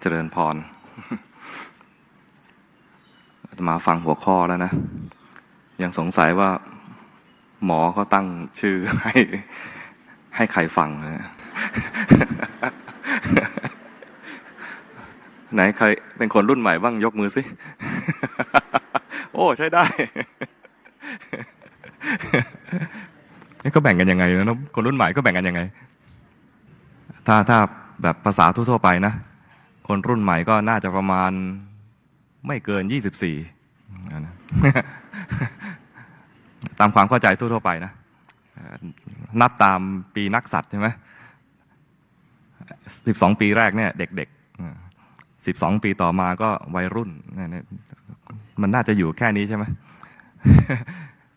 เจริญพร มาฟังหัวข้อแล้วนะ ยังสงสัยว่า หมอเขาตั้งชื่อให้ ให้ใครฟังนะไหนใครเป็นคนรุ่นใหม่บ้างยกมือสิ โอ้ใช้ได้นี่ก็แบ่งกันยังไงนะคนรุ่นใหม่ก็แบ่งกันยังไง ถ้าถ้าแบบภาษาทั่วๆไปนะ คนรุ่นใหม่ก็น่าจะประมาณไม่เกินยี่สิบสี่นะตามความเข้าใจทั่วๆไปนะ นับตามปีนักสัตว์ใช่ไหมสิบสองปีแรกเนี่ยเด็กๆสิบสองปีต่อมาก็วัยรุ่น มันน่าจะอยู่แค่นี้ใช่ไหม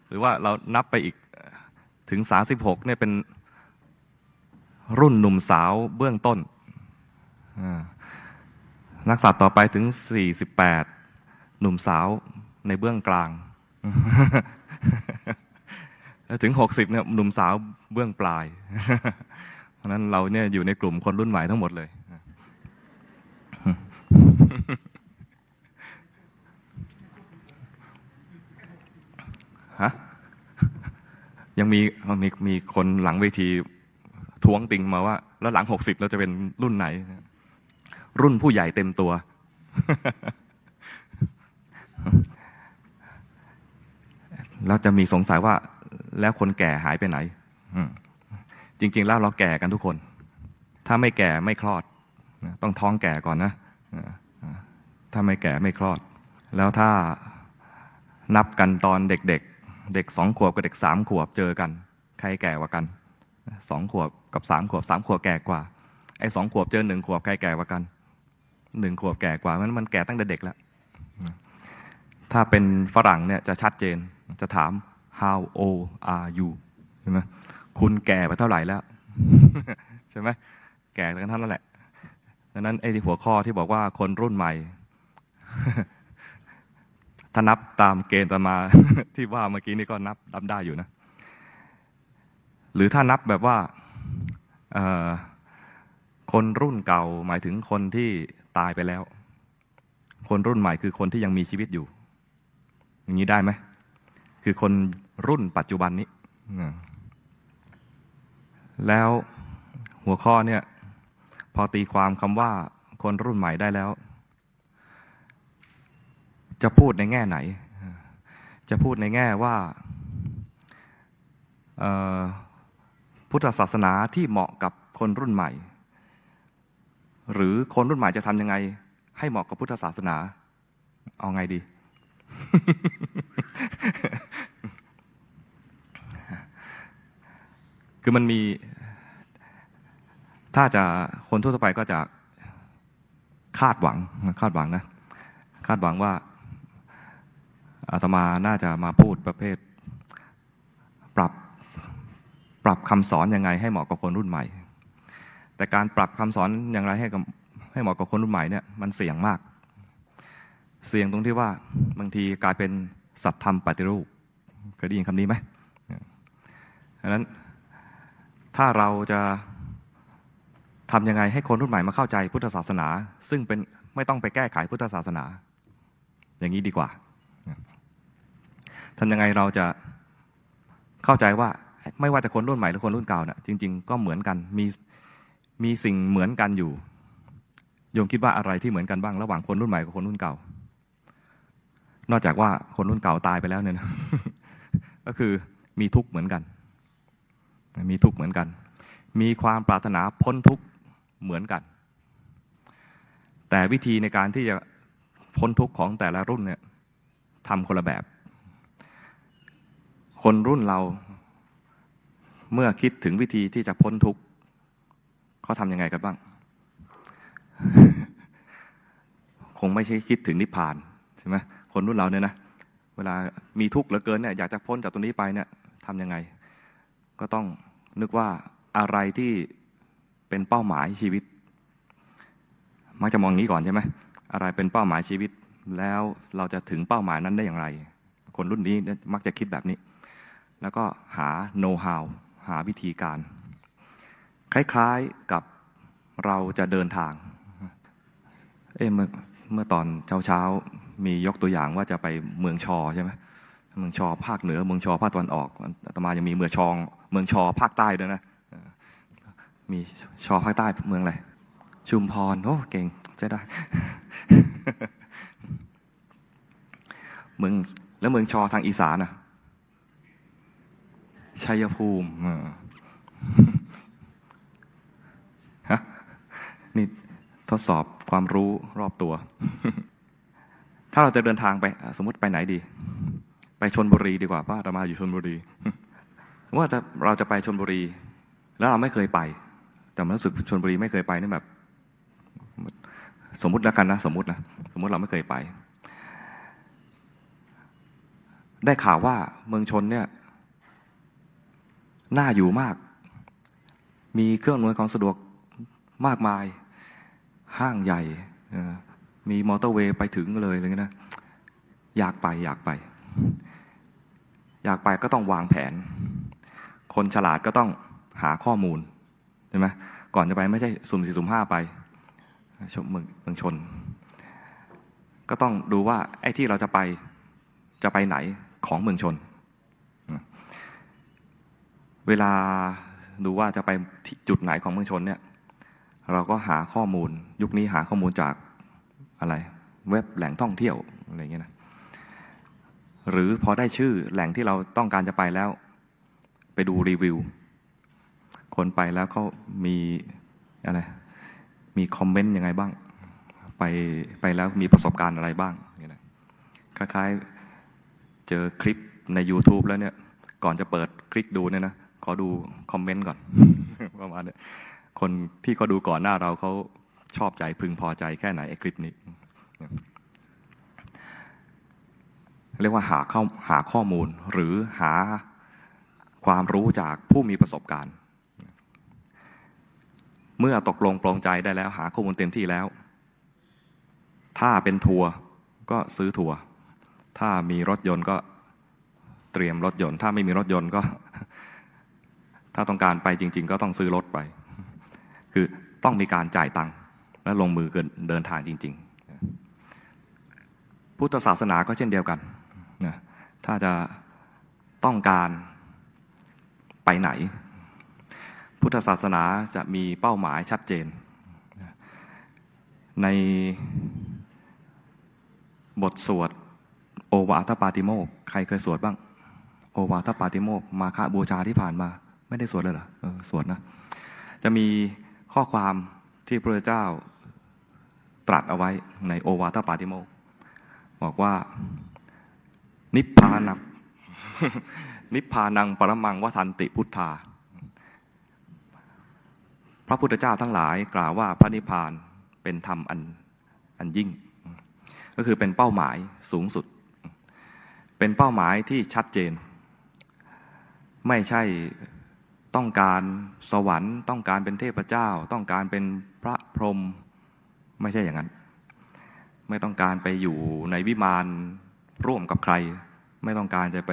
หรือว่าเรานับไปอีกถึงสาสิบหกเนี่ยเป็นรุ่นหนุ่มสาวเบื้องต้น นักสัตว์ต่อไปถึงสี่สิบแปดหนุ่มสาวในเบื้องกลาง ถึงหกสิบเนี่ยหนุ่มสาวเบื้องปลาย เพราะนั้นเราเนี่ยอยู่ในกลุ่มคนรุ่นใหม่ทั้งหมดเลย ฮะ ยังมีมีมีคนหลังเวทีท้วงติงมาว่า แล้วหลังหกสิบเราจะเป็นรุ่นไหน รุ่นผู้ใหญ่เต็มตัว แล้วจะมีสงสัยว่า แล้วคนแก่หายไปไหน จริง ๆ แล้วเราแก่กันทุกคน ถ้าไม่แก่ไม่คลอด ต้องท้องแก่ก่อนนะ ถ้าไม่แก่ไม่คลอด แล้วถ้านับกันตอนเด็กๆ เด็กสองขวบกับเด็กสามขวบเจอกัน ใครแก่กว่ากันสองขวบกับสามขวบสามขวบแก่กว่าไอ้สองขวบเจอหนึ่งขวบใครแก่กว่ากัน หนึ่งขวบแก่กว่ามันมันแก่ตั้งแต่เด็กแล้ว ถ้าเป็นฝรั่งเนี่ยจะชัดเจนจะถาม how old are you ใช่ไหมคุณแก่ไปเท่าไหร่แล้ว ใช่ไหมแก่กันเท่านั้นแหละดังนั้นไอ้ที่หัวข้อที่บอกว่าคนรุ่นใหม่ ถ้านับตามเกณฑ์ตามาที่ว่าเมื่อกี้นี่ก็นับนับได้อยู่นะ หรือถ้านับแบบว่าคนรุ่นเก่าหมายถึงคนที่ ตายไปแล้ว คนรุ่นใหม่คือคนที่ยังมีชีวิตอยู่ อย่างนี้ได้ไหม คือคนรุ่นปัจจุบันนี้ แล้วหัวข้อเนี่ย พอตีความคำว่าคนรุ่นใหม่ได้แล้ว จะพูดในแง่ไหน จะพูดในแง่ว่าพุทธศาสนาที่เหมาะกับคนรุ่นใหม่ หรือคนรุ่นใหม่จะทำยังไง ให้เหมาะกับพุทธศาสนา เอาไงดี คือมันมี ถ้าจะคนทั่วไปก็จะคาดหวังคาดหวังนะ คาดหวังว่าอาตมาน่าจะมาพูดประเภท ปรับปรับคำสอนยังไงให้เหมาะกับคนรุ่นใหม่ แต่การปรับคำสอนอย่างไรให้กับให้เหมาะกับคนรุ่นใหม่เนี่ยมันเสี่ยงมาก เสี่ยงตรงที่ว่าบางทีกลายเป็นสัตธรรมปฏิรูปเคยได้ยินคำนี้ไหมดังนั้นถ้าเราจะทำยังไงให้คนรุ่นใหม่มาเข้าใจพุทธศาสนา ซึ่งเป็นไม่ต้องไปแก้ไขพุทธศาสนา อย่างนี้ดีกว่าทำยังไงเราจะเข้าใจว่าไม่ว่าจะคนรุ่นใหม่หรือคนรุ่นเก่านะ่ะจริง ๆ ก็เหมือนกันมี มีสิ่งเหมือนกันอยู่ โยมคิดว่าอะไรที่เหมือนกันบ้างระหว่างคนรุ่นใหม่กับคนรุ่นเก่า นอกจากว่าคนรุ่นเก่าตายไปแล้วเนี่ยนะก็คือมีทุกข์เหมือนกัน มีทุกข์เหมือนกัน มีความปรารถนาพ้นทุกข์เหมือนกัน แต่วิธีในการที่จะพ้นทุกข์ของแต่ละรุ่นเนี่ยทำคนละแบบ คนรุ่นเราเมื่อคิดถึงวิธีที่จะพ้นทุกข์ เขาทำยังไงกันบ้าง คงไม่ใช่คิดถึงนิพพานใช่ไหมคนรุ่นเราเนี่ยนะ เวลามีทุกข์เหลือเกินเนี่ยอยากจะพ้นจากตรงนี้ไปเนี่ยทำยังไง ก็ต้องนึกว่าอะไรที่เป็นเป้าหมายชีวิต มักจะมองนี้ก่อนใช่ไหมอะไรเป็นเป้าหมายชีวิต แล้วเราจะถึงเป้าหมายนั้นได้อย่างไร คนรุ่นนี้มักจะคิดแบบนี้ แล้วก็หาโน้ตฮาวหาวิธีการ คล้ายๆกับเราจะเดินทาง เอ๊ะเมื่อเมื่อตอนเช้าเช้ามียกตัวอย่างว่าจะไปเมืองชอใช่ไหมเมืองชอภาคเหนือ เมืองชอภาคตะวันออกอาตมายังมีเมืองชองเมืองชอภาคใต้ด้วยนะ มีชอภาคใต้เมืองอะไรชุมพรโอ้เก่งใช่ได้ เมืองแล้วเมืองชอทางอีสานนะชัยภูมิฮะ นี่ทดสอบความรู้รอบตัว ถ้าเราจะเดินทางไป สมมติไปไหนดี ไปชนบุรีดีกว่าป้าเรามาอยู่ชนบุรี ว่าจะเราจะไปชนบุรี แล้วเราไม่เคยไป แต่รู้สึกชนบุรีไม่เคยไปนี่แบบ สมมติแล้วกันนะ สมมตินะสมมติเราไม่เคยไป ได้ข่าวว่าเมืองชนเนี่ยน่าอยู่มาก มีเครื่องอำนวยความสะดวกมากมาย ห้างใหญ่ มีมอเตอร์เวย์ไปถึงเลยอะไรเงี้ยนะอยากไปอยากไป อยากไปก็ต้องวางแผน คนฉลาดก็ต้องหาข้อมูลใช่ไหมก่อนจะไปไม่ใช่สุ่มสี่สุ่มห้าไปชมเมืองเมืองชน ก็ต้องดูว่าไอ้ที่เราจะไปจะไปไหนของเมืองชน เวลาดูว่าจะไปจุดไหนของเมืองชนเนี่ย เราก็หาข้อมูล ยุคนี้หาข้อมูลจากอะไรเว็บแหล่งท่องเที่ยวอะไรเงี้ยนะหรือพอได้ชื่อแหล่งที่เราต้องการจะไปแล้ว ไปดูรีวิว คนไปแล้วเขามีอะไรมีคอมเมนต์ยังไงบ้าง ไปไปแล้วมีประสบการณ์อะไรบ้างนี่นะคล้ายๆเจอคลิปใน YouTube แล้วเนี่ย ก่อนจะเปิดคลิกดูเนี่ยนะ ขอดูคอมเมนต์ก่อน ประมาณนี้ คนที่เขาดูก่อนหน้าเราเขาชอบใจพึงพอใจแค่ไหนไอ้คลิปนี้ เรียกว่าหาข้อหาข้อมูลหรือหาความรู้จากผู้มีประสบการณ์ เมื่อตกลงปลงใจได้แล้ว หาข้อมูลเต็มที่แล้ว ถ้าเป็นทัวร์ก็ซื้อทัวร์ถ้ามีรถยนต์ก็เตรียมรถยนต์ ถ้าไม่มีรถยนต์ก็ ถ้าต้องการไปจริง ๆ ก็ต้องซื้อรถไป คือต้องมีการจ่ายตังค์และลงมือเดินทางจริง ๆ พุทธศาสนาก็เช่นเดียวกันนะถ้าจะต้องการไปไหน พุทธศาสนาจะมีเป้าหมายชัดเจน ในบทสวดโอวาทปาติโมกใครเคยสวดบ้าง โอวาทปาติโมกมาคาบูชาที่ผ่านมา ไม่ได้สวดเลยเหรอออสวดนะ จะมี ข้อความที่พระเจ้าตรัสเอาไว้ในโอวาทปาติโมกบอกว่า นิพพานังนิพพานังปรมังวทันติพุทธา พระพุทธเจ้าทั้งหลายกล่าวว่าพระนิพพานเป็นธรรมอันอันยิ่ง ก็คือเป็นเป้าหมายสูงสุด เป็นเป้าหมายที่ชัดเจน ไม่ใช่ ต้องการสวรรค์ ต้องการเป็นเทพเจ้า ต้องการเป็นพระพรหมไม่ใช่อย่างนั้น ไม่ต้องการไปอยู่ในวิมานร่วมกับใคร ไม่ต้องการจะไป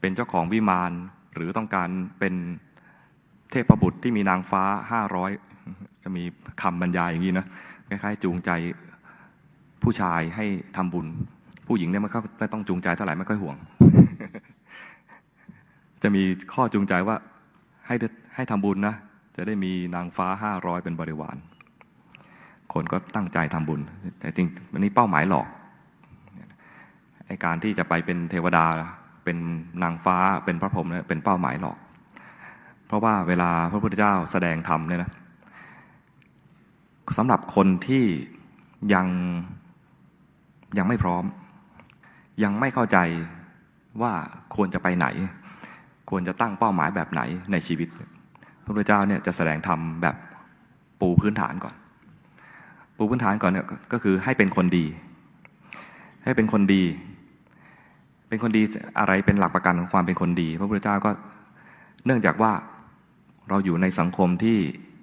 เป็นเจ้าของวิมาน หรือต้องการเป็นเทพบุตรที่มีนางฟ้าห้าร้อยจะมีคำบรรยายอย่างนี้นะคล้ายๆจูงใจผู้ชายให้ทำบุญ ผู้หญิงเนี่ยมันก็ไม่ต้องจูงใจเท่าไหร่ไม่ค่อยห่วง จะมีข้อจูงใจว่า ให้ให้ทำบุญนะ จะได้มีนางฟ้าห้าร้อยเป็นบริวาร คนก็ตั้งใจทำบุญ แต่จริงอันนี้เป้าหมายหลอกไอการที่จะไปเป็นเทวดาเป็นนางฟ้าเป็นพระพรหมเนี่ยเป็นเป้าหมายหลอก เพราะว่าเวลาพระพุทธเจ้าแสดงธรรมเนี่ยนะสำหรับคนที่ยังยังไม่พร้อม ยังไม่เข้าใจว่าควรจะไปไหน ควรจะตั้งเป้าหมายแบบไหนในชีวิต พระพุทธเจ้าเนี่ยจะแสดงธรรมแบบปูพื้นฐานก่อน ปูพื้นฐานก่อนเนี่ยก็คือให้เป็นคนดี ให้เป็นคนดี เป็นคนดีอะไรเป็นหลักประกันของความเป็นคนดี พระพุทธเจ้าก็เนื่องจากว่าเราอยู่ในสังคมที่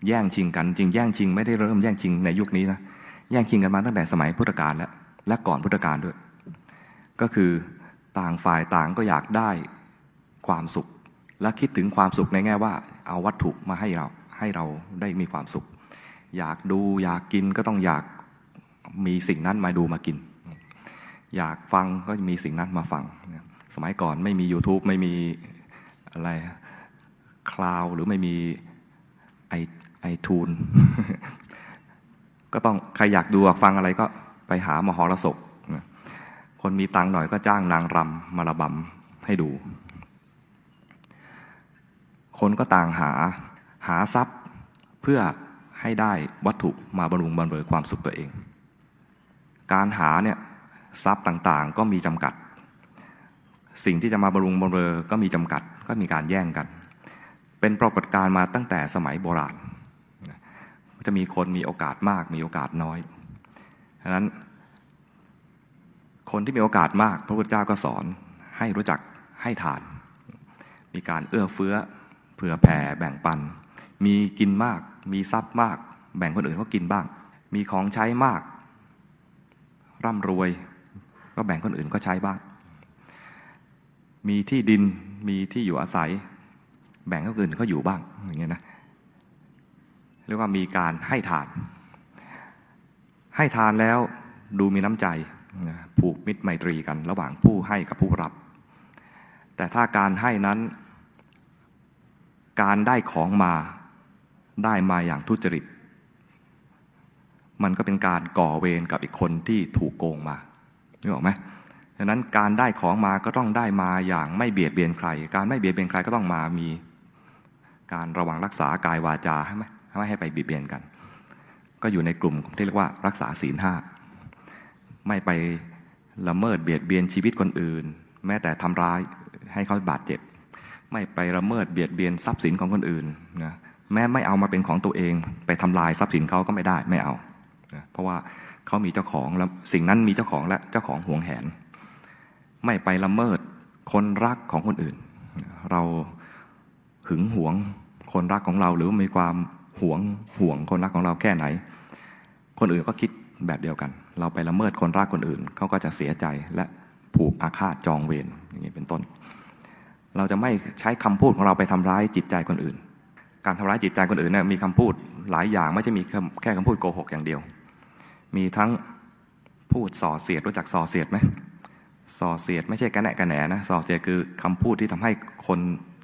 แย่งชิงกันจริงแย่งชิงไม่ได้เริ่มแย่งชิงในยุคนี้นะแย่งชิงกันมาตั้งแต่สมัยพุทธกาลแล้วและก่อนพุทธกาลด้วย ก็คือต่างฝ่ายต่างก็อยากได้ความสุข และคิดถึงความสุขในแง่ว่า เอาวัตถุมาให้เราให้เราได้มีความสุข อยากดูอยากกินก็ต้องอยากมีสิ่งนั้นมาดูมากิน อยากฟังก็มีสิ่งนั้นมาฟัง สมัยก่อนไม่มี YouTube ไม่มีอะไรคลาวหรือไม่มีไอไอทูนก็ต้องใครอยากดูอยากฟังอะไรก็ไปหามหรสพคนมีตังหน่อยก็จ้างนางรำมาระบำให้ดู คนก็ต่างหาหาทรัพย์เพื่อให้ได้วัตถุมาบำรุงบำเรอความสุขตัวเอง การหาเนี่ยทรัพย์ต่างๆก็มีจำกัด สิ่งที่จะมาบำรุงบำเรอก็มีจำกัดก็มีการแย่งกัน เป็นปรากฏการณ์มาตั้งแต่สมัยโบราณจะมีคนมีโอกาสมากมีโอกาสน้อยฉะนั้น คนที่มีโอกาสมาก พระพุทธเจ้าก็สอนให้รู้จักให้ทาน มีการเอื้อเฟื้อ เผื่อแผ่แบ่งปัน มีกินมาก มีทรัพย์มาก แบ่งคนอื่นก็กินบ้าง มีของใช้มาก ร่ำรวย ก็แบ่งคนอื่นก็ใช้บ้าง มีที่ดินมีที่อยู่อาศัย แบ่งคนอื่นก็อยู่บ้างอย่างเงี้ยนะเรียกว่ามีการให้ทาน ให้ทานแล้วดูมีน้ำใจผูกมิตรไมตรีกันระหว่างผู้ให้กับผู้รับ แต่ถ้าการให้นั้น การได้ของมาได้มาอย่างทุจริต มันก็เป็นการก่อเวรกับอีกคนที่ถูกโกงมานึกออกไหมดังนั้นการได้ของมาก็ต้องได้มาอย่างไม่เบียดเบียนใคร การไม่เบียดเบียนใครก็ต้องมามีการระวังรักษากายวาจาใช่ไหมไม่ให้ไปเบียดเบียนกัน ก็อยู่ในกลุ่มที่เรียกว่ารักษาศีลห้าไม่ไปละเมิดเบียดเบียนชีวิตคนอื่น แม้แต่ทำร้ายให้เขาบาดเจ็บ ไม่ไปละเมิดเบียดเบียนทรัพย์สินของคนอื่นนะแม้ไม่เอามาเป็นของตัวเอง ไปทำลายทรัพย์สินเขาก็ไม่ได้ไม่เอานะเพราะว่าเขามีเจ้าของแล้วสิ่งนั้นมีเจ้าของและเจ้าของห่วงแหน ไม่ไปละเมิดคนรักของคนอื่น เราหึงหวงคนรักของเราหรือมีความหวงห่วงคนรักของเราแค่ไหน คนอื่นก็คิดแบบเดียวกัน เราไปละเมิดคนรักคนอื่นเขาก็จะเสียใจและผูกอาฆาตจองเวรอย่างนี้เป็นต้น เราจะไม่ใช้คำพูดของเราไปทำร้ายจิตใจคนอื่น การทำร้ายจิตใจคนอื่นเนี่ยมีคำพูดหลายอย่างไม่ใช่มีแค่คำพูดโกหกอย่างเดียว มีทั้งพูดส่อเสียดรู้จักส่อเสียดไหมส่อเสียดไม่ใช่กระแนกระแหนนะส่อเสียดคือคำพูดที่ทำให้คน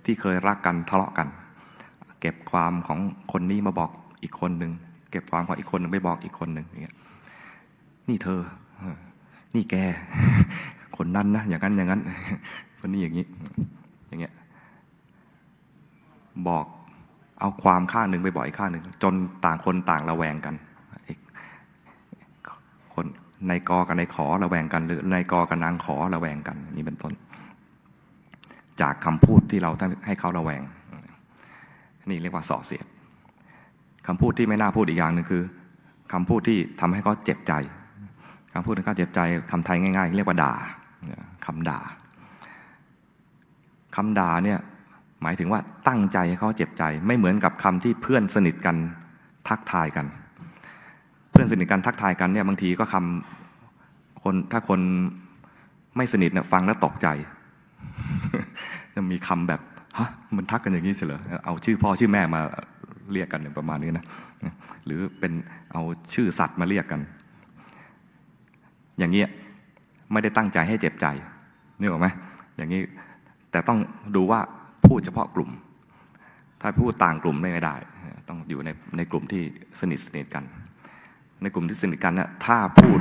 ที่เคยรักกันทะเลาะกัน เก็บความของคนนี้มาบอกอีกคนหนึ่งเก็บความของอีกคนหนึ่งไปบอกอีกคนหนึ่งอย่างเงี้ยนี่เธอ นี่แก คนนั้นนะอย่างนั้นอย่างนั้น คนนี้อย่างนี้ บอกเอาความข้างหนึ่งไปบอกอีกข้างหนึ่ง จนต่างคนต่างระแวงกันคนในกอกับในขอระแวงกัน หรือในกอกับนางขอระแวงกันนี่เป็นต้น จากคำพูดที่เราให้เขาระแวง นี่เรียกว่าส่อเสียดคำพูดที่ไม่น่าพูดอีกอย่างหนึ่งคือคำพูดที่ทำให้เขาเจ็บใจคำพูดที่เขาเจ็บใจคำไทยง่ายๆ เรียกว่าด่าคำด่าคำด่าเนี่ย หมายถึงว่าตั้งใจให้เขาเจ็บใจ ไม่เหมือนกับคำที่เพื่อนสนิทกันทักทายกัน เพื่อนสนิทกันทักทายกันเนี่ยบางทีก็คำคนถ้าคนไม่สนิทเนี่ยฟังแล้วตกใจมีคำแบบฮะมันทักกันอย่างนี้เสียเหรอเอาชื่อพ่อชื่อแม่มาเรียกกันประมาณนี้นะหรือเป็นเอาชื่อสัตว์มาเรียกกัน อย่างเงี้ยไม่ได้ตั้งใจให้เจ็บใจนี่หรอไหมอย่างนี้แต่ต้องดูว่า พูดเฉพาะกลุ่ม ถ้าพูดต่างกลุ่มไม่ได้ ต้องอยู่ในในกลุ่มที่สนิทสนิทกัน ในกลุ่มที่สนิทกันนะถ้าพูด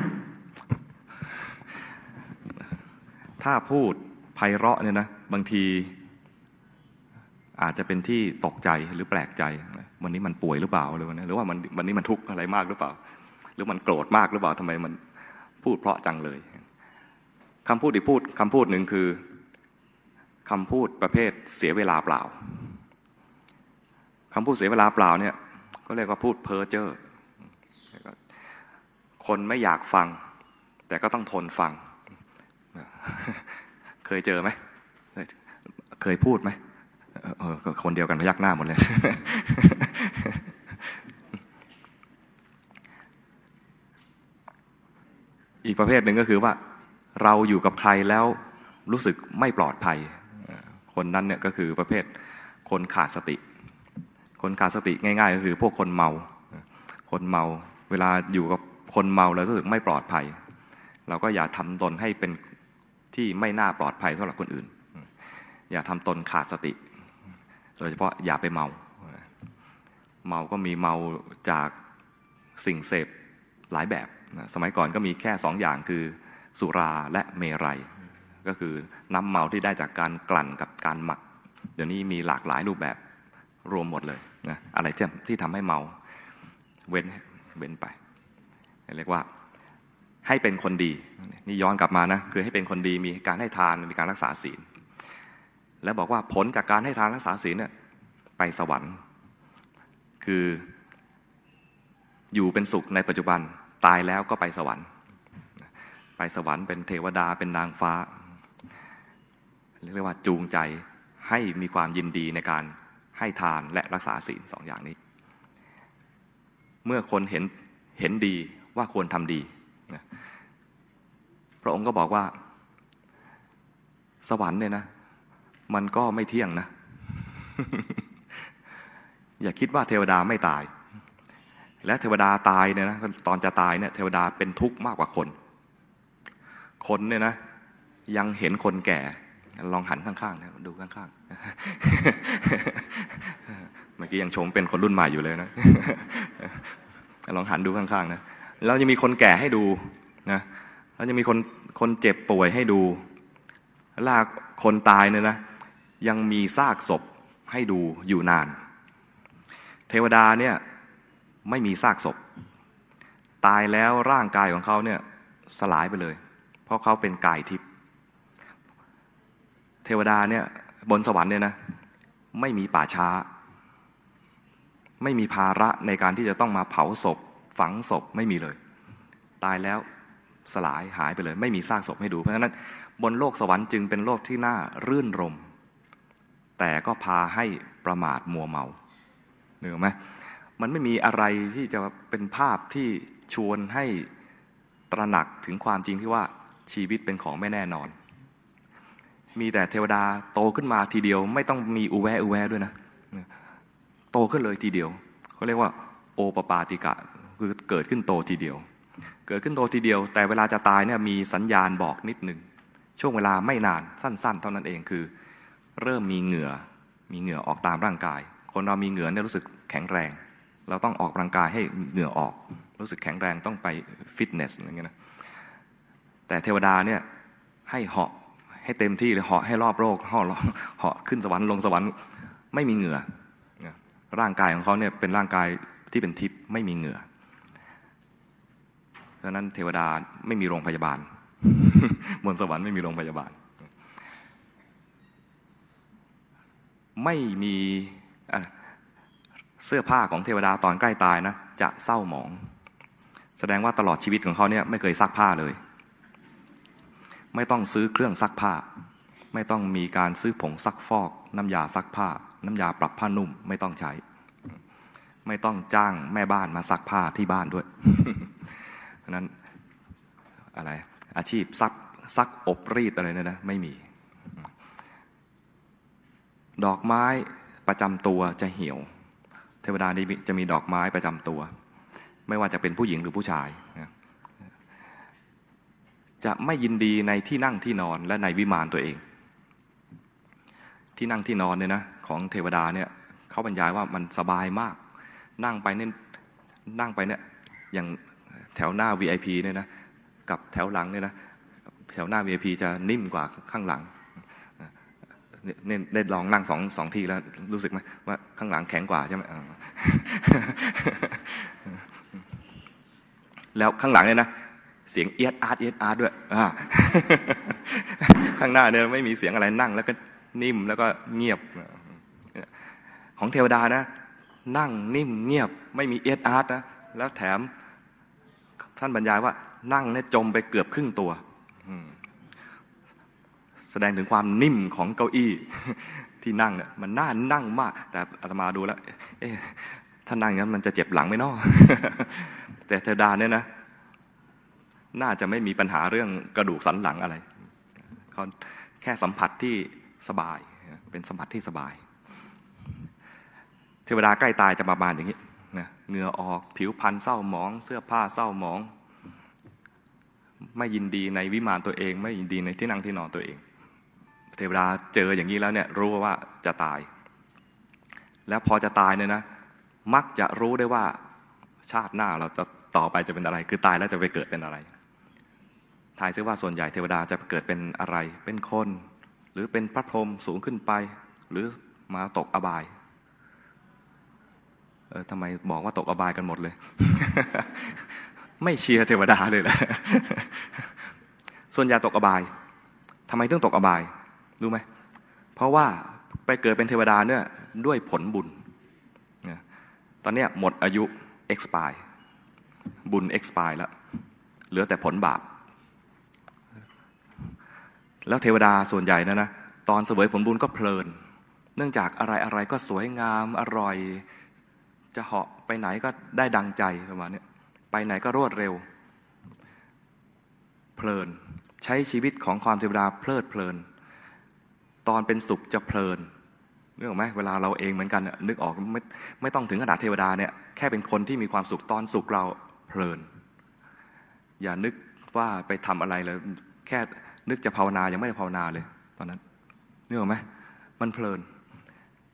ถ้าพูดไพเราะเนี่ยนะบางทีอาจจะเป็นที่ตกใจหรือแปลกใจ วันนี้มันป่วยหรือเปล่าหรือวันนี้หรือว่ามันวันนี้มันทุกข์อะไรมากหรือเปล่า หรือมันโกรธมากหรือเปล่าทำไมมันพูดเพราะจังเลยคำพูดอีกพูดคำพูดหนึ่งคือ คำพูดประเภทเสียเวลาเปล่าคำพูดเสียเวลาเปล่าเนี่ยก็เรียกว่าพูดเพ้อเจ้อคนไม่อยากฟัง แต่ก็ต้องทนฟัง เคยเจอไหมเคยพูดไหมคนเดียวกันพยักหน้าหมดเลย อีกประเภทหนึ่งก็คือว่า เราอยู่กับใครแล้วรู้สึกไม่ปลอดภัย คนนั้นเนี่ยก็คือประเภทคนขาดสติ คนขาดสติง่าย ๆ ก็คือพวกคนเมา คนเมา เวลาอยู่กับคนเมาแล้วรู้สึกไม่ปลอดภัย เราก็อย่าทำตนให้เป็นที่ไม่น่าปลอดภัยสำหรับคนอื่น อย่าทำตนขาดสติ โดยเฉพาะอย่าไปเมา เมาก็มีเมาจากสิ่งเสพหลายแบบ สมัยก่อนก็มีแค่สองอย่างคือสุราและเมรัย ก็คือน้ำเมาที่ได้จากการกลั่นกับการหมัก เดี๋ยวนี้มีหลากหลายรูปแบบรวมหมดเลยนะอะไรที่ที่ทำให้เมาเว้นเว้นไป เรียกว่าให้เป็นคนดีนี่ย้อนกลับมานะคือให้เป็นคนดีมีการให้ทานมีการรักษาศีล แล้วบอกว่าผลจากการให้ทานรักษาศีลเนี่ยไปสวรรค์ คืออยู่เป็นสุขในปัจจุบันตายแล้วก็ไปสวรรค์ ไปสวรรค์เป็นเทวดาเป็นนางฟ้า เรียกว่าจูงใจให้มีความยินดีในการให้ทานและรักษาศีลสองอย่างนี้ เมื่อคนเห็นเห็นดีว่าควรทำดี พระองค์ก็บอกว่า สวรรค์เนี่ยนะ มันก็ไม่เที่ยงนะ อย่าคิดว่าเทวดาไม่ตาย และเทวดาตายเนี่ยนะตอนจะตายเนี่ยเทวดาเป็นทุกข์มากกว่าคน คนเนี่ยนะ ยังเห็นคนแก่ ลองหันข้างๆนะดูข้างๆ เมื่อกี้ยังชมเป็นคนรุ่นใหม่อยู่เลยนะ ลองหันดูข้างๆนะเราจะมีคนแก่ให้ดูนะเราจะมีคนคนเจ็บป่วยให้ดูลากคนตายเนี่ยนะ ยังมีซากศพให้ดูอยู่นาน เทวดาเนี่ยไม่มีซากศพ ตายแล้วร่างกายของเขาเนี่ยสลายไปเลย เพราะเขาเป็นกายทิพย์ ทวดาเนี่ยบนสวรรค์เนี่ยนะไม่มีป่าช้า ไม่มีภาระในการที่จะต้องมาเผาศพ ฝังศพไม่มีเลย ตายแล้วสลายหายไปเลย ไม่มีซากศพให้ดู เพราะฉะนั้นบนโลกสวรรค์จึงเป็นโลกที่น่ารื่นรม แต่ก็พาให้ประมาทมัวเมาเหนือไหมมันไม่มีอะไรที่จะเป็นภาพที่ชวนให้ตระหนักถึงความจริงที่ว่าชีวิตเป็นของไม่แน่นอน มีแต่เทวดาโตขึ้นมาทีเดียว ไม่ต้องมีอุแวอุแวด้วยนะโตขึ้นเลยทีเดียวเขาเรียกว่าโอปปาติกะคือเกิดขึ้นโตทีเดียว เกิดขึ้นโตทีเดียว แต่เวลาจะตายเนี่ยมีสัญญาณบอกนิดหนึ่งช่วงเวลาไม่นานสั้น ๆ เท่านั้นเองคือ เริ่มมีเหงื่อมีเหงื่อออกตามร่างกาย คนเรามีเหงื่อเนี่ยรู้สึกแข็งแรง เราต้องออกกำลังกายให้เหงื่อออก รู้สึกแข็งแรงต้องไปฟิตเนสอะไรเงี้ยนะแต่เทวดาเนี่ยให้เหาะ ให้เต็มที่เลยเหาะให้รอบโลกเหาะเหาะขึ้นสวรรค์ลงสวรรค์ไม่มีเหงื่อ ร่างกายของเขาเนี่ยเป็นร่างกายที่เป็นทิพย์ไม่มีเหงื่อดังนั้นเทวดาไม่มีโรงพยาบาลบนสวรรค์ไม่มีโรงพยาบาล ไม่มีเสื้อผ้าของเทวดาตอนใกล้ตายนะจะเศร้าหมอง แสดงว่าตลอดชีวิตของเขาเนี่ยไม่เคยซักผ้าเลย ไม่ต้องซื้อเครื่องซักผ้า ไม่ต้องมีการซื้อผงซักฟอก น้ำยาซักผ้า น้ำยาปรับผ้านุ่มไม่ต้องใช้ ไม่ต้องจ้างแม่บ้านมาซักผ้าที่บ้านด้วยนั้นอะไรอาชีพซักซักอบรีดอะไรเนี่ยนะไม่มี ดอกไม้ประจำตัวจะเหี่ยว เทวดานี้จะมีดอกไม้ประจำตัว ไม่ว่าจะเป็นผู้หญิงหรือผู้ชาย จะไม่ยินดีในที่นั่งที่นอนและในวิมานตัวเอง ที่นั่งที่นอนเนี่ยนะของเทวดาเนี่ยเขาบรรยายว่ามันสบายมาก นั่งไปเนี่ยนั่งไปเนี่ยอย่างแถวหน้า VIP เนี่ยนะกับแถวหลังเนี่ยนะแถวหน้า VIP จะนิ่มกว่าข้างหลังเนี่ยได้ลองนั่งสองสองทีแล้วรู้สึกไหมว่าข้างหลังแข็งกว่าใช่ไหมแล้วข้างหลังเนี่ยนะ เสียงเอียดอาร์ตเอียดอาร์ตด้วยข้างหน้าเนี่ยไม่มีเสียงอะไรนั่ง แล้วก็นิ่มแล้วก็เงียบ ของเทวดานะ นั่งนิ่มเงียบ ไม่มีเอียดอาร์ตนะแล้วแถมท่านบรรยายว่า นั่งเนี่ยจมไปเกือบครึ่งตัวแสดงถึงความนิ่มของเก้าอี้ที่นั่งเนี่ยมันน่านั่งมาก แต่อาตมาดูแล้ว เอ๊ะถ้านั่งงั้นมันจะเจ็บหลังไหมนาะแต่เทวดาเนี่ยนะ น่าจะไม่มีปัญหาเรื่องกระดูกสันหลังอะไรเขาแค่สัมผัสที่สบาย เป็นสัมผัสที่สบาย เทวดาใกล้ตายจะประมาณอย่างนี้เหงื่อออกผิวพรรณเศร้าหมอง เสื้อผ้าเศร้าหมอง ไม่ยินดีในวิมานตัวเอง ไม่ยินดีในที่นั่งที่นอนตัวเอง เทวดาเจออย่างนี้แล้วเนี่ยรู้ว่าจะตาย แล้วพอจะตายเนี่ยนะ มักจะรู้ได้ว่าชาติหน้าเราจะต่อไปจะเป็นอะไร คือตายแล้วจะไปเกิดเป็นอะไร ทายซิว่าส่วนใหญ่เทวดาจะเกิดเป็นอะไร เป็นคน หรือเป็นพระพรหมสูงขึ้นไป หรือมาตกอบาย เออทำไมบอกว่าตกอบายกันหมดเลย ไม่เชียร์เทวดาเลยแหละส่วนใหญ่ตกอบายทำไมต้องตกอบาย รู้ไหม เพราะว่าไปเกิดเป็นเทวดาเนี่ยด้วยผลบุญ ตอนนี้หมดอายุ expire บุญ expire แล้ว เหลือแต่ผลบาป แล้วเทวดาส่วนใหญ่นะนะตอนเสวยผลบุญก็เพลิน เนื่องจากอะไรอะไรก็สวยงามอร่อย จะเหาะไปไหนก็ได้ดังใจประมาณนี้ไปไหนก็รวดเร็ว เพลิน ใช้ชีวิตของความเทวดาเพลิดเพลิน ตอนเป็นสุขจะเพลินนึกออกไหมเวลาเราเองเหมือนกันนึกออกไม่ไม่ต้องถึงขนาดเทวดาเนี่ยแค่เป็นคนที่มีความสุขตอนสุขเราเพลิน อย่านึกว่าไปทำอะไรเลยแค่ นึกจะภาวนายังไม่ได้ภาวนาเลย ตอนนั้นนึกออกไหมมันเพลิน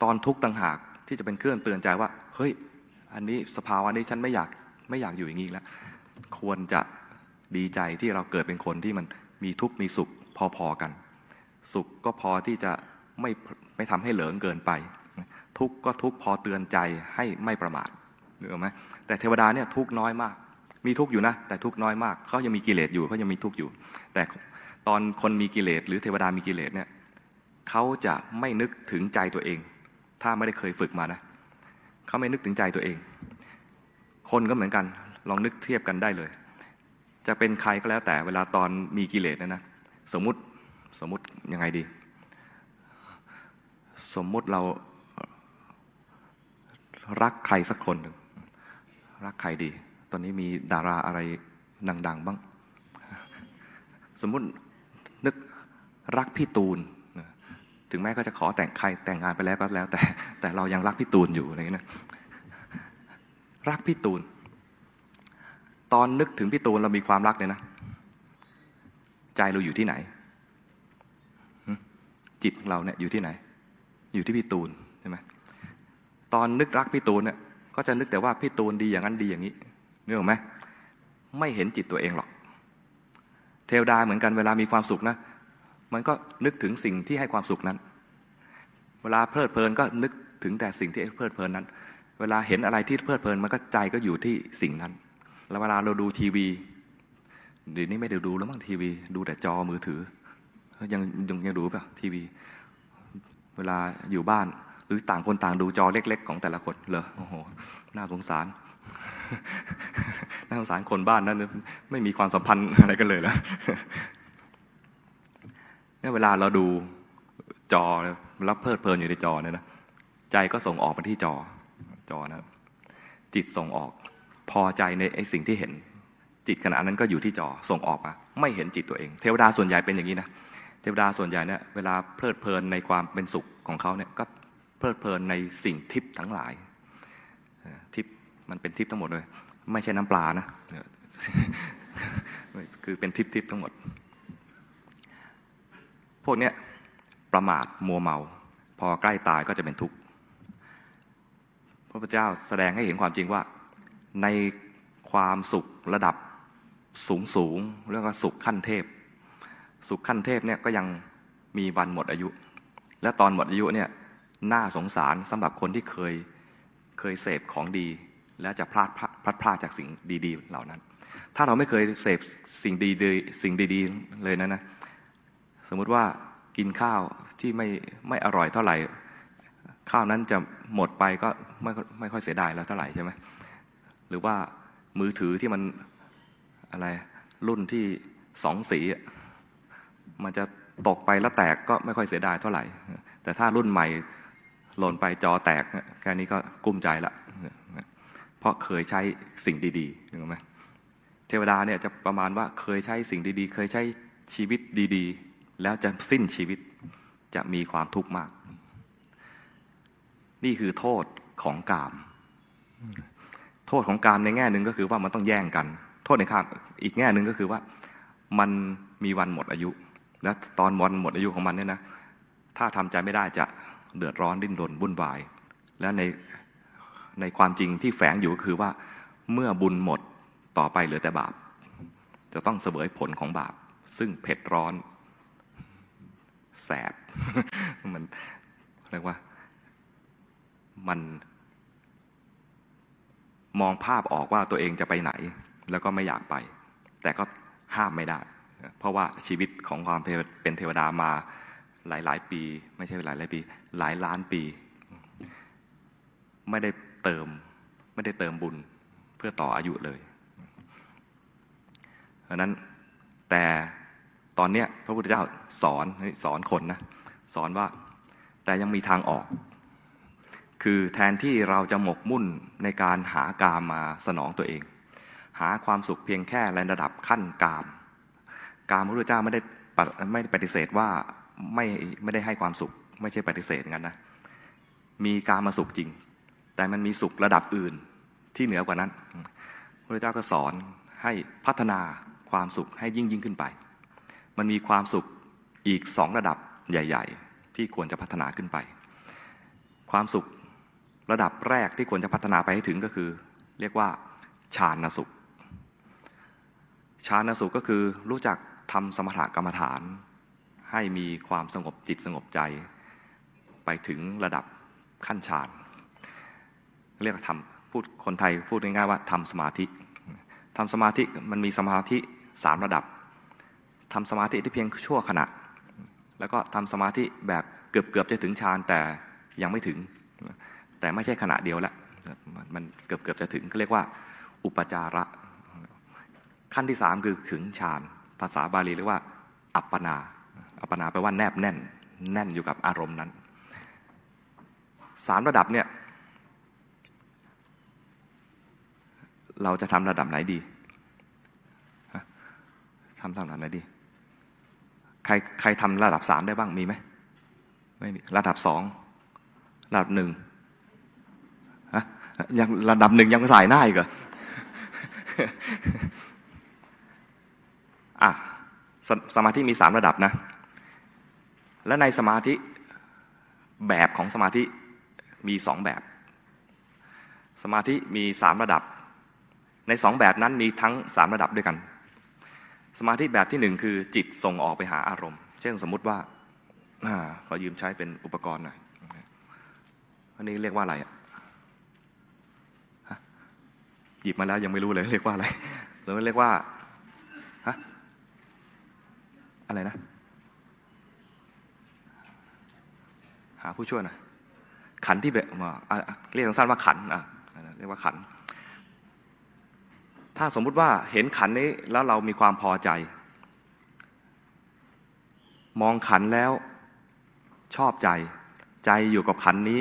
ตอนทุกข์ต่างหากที่จะเป็นเครื่องเตือนใจว่า เฮ้ย อันนี้สภาวะนี้ฉันไม่อยากไม่อยากอยู่อย่างนี้แล้ว ควรจะดีใจที่เราเกิดเป็นคนที่มันมีทุกข์มีสุขพอๆกัน สุขก็พอที่จะไม่ไม่ทำให้เหลิงเกินไป ทุกข์ก็ทุกข์พอเตือนใจให้ไม่ประมาทหรือไหมแต่เทวดาเนี่ยทุกข์น้อยมาก มีทุกข์อยู่นะ แต่ทุกข์น้อยมากเขายังมีกิเลสอยู่เขายังมีทุกข์อยู่ แต่ ตอนคนมีกิเลสหรือเทวดามีกิเลสเนี่ยเขาจะไม่นึกถึงใจตัวเอง ถ้าไม่ได้เคยฝึกมานะเขาไม่นึกถึงใจตัวเอง คนก็เหมือนกัน ลองนึกเทียบกันได้เลย จะเป็นใครก็แล้วแต่เวลาตอนมีกิเลสนะนะสมมติสมมติยังไงดี สมมุติเรารักใครสักคนหนึ่งรักใครดี ตอนนี้มีดาราอะไรดังๆบ้าง สมมุติ นึกรักพี่ตูน ถึงแม้ก็จะขอแต่งใครแต่งงานไปแล้วก็แล้ว แต่แต่เรายังรักพี่ตูนอยู่อะไรเงี้ยนะรักพี่ตูน ตอนนึกถึงพี่ตูนเรามีความรักเลยนะ ใจเราอยู่ที่ไหน จิตของเราเนี่ยอยู่ที่ไหน อยู่ที่พี่ตูนใช่ไหมตอนนึกรักพี่ตูนเนี่ยก็จะนึกแต่ว่าพี่ตูนดีอย่างนั้นดีอย่างนี้นึกออกไหมไม่เห็นจิตตัวเองหรอก เทวดาเหมือนกันเวลามีความสุขนะ มันก็นึกถึงสิ่งที่ให้ความสุขนั้น เวลาเพลิดเพลินก็นึกถึงแต่สิ่งที่เพลิดเพลินนั้น เวลาเห็นอะไรที่เพลิดเพลินมันก็ใจก็อยู่ที่สิ่งนั้น แล้วเวลาเราดูทีวีเดี๋ยวนี้ไม่ได้ดูแล้วมั้งทีวี ดูแต่จอมือถือ ยังยังยังดูป่ะทีวี เวลาอยู่บ้านหรือต่างคนต่างดูจอเล็ก ๆ ของแต่ละคนเหรอโอ้โหน่าสงสาร น่าสงสารคนบ้านนั้นไม่มีความสัมพันธ์อะไรกันเลยแล้วเนี่ยเวลาเราดูจอรับเพลิดเพลินอยู่ในจอเนี่ยนะใจก็ส่งออกมาที่จอจอนะจิตส่งออก พอใจในไอ้สิ่งที่เห็น จิตขณะนั้นก็อยู่ที่จอส่งออกมา ไม่เห็นจิตตัวเอง เทวดาส่วนใหญ่เป็นอย่างนี้นะเทวดาส่วนใหญ่เนี่ยเวลาเพลิดเพลินในความเป็นสุขของเขาเนี่ยก็เพลิดเพลินในสิ่งทิพย์ทั้งหลายทิพย์ มันเป็นทิพย์ทั้งหมดเลย ไม่ใช่น้ำปลานะคือเป็นทิพย์ทิพย์ทั้งหมด พวกเนี้ยประมาทมัวเมา พอใกล้ตายก็จะเป็นทุกข์พระพุทธเจ้าแสดงให้เห็นความจริงว่า ในความสุขระดับสูงสูงเรียกว่าสุขขั้นเทพ สุขขั้นเทพเนี่ยก็ยังมีวันหมดอายุ และตอนหมดอายุเนี่ยน่าสงสารสำหรับคนที่เคยเคยเสพของดี และจะพลาดพลาดพลาดจากสิ่งดี ๆ เหล่านั้น ถ้าเราไม่เคยเสพสิ่งดีๆสิ่งดีๆเลยนะนะ สมมุติว่ากินข้าวที่ไม่ไม่อร่อยเท่าไหร่ ข้าวนั้นจะหมดไปก็ไม่ไม่ค่อยเสียดายแล้วเท่าไหร่ใช่ไหมหรือว่ามือถือที่มันอะไรรุ่นที่สองสีมันจะตกไปแล้วแตกก็ไม่ค่อยเสียดายเท่าไหร่ แต่ถ้ารุ่นใหม่หล่นไปจอแตกแค่นี้ก็กุ้มใจละ เพราะเคยใช้สิ่งดีๆถูกไหมเทวดาเนี่ยจะประมาณว่าเคยใช้สิ่งดีๆ เคยใช้ชีวิตดีๆ แล้วจะสิ้นชีวิตจะมีความทุกข์มาก นี่คือโทษของกาม โทษของกามในแง่หนึ่งก็คือว่ามันต้องแย่งกัน โทษในข้างอีกแง่หนึ่งก็คือว่ามันมีวันหมดอายุ และตอนวันหมดอายุของมันเนี่ยนะถ้าทำใจไม่ได้จะเดือดร้อนดิ้นรนวุ่นวาย และใน ในความจริงที่แฝงอยู่ก็คือว่า เมื่อบุญหมดต่อไปเหลือแต่บาป จะต้องเสวยผลของบาป ซึ่งเผ็ดร้อน แสบ มันเรียกว่า มันมองภาพออกว่าตัวเองจะไปไหน แล้วก็ไม่อยากไป แต่ก็ห้ามไม่ได้ เพราะว่าชีวิตของความเป็นเทวดามาหลายหลายปี ไม่ใช่หลายหลายปี หลายล้านปี ไม่ได้ เติมไม่ได้เติมบุญเพื่อต่ออายุเลยดังนั้นแต่ตอนเนี้ยพระพุทธเจ้าสอนสอนคนนะสอนว่าแต่ยังมีทางออก คือแทนที่เราจะหมกมุ่นในการหากามมาสนองตัวเอง หาความสุขเพียงแค่ในระดับขั้นกาม กามพระพุทธเจ้าไม่ได้ไม่ไปฏิเสธว่าไม่ไม่ได้ให้ความสุข ไม่ใช่ปฏิเสธงั้นนะมีกามาสุขจริง แต่มันมีสุขระดับอื่นที่เหนือกว่านั้น พระเจ้าก็สอนให้พัฒนาความสุขให้ยิ่งยิ่งขึ้นไป มันมีความสุขอีกสองระดับใหญ่ ๆ ที่ควรจะพัฒนาขึ้นไป ความสุขระดับแรกที่ควรจะพัฒนาไปให้ถึงก็คือ เรียกว่าฌานสุขฌานสุขก็คือรู้จักทำสมถกรรมฐาน ให้มีความสงบจิตสงบใจ ไปถึงระดับขั้นฌาน เรียกว่าทำพูดคนไทยพูดง่ายๆว่าทำสมาธิทำสมาธิมันมีสมาธิสามระดับทำสมาธิที่เพียงชั่วขณะ แล้วก็ทำสมาธิแบบเกือบเกือบจะถึงฌานแต่ยังไม่ถึง แต่ไม่ใช่ขณะเดียวละมันเกือบเกือบจะถึงก็เรียกว่า อุปจาระ ขั้นที่สามคือถึงฌานภาษาบาลีเรียกว่า อัปปนา อัปปนาแปลว่าแนบแน่น แน่นอยู่กับอารมณ์นั้นสามระดับเนี่ย เราจะทำระดับไหนดีทำระดับไหนดี ใครใครทำระดับสามได้บ้างมีไหมไม่มีระดับสองระดับหนึ่งฮะยังระดับหนึ่งยังใส่หน้าอีกเหรออะสสมาธิมีสามระดับนะ และในสมาธิแบบของสมาธิมีสองแบบ สมาธิมีสามระดับ ในสองแบบนั้นมีทั้งสามระดับด้วยกัน สมาธิแบบที่หนึ่งคือจิตส่งออกไปหาอารมณ์ เช่นสมมุติว่าอขอยืมใช้เป็นอุปกรณ์หน่อยอันนี้เรียกว่าอะไรอะหยิบมาแล้วยังไม่รู้เลยเรียกว่าอะไรหรือเรียกว่าฮะอะไรนะ หาผู้ช่วยหน่อยขันที่แบบเรียกสั้นว่าขันอะเรียกว่าขัน ถ้าสมมุติว่าเห็นขันนี้แล้วเรามีความพอใจ มองขันแล้วชอบใจ ใจอยู่กับขันนี้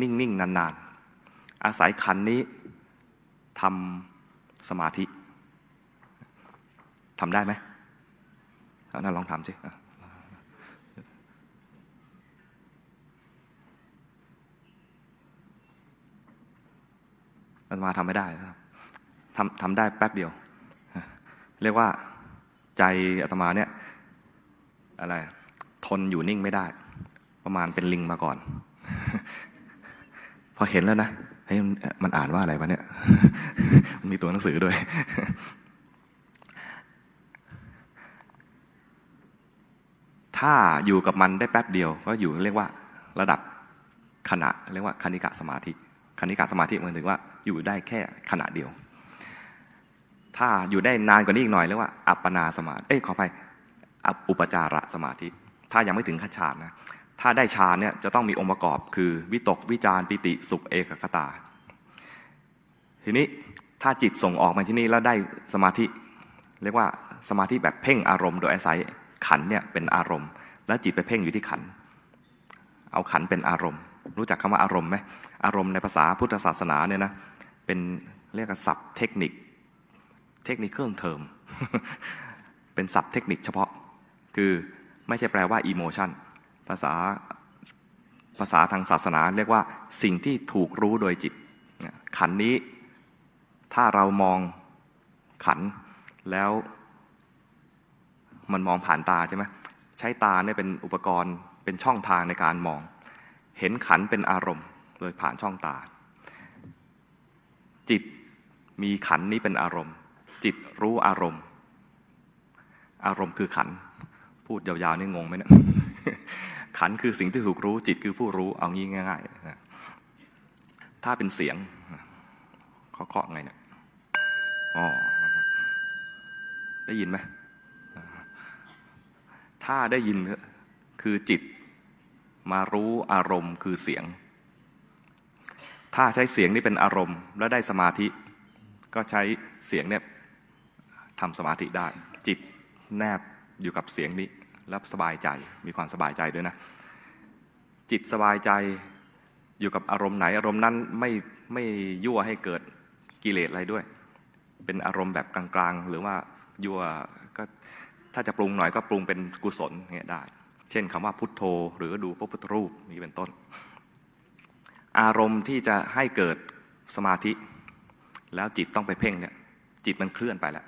นิ่งๆนานๆ อาศัยขันนี้ทำสมาธิทำได้ไหมนั่นลองทำสิมันมาทำไม่ได้ครับ ทำทำได้แป๊บเดียว เรียกว่าใจอาตมาเนี่ยอะไรทนอยู่นิ่งไม่ได้ ประมาณเป็นลิงมาก่อน พอเห็นแล้วนะเฮ้ยมันอ่านว่าอะไรวะเนี่ยมันมีตัวหนังสือด้วย ถ้าอยู่กับมันได้แป๊บเดียว ก็อยู่เรียกว่าระดับขณะ เรียกว่าคณิกะสมาธิคณิกะสมาธิหมายถึงว่าอยู่ได้แค่ขณะเดียว ถ้าอยู่ได้นานกว่านี้อีกหน่อยเรียกว่าอัปปนาสมาธิเอ้ยขอไปอุปจาระสมาธิ ถ้ายังไม่ถึงขั้นฌานนะถ้าได้ฌานเนี่ยจะต้องมีองค์ประกอบคือวิตกวิจารปิติสุขเอกคตา ทีนี้ถ้าจิตส่งออกมาที่นี่แล้วได้สมาธิ เรียกว่าสมาธิแบบเพ่งอารมณ์โดยอาศัยขันเนี่ยเป็นอารมณ์ แล้วจิตไปเพ่งอยู่ที่ขัน เอาขันเป็นอารมณ์ รู้จักคำว่าอารมณ์ไหมอารมณ์ในภาษาพุทธศาสนาเนี่ยนะเป็นเรียกว่าศัพท์เทคนิค เทคนิคเครื่องเทอมเป็นศัพท์เทคนิคเฉพาะ คือไม่ใช่แปลว่าอิโมชันภาษาภาษาทางศาสนาเรียกว่าสิ่งที่ถูกรู้โดยจิต ขันนี้ถ้าเรามองขันแล้วมันมองผ่านตาใช่ไหมใช้ตาเนี่ยเป็นอุปกรณ์เป็นช่องทางในการมอง เห็นขันเป็นอารมณ์โดยผ่านช่องตา จิตมีขันนี้เป็นอารมณ์ จิตรู้อารมณ์ อารมณ์คือขัน พูดยาวๆนี่งงไหมเนะี่ยขันคือสิ่งที่ถูกรู้จิตคือผู้รู้ เอางี้ง่ายๆนะถ้าเป็นเสียงเคาะไงเนี่ยอ๋อได้ยินไหมถ้าได้ยินคือจิตมารู้อารมณ์คือเสียง ถ้าใช้เสียงนี่เป็นอารมณ์ แล้วได้สมาธิ ก็ใช้เสียงเนี่ย ทำสมาธิได้ จิตแนบอยู่กับเสียงนี้แล้วสบายใจมีความสบายใจด้วยนะ จิตสบายใจอยู่กับอารมณ์ไหน อารมณ์นั้นไม่ไม่ยั่วให้เกิดกิเลสอะไรด้วย เป็นอารมณ์แบบกลางๆ หรือว่ายั่วก็ถ้าจะปรุงหน่อยก็ปรุงเป็นกุศลเนี่ยได้ เช่นคำว่าพุทโธ หรือดูพระพุทธรูปนี่เป็นต้น อารมณ์ที่จะให้เกิดสมาธิ แล้วจิตต้องไปเพ่งเนี่ยจิตมันเคลื่อนไปแล้ว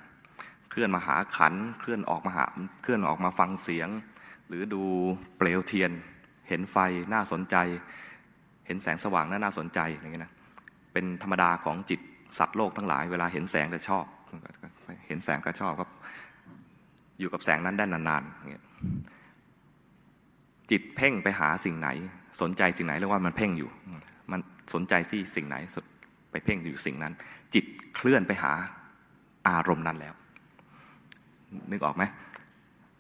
เคลื่อนมาหาขัน เคลื่อนออกมาหาเคลื่อนออกมาฟังเสียง หรือดูเปลวเทียน เห็นไฟน่าสนใจ เห็นแสงสว่างน่าน่าสนใจอะไรเงี้ยนะเป็นธรรมดาของจิตสัตว์โลกทั้งหลายเวลาเห็นแสงจะชอบ เห็นแสงก็ชอบครับ อยู่กับแสงนั้นได้นานๆเงี้ยจิตเพ่งไปหาสิ่งไหน สนใจสิ่งไหนเรียกว่ามันเพ่งอยู่ มันสนใจที่สิ่งไหนไปเพ่งอยู่สิ่งนั้น จิตเคลื่อนไปหาอารมณ์นั้นแล้ว นึกออกไหม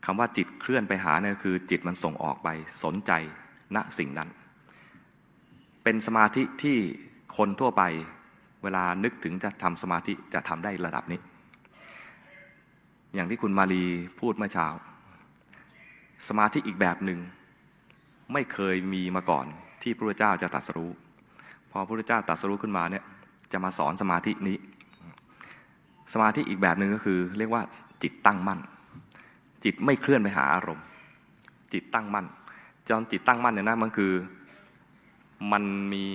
คำว่าจิตเคลื่อนไปหาเนี่ยคือจิตมันส่งออกไปสนใจณสิ่งนั้น เป็นสมาธิที่คนทั่วไปเวลานึกถึงจะทำสมาธิจะทำได้ระดับนี้ อย่างที่คุณมาลีพูดเมื่อเช้า สมาธิอีกแบบหนึ่งไม่เคยมีมาก่อนที่พระพุทธเจ้าจะตรัสรู้ พอพระพุทธเจ้าตรัสรู้ขึ้นมาเนี่ยจะมาสอนสมาธินี้ สมาธิอีกแบบหนึ่งก็คือ เรียกว่าจิตตั้งมั่น จิตไม่เคลื่อนไปหาอารมณ์ จิตตั้งมั่นจนจิตตั้งมั่นเนี่ยนะมันคือมันมี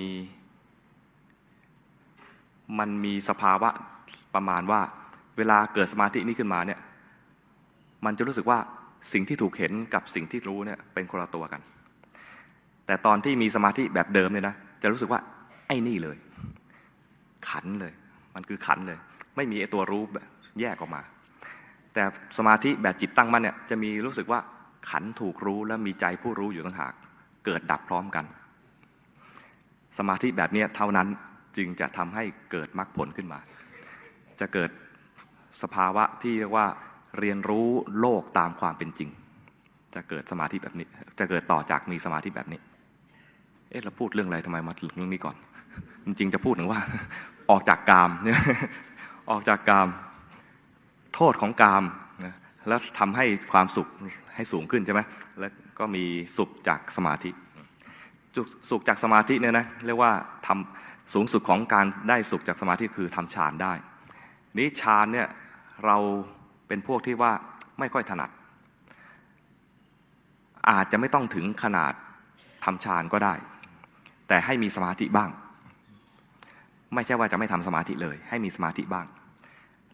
มันมีสภาวะประมาณว่า เวลาเกิดสมาธินี้ขึ้นมาเนี่ยมันจะรู้สึกว่าสิ่งที่ถูกเห็นกับสิ่งที่รู้เนี่ยเป็นคนละตัวกัน แต่ตอนที่มีสมาธิแบบเดิมเนี่ยนะจะรู้สึกว่าไอ้นี่เลย ขันเลย มันคือขันเลย ไม่มีไอตัวรู้แบบแยกออกมา แต่สมาธิแบบจิตตั้งมั่นเนี่ยจะมีรู้สึกว่าขันถูกรู้และมีใจผู้รู้อยู่ต่างหาก เกิดดับพร้อมกัน สมาธิแบบนี้เท่านั้นจึงจะทำให้เกิดมรรคผลขึ้นมา จะเกิดสภาวะที่เรียกว่าเรียนรู้โลกตามความเป็นจริง จะเกิดสมาธิแบบนี้ จะเกิดต่อจากมีสมาธิแบบนี้ เอ๊ะเราพูดเรื่องอะไรทำไมมาถึงเรื่องนี้ก่อน จริงๆจะพูดถึงว่าออกจากกามเนี่ย ออกจากกาม โทษของกามนะแล้วทำให้ความสุขให้สูงขึ้นใช่ไหมแล้วก็มีสุขจากสมาธิสุขจากสมาธิเนี่ยนะเรียกว่าทำสูงสุดของการได้สุขจากสมาธิคือทำฌานได้ นี้ฌานเนี่ยเราเป็นพวกที่ว่าไม่ค่อยถนัด อาจจะไม่ต้องถึงขนาดทำฌานก็ได้ แต่ให้มีสมาธิบ้าง ไม่ใช่ว่าจะไม่ทำสมาธิเลย ให้มีสมาธิบ้าง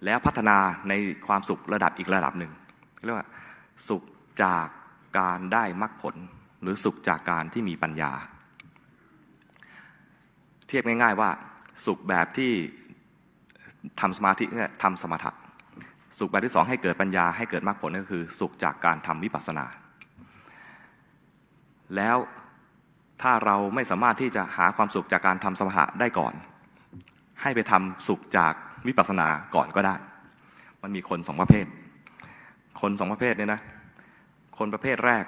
แล้วพัฒนาในความสุขระดับอีกระดับหนึ่งเรียกว่าสุขจากการได้มรรคผล หรือสุขจากการที่มีปัญญา เทียบง่าย ๆว่าสุขแบบที่ทำสมาธิเนี่ยทำสมถะสุขแบบที่สองให้เกิดปัญญาให้เกิดมรรคผลก็คือ สุขจากการทำวิปัสสนา แล้วถ้าเราไม่สามารถที่จะหาความสุขจากการทำสมถะได้ก่อน ให้ไปทำสุขจาก วิปัสสนาก่อนก็ได้ มันมีคนสองประเภท คนสองประเภทเนี่ยนะ คนประเภทแรก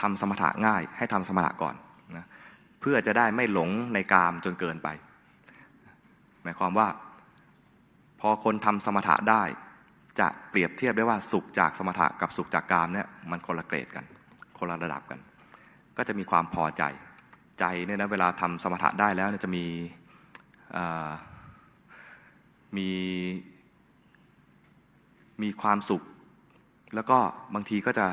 ทำสมถะง่าย ให้ทำสมถะก่อนนะเพื่อจะได้ไม่หลงในกามจนเกินไป หมายความว่า พอคนทำสมถะได้ จะเปรียบเทียบได้ว่าสุขจากสมถะกับสุขจากกามเนี่ยมันคนละเกรดกัน คนละระดับกัน ก็จะมีความพอใจ ใจเนี่ยนะเวลาทำสมถะได้แล้วจะมี มีมีความสุข แล้วก็บางทีก็จะ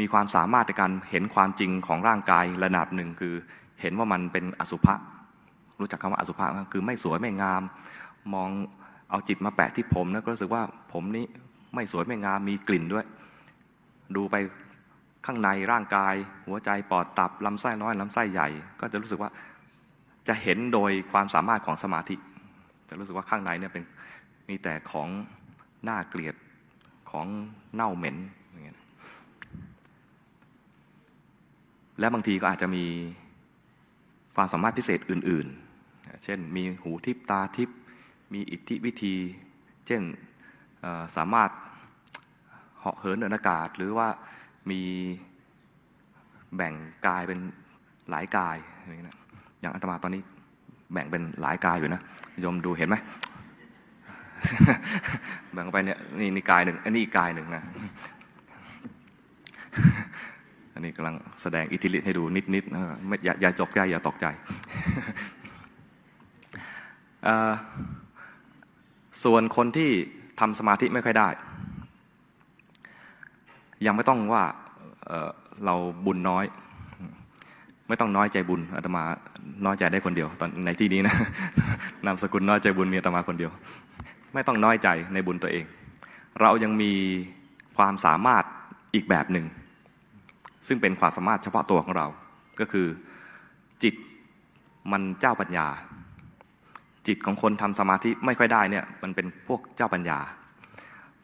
มีความสามารถในการเห็นความจริงของร่างกายระดับหนึ่งคือเห็นว่ามันเป็นอสุภะรู้จักคำว่าอสุภะคือไม่สวยไม่งาม มองเอาจิตมาแปะที่ผมนะก็รู้สึกว่าผมนี้ไม่สวยไม่งามมีกลิ่นด้วย ดูไปข้างในร่างกาย หัวใจปอดตับลำไส้น้อยลำไส้ใหญ่ ก็จะรู้สึกว่าจะเห็นโดยความสามารถของสมาธิ จะรู้สึกว่าข้างในเนี่ยเป็นมีแต่ของน่าเกลียดของเน่าเหม็นอย่างเงี้ยและบางทีก็อาจจะมีความสามารถพิเศษอื่น ๆ เช่นมีหูทิพตาทิพมีอิทธิวิธี เช่นสามารถเหาะเหินเดินอากาศ หรือว่ามีแบ่งกายเป็นหลายกายอย่างอาตมาตอนนี้ แบ่งเป็นหลายกายอยู่นะโยมดูเห็นไหมแบ่งไปเนี่ยนี่นี่กายหนึ่งอันนี้อีกกายหนึ่งนะอันนี้กำลังแสดงอิทธิฤทธิ์ให้ดูนิดๆนะไม่อย่าอย่าจกใจอย่าตกใจส่วนคนที่ทำสมาธิไม่ค่อยได้ ยังไม่ต้องว่าเเราบุญน้อย ไม่ต้องน้อยใจบุญอาตมา น้อยใจได้คนเดียว ตอนในที่นี้นะนามสกุลน้อยใจบุญมีตมาคนเดียว ไม่ต้องน้อยใจในบุญตัวเอง เรายังมีความสามารถอีกแบบหนึ่ง ซึ่งเป็นความสามารถเฉพาะตัวของเรา ก็คือจิตมันเจ้าปัญญา จิตของคนทำสมาธิไม่ค่อยได้เนี่ยมันเป็นพวกเจ้าปัญญา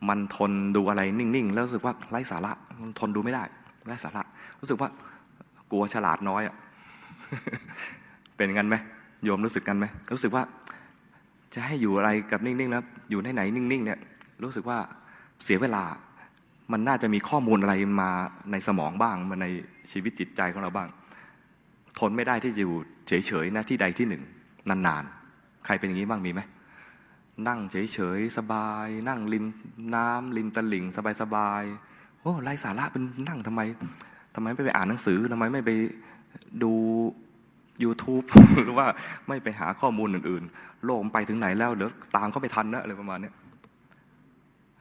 มันทนดูอะไรนิ่งๆ แล้วรู้สึกว่าไร้สาระมันทนดูไม่ได้ไร้สาระ รู้สึกว่ากลัวฉลาดน้อยอะ เป็นงั้นไหมโยมรู้สึกกันไหมรู้สึกว่า จะให้อยู่อะไรกับนิ่งๆนะอยู่ไหนๆนิ่งๆเนี่ยรู้สึกว่าเสียเวลา มันน่าจะมีข้อมูลอะไรมาในสมองบ้างมาในชีวิตจิตใจของเราบ้าง ทนไม่ได้ที่จะอยู่เฉยๆนะที่ใดที่หนึ่งนานๆ ใครเป็นอย่างนี้บ้างมีไหมนั่งเฉยๆสบาย นั่งริมน้ำริมตลิ่งสบายๆโอ้ไรสาระเป็นนั่งทำไมทำไมไม่ไปอ่านหนังสือทำไมไม่ไปดู YouTube หรือว่าไม่ไปหาข้อมูลอื่น ๆ โลกไปถึงไหนแล้วเดี๋ยวตามเขาไปทันนะอะไรประมาณนี้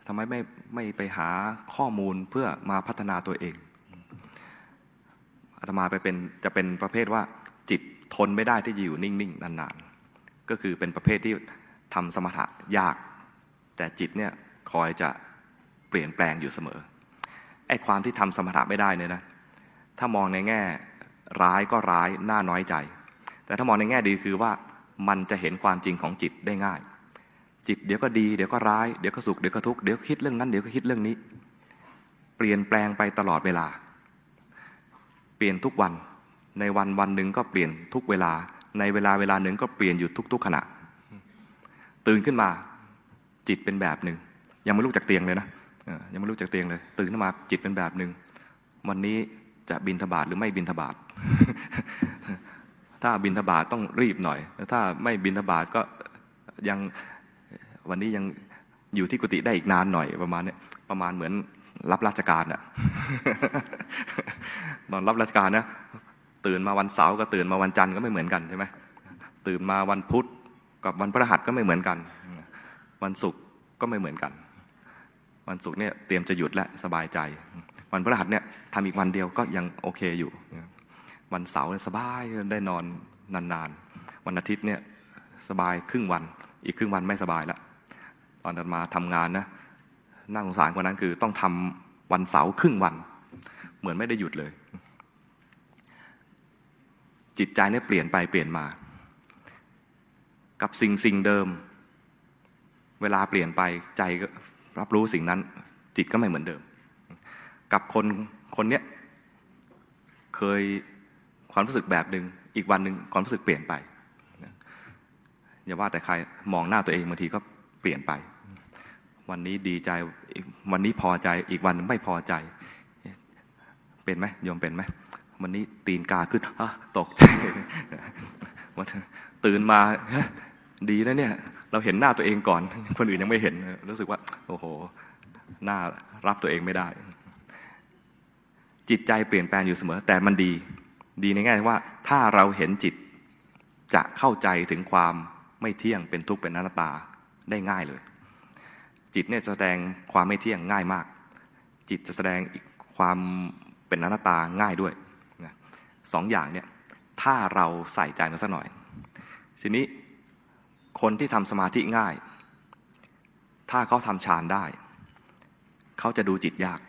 ทำไมไม่ไม่ไปหาข้อมูลเพื่อมาพัฒนาตัวเองอาตมาไปเป็นจะเป็นประเภทว่าจิตทนไม่ได้ที่จะอยู่นิ่งๆนานๆ ก็คือเป็นประเภทที่ทำสมถะยาก แต่จิตเนี่ยคอยจะเปลี่ยนแปลงอยู่เสมอไอ้ความที่ทำสมถะไม่ได้เนี่ยนะถ้ามองในแง่ ร้ายก็ร้ายน่าน้อยใจ แต่ถ้ามองในแง่ดีคือว่ามันจะเห็นความจริงของจิตได้ง่าย จิตเดี๋ยวก็ดีเดี๋ยวก็ร้ายเดี๋ยวก็สุขเดี๋ยวก็ทุกข์เดี๋ยวคิดเรื่องนั้นเดี๋ยวก็คิดเรื่องนี้ เปลี่ยนแปลงไปตลอดเวลา เปลี่ยนทุกวันในวันวันหนึ่งก็เปลี่ยนทุกเวลา ในเวลาเวลาหนึ่งก็เปลี่ยนอยู่ทุก ๆขณะ ตื่นขึ้นมาจิตเป็นแบบหนึ่งยังไม่ลุกจากเตียงเลยนะยังไม่ลุกจากเตียงเลย ตื่นขึ้นมาจิตเป็นแบบหนึ่งวันนี้ จะบินทบาทหรือไม่บินทบาทถ้าบินทบาทต้องรีบหน่อยถ้าไม่บินทบาทก็ยังวันนี้ยังอยู่ที่กุฏิได้อีกนานหน่อยประมาณนี้ประมาณเหมือนรับราชการอะตอนรับราชการนะตื่นมาวันเสาร์ก็ตื่นมาวันจันทร์ก็ไม่เหมือนกันใช่ไหมตื่นมาวันพุธกับวันพฤหัสก็ไม่เหมือนกัน วันศุกร์ก็ไม่เหมือนกัน วันศุกร์เนี่ยเตรียมจะหยุดและสบายใจ วันพฤหัสเนี่ยทำอีกวันเดียวก็ยังโอเคอยู่ วันเสาร์สบายได้นอนนานๆ วันอาทิตย์เนี่ยสบายครึ่งวัน อีกครึ่งวันไม่สบายล้วตอนมาทำงานนะน่าสงสารกว่านั้นคือต้องทำวันเสาร์ครึ่งวัน เหมือนไม่ได้หยุดเลย จิตใจเนี่ยเปลี่ยนไปเปลี่ยนมา กับสิ่งสิ่งเดิม เวลาเปลี่ยนไปใจก็รับรู้สิ่งนั้น จิตก็ไม่เหมือนเดิม กับคนคนเนี้ยเคยความรู้สึกแบบหนึ่งอีกวันหนึ่งความรู้สึกเปลี่ยนไปอย่าว่าแต่ใครมองหน้าตัวเองบางทีก็เปลี่ยนไป วันนี้ดีใจวันนี้พอใจอีกวันไม่พอใจ เป็นไหมโยมเป็นไหมวันนี้ตีนกาขึ้นตกใจวันตื่นมาดีนะเนี่ย เราเห็นหน้าตัวเองก่อน คนอื่นยังไม่เห็น รู้สึกว่า โอ้โห หน้ารับตัวเองไม่ได้ จิตใจเปลี่ยนแปลงอยู่เสมอ แต่มันดี ดีในแง่ว่า ถ้าเราเห็นจิตจะเข้าใจถึงความไม่เที่ยงเป็นทุกข์เป็นอนัตตาได้ง่ายเลย จิตเนี่ยแสดงความไม่เที่ยงง่ายมาก จิตจะแสดงอีกความเป็นอนัตตาง่ายด้วยนะสองอย่างเนี่ยถ้าเราใส่ใจมาสักหน่อย ทีนี้คนที่ทำสมาธิง่าย ถ้าเขาทำฌานได้ เขาจะดูจิตยาก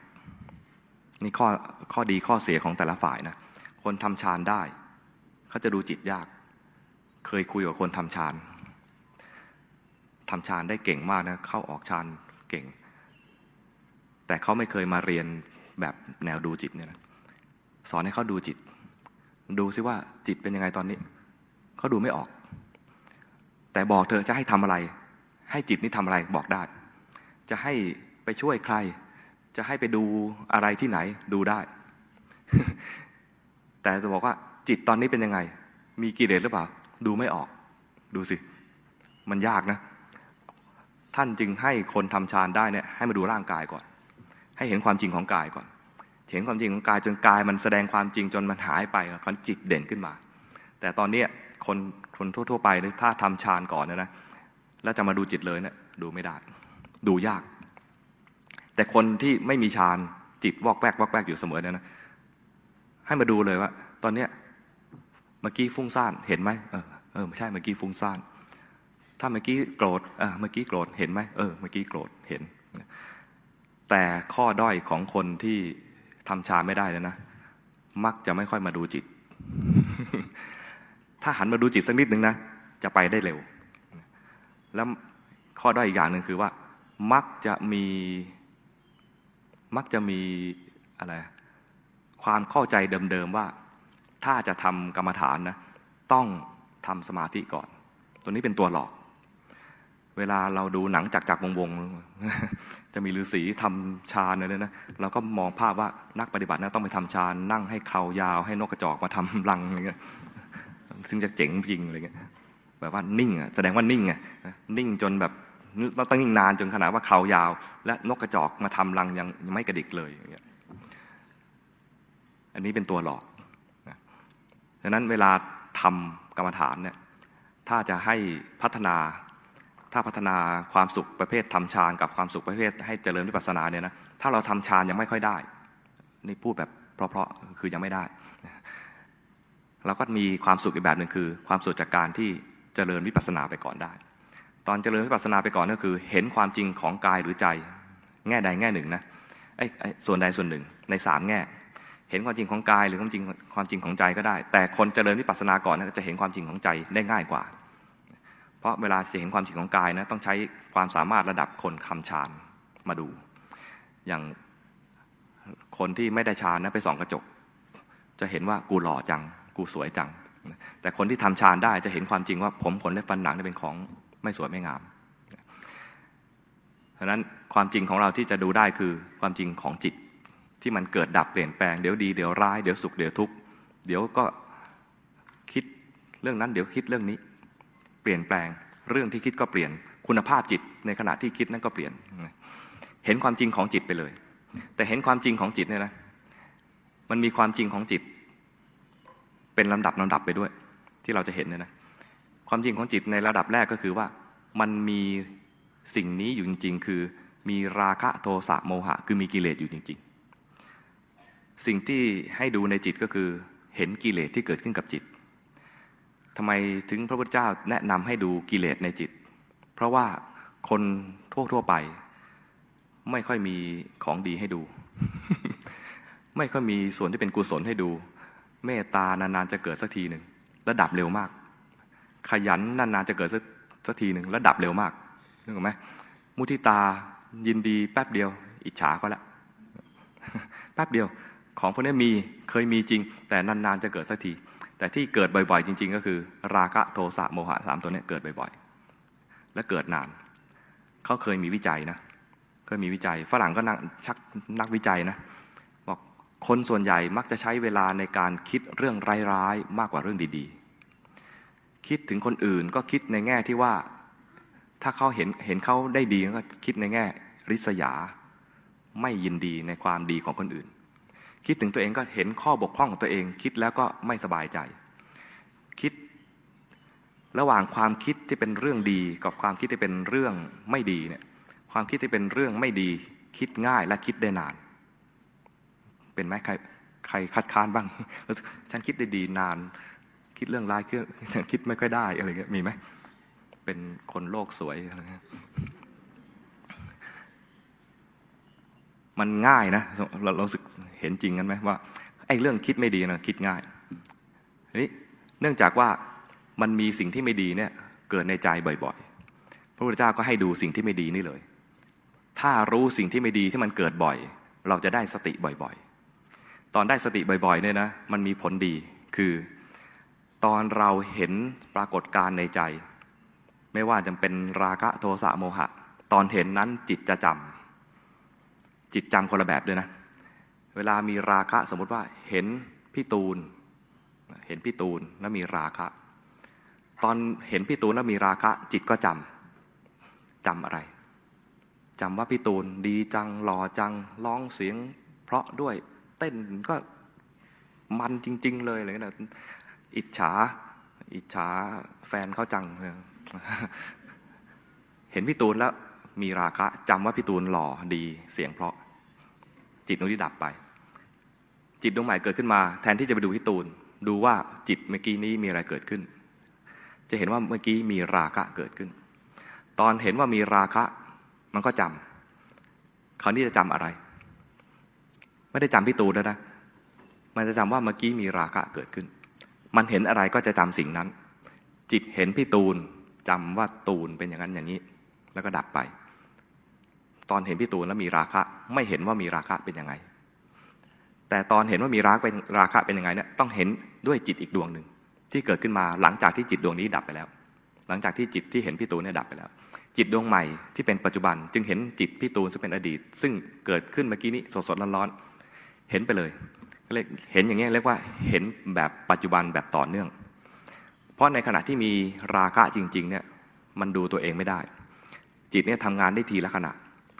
นี่ข้อข้อดีข้อเสียของแต่ละฝ่ายนะ คนทำฌานได้เขาจะดูจิตยาก เคยคุยกับคนทำฌานทำฌานได้เก่งมากนะ เข้าออกฌานเก่ง แต่เขาไม่เคยมาเรียนแบบแนวดูจิตเนี่ยนะสอนให้เขาดูจิต ดูซิว่าจิตเป็นยังไงตอนนี้เขาดูไม่ออก แต่บอกเธอจะให้ทำอะไร ให้จิตนี้ทำอะไรบอกได้ จะให้ไปช่วยใคร จะให้ไปดูอะไรที่ไหนดูได้ แต่จะบอกว่าจิตตอนนี้เป็นยังไง มีกิเลสหรือเปล่า ดูไม่ออก ดูสิ มันยากนะ ท่านจึงให้คนทำฌานได้เนี่ยให้มาดูร่างกายก่อน ให้เห็นความจริงของกายก่อน เห็นความจริงของกายจนกายมันแสดงความจริงจนมันหายไปแล้วจิตเด่นขึ้นมา แต่ตอนนี้คนคนทั่ว ๆ ไปถ้าทำฌานก่อนนะนะแล้วจะมาดูจิตเลยเนะี่ยดูไม่ได้ ดูยาก แต่คนที่ไม่มีฌานจิตวอกแวกวอกแวกอยู่เสมอเนี่ยนะให้มาดูเลยว่า ตอนเนี้ยเมื่อกี้ฟุ้งซ่านเห็นไหมเออเออไม่ใช่เมื่อกี้ฟุ้งซ่านถ้าเมื่อกี้โกรธเออเมื่อกี้โกรธเห็นไหมเออเมื่อกี้โกรธเห็น แต่ข้อด้อยของคนที่ทำฌานไม่ได้เลยนะมักจะไม่ค่อยมาดูจิต ถ้าหันมาดูจิตสักนิดหนึ่งนะจะไปได้เร็ว แล้วข้อด้อยอีกอย่างหนึ่งคือว่า มักจะมี มักจะมีอะไรความเข้าใจเดิมๆว่า ถ้าจะทำกรรมฐานนะต้องทำสมาธิก่อน ตัวนี้เป็นตัวหลอก เวลาเราดูหนังจักจักวงวงจะมีฤาษีทำฌานอะไรนะเราก็มองภาพว่านักปฏิบัตินะต้องไปทำฌานนั่งให้เขายาว ให้นกกระจอกมาทำรังอะไรเงี้ยซึ่งจะเจ๋งจริงอะไรเงี้ยแบบว่านิ่งอะแสดงว่านิ่งอะนิ่งจนแบบ ต้องนิ่งนานจนขนาดว่าเขายาว และนกกระจอกมาทำรังยังยังไม่กระดิกเลยอย่างเงี้ยอันนี้เป็นตัวหลอกดังนั้นเวลาทำกรรมฐานเนี่ยถ้าจะให้พัฒนาถ้าพัฒนาความสุขประเภททำฌานกับความสุขประเภท ให้เจริญวิปัสสนาเนี่ยนะถ้าเราทำฌานยังไม่ค่อยได้ นี่พูดแบบเพราะๆคือยังไม่ได้ เราก็มีความสุขอีกแบบหนึ่งคือ ความสุขจากการที่เจริญวิปัสสนาไปก่อนได้ ตอนเจริญวิปัสสนาไปก่อนก็คือ เห็นความจริงของกายหรือใจ แง่ใดแง่หนึ่งนะไอ้ส่วนใดส่วนหนึ่งในสามแง่ เห็นความจริงของกายหรือความจริงความจริงของใจก็ได้ แต่คนเจริญวิปัสสนาก่อนนะจะเห็นความจริงของใจได้ง่ายกว่า เพราะเวลาจะเห็นความจริงของกายนะต้องใช้ความสามารถระดับคนคำฌานมาดู อย่างคนที่ไม่ได้ฌานนะไปส่องกระจก จะเห็นว่ากูหล่อจัง กูสวยจัง แต่คนที่ทำฌานได้จะเห็นความจริงว่าผมขนและฟันหนังเป็นของ ไม่สวยไม่งาม เพราะนั้นความจริงของเราที่จะดูได้คือความจริงของจิตที่มันเกิดดับเปลี่ยนแปลงเดี๋ยวดีเดี๋ยวร้ายเดี๋ยวสุขเดี๋ยวทุกข์เดี๋ยวก็คิดเรื่องนั้นเดี๋ยวคิดเรื่องนี้ เปลี่ยนแปลงเรื่องที่คิดก็เปลี่ยนคุณภาพจิตในขณะที่คิดนั่นก็เปลี่ยน เห็นความจริงของจิตไปเลย แต่เห็นความจริงของจิตเนี่ยนะมันมีความจริงของจิต เป็นลำดับลำดับไปด้วย ที่เราจะเห็นเนี่ยนะ ความจริงของจิตในระดับแรกก็คือว่า มันมีสิ่งนี้อยู่จริง ๆ คือมีราคะโทสะโมหะ คือมีกิเลสอยู่จริง ๆ สิ่งที่ให้ดูในจิตก็คือเห็นกิเลสที่เกิดขึ้นกับจิตทำไมถึงพระพุทธเจ้าแนะนำให้ดูกิเลสในจิต เพราะว่าคนทั่วทั่วไป ไม่ค่อยมีของดีให้ดู ไม่ค่อยมีส่วนที่เป็นกุศลให้ดู เมตตานานๆจะเกิดสักทีหนึ่งระดับเร็วมาก ขยันนานๆจะเกิดสักทีหนึ่งระดับเร็วมากนึกออกไหมมุทิตายินดีแป๊บเดียว อิจฉาก็แล้วแป๊บเดียวของพวกนี้มีเคยมีจริง แต่นานๆจะเกิดสักที แต่ที่เกิดบ่อยๆ จริง ๆ ก็คือ ราคะโทสะโมหะสามตัวนี้เกิดบ่อยๆ และเกิดนานเขาเคยมีวิจัยนะเคยมีวิจัย ฝรั่งก็นักชักนักวิจัยนะบอกคนส่วนใหญ่มักจะใช้เวลาในการคิดเรื่องร้ายๆมากกว่าเรื่องดีๆ คิดถึงคนอื่นก็คิดในแง่ที่ว่า ถ้าเขาเห็นเห็นเขาได้ดีก็คิดในแง่ริษยา ไม่ยินดีในความดีของคนอื่น คิดถึงตัวเองก็เห็นข้อบกพร่องของตัวเอง คิดแล้วก็ไม่สบายใจ คิด ระหว่างความคิดที่เป็นเรื่องดีกับความคิดที่เป็นเรื่องไม่ดีเนี่ยความคิดที่เป็นเรื่องไม่ดี คิดง่ายและคิดได้นาน เป็นไหมใครใครคัดค้านบ้างฉันคิดได้ดีนาน คิดเรื่องร้ายคือฉันคิดไม่ค่อยได้อะไรเงี้ยมีไหมเป็นคนโลกสวยอะไรเงี้ยมันง่ายนะเราเราสึกเห็นจริงกันไหมว่าไอ้เรื่องคิดไม่ดีนะคิดง่ายนี่เนื่องจากว่ามันมีสิ่งที่ไม่ดีเนี่ยเกิดในใจบ่อยๆ พระพุทธเจ้าก็ให้ดูสิ่งที่ไม่ดีนี่เลย ถ้ารู้สิ่งที่ไม่ดีที่มันเกิดบ่อย เราจะได้สติบ่อยๆ ตอนได้สติบ่อยๆเนี่ยนะมันมีผลดีคือ ตอนเราเห็นปรากฏการในใจ ไม่ว่าจะเป็นราคะโทสะโมหะ ตอนเห็นนั้นจิตจะจำจิตจำคนละแบบด้วยนะ เวลามีราคะสมมติว่าเห็นพี่ตูน เห็นพี่ตูนแล้วมีราคะ ตอนเห็นพี่ตูนแล้วมีราคะ จิตก็จำจำอะไรจำว่าพี่ตูนดีจังหล่อจังร้องเสียง เพราะด้วยเต้นก็มันจริง ๆ เลยอะไรเงี้ย อิจฉา อิจฉาแฟนเขาจัง เห็นพี่ตูนแล้วมีราคะจำว่าพี่ตูนหล่อดีเสียงเพราะ จิตดวงที่ดับไป จิตดวงใหม่เกิดขึ้นมา แทนที่จะไปดูพี่ตูน ดูว่าจิตเมื่อกี้นี้มีอะไรเกิดขึ้น จะเห็นว่าเมื่อกี้มีราคะเกิดขึ้น ตอนเห็นว่ามีราคะ มันก็จำคราวนี้จะจำอะไร ไม่ได้จำพี่ตูนแล้วนะมันจะจำว่าเมื่อกี้มีราคะเกิดขึ้น มันเห็นอะไรก็จะจำสิ่งนั้น จิตเห็นพี่ตูนจำว่าตูนเป็นอย่างนั้นอย่างนี้ แล้วก็ดับไป ตอนเห็นพี่ตูนแล้วมีราคะ ไม่เห็นว่ามีราคะเป็นยังไง แต่ตอนเห็นว่ามีราคะเป็นราคะเป็นยังไงเนี่ยต้องเห็นด้วยจิตอีกดวงหนึ่งที่เกิดขึ้นมาหลังจากที่จิตดวงนี้ดับไปแล้ว หลังจากที่จิตที่เห็นพี่ตูนเนี่ยดับไปแล้ว จิตดวงใหม่ที่เป็นปัจจุบัน จึงเห็นจิตพี่ตูนซึ่งเป็นอดีต ซึ่งเกิดขึ้นเมื่อกี้นี้สดๆร้อนๆเห็นไปเลย เรียกเห็นอย่างเงี้เรียกว่าเห็นแบบปัจจุบันแบบต่อเนื่อง เพราะในขณะที่มีราคะจริงๆเนี่ยมันดูตัวเองไม่ได้ จิตเนี่ยทำงานได้ทีละขณะ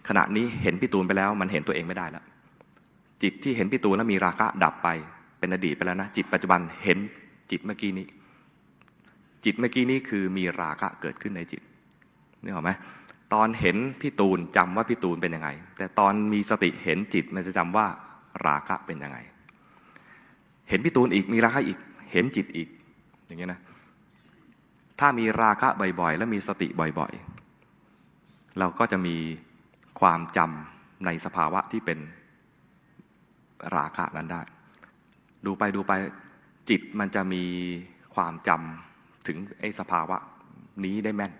ขณะนี้เห็นพี่ตูนไปแล้ว มันเห็นตัวเองไม่ได้แล้ว จิตที่เห็นพี่ตูนแล้วมีราคะดับไปเป็นอดีตไปแล้วนะจิตปัจจุบันเห็นจิตเมื่อกี้นี้ จิตเมื่อกี้นี้คือมีราคะเกิดขึ้นในจิตนี่เหรอไหมตอนเห็นพี่ตูนจำว่าพี่ตูนเป็นยังไง แต่ตอนมีสติเห็นจิตมันจะจำว่าราคะเป็นยังไง เห็นพี่ตูนอีกมีราคะอีก เห็นจิตอีก อย่างเงี้ยนะ ถ้ามีราคะบ่อยๆ แล้วมีสติบ่อยๆ เราก็จะมีความจำในสภาวะที่เป็นราคะนั้นได้ ดูไปดูไปจิตมันจะมีความจำถึงไอ้สภาวะนี้ได้แม่น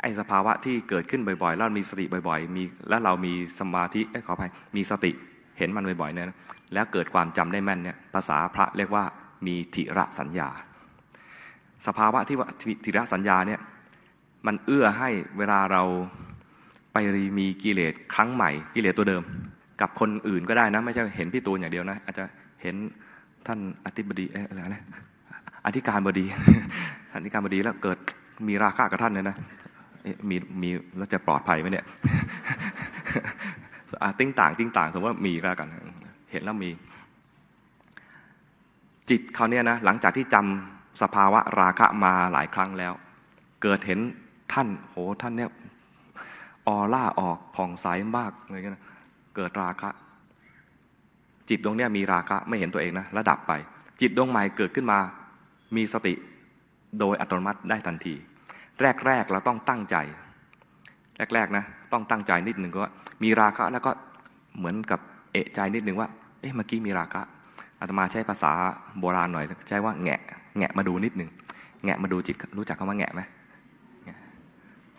ไอ้สภาวะที่เกิดขึ้นบ่อยๆ แล้วมีสติบ่อย ๆ มีแล้วเรามีสมาธิขออภัยมีสติ เห็นมันบ่อยๆเนี่ยแล้วเกิดความจำได้แม่นเนี่ยภาษาพระเรียกว่ามีทิระสัญญา สภาวะที่ว่าทิระสัญญาเนี่ยมันเอื้อให้เวลาเราไปมีกิเลสครั้งใหม่กิเลสตัวเดิม กับคนอื่นก็ได้นะ ไม่ใช่เห็นพี่ตูนอย่างเดียวนะ อาจจะเห็นท่านอธิบดีอะไรนะอธิการบดีอธิการบดีแล้วเกิดมีราคะกับท่านเลยนะมีมีแล้วจะปลอดภัยไหมเนี่ย ติ้งต่างติ้งต่างสมมติว่ามีแล้วกัน เห็นแล้วมี จิตเขาเนี่ยนะหลังจากที่จำสภาวะราคะมาหลายครั้งแล้ว เกิดเห็นท่านโหท่านเนี่ยออร่าออกผ่องใสมากเลยนะเกิดราคะ จิตดวงเนี้ยมีราคะไม่เห็นตัวเองนะระดับไป จิตดวงใหม่เกิดขึ้นมา มีสติโดยอัตโนมัติได้ทันที แรกๆเราต้องตั้งใจ แรกๆนะ ต้องตั้งใจนิดหนึ่งว่ามีราคะแล้วก็เหมือนกับเอะใจนิดหนึ่งว่า เอ๊ะเมื่อกี้มีราคะอาตมาใช้ภาษาโบราณหน่อยใช้ว่าแงะแงะมาดูนิดหนึ่งแงะมาดูจิตรู้จักคำว่าแงะไหม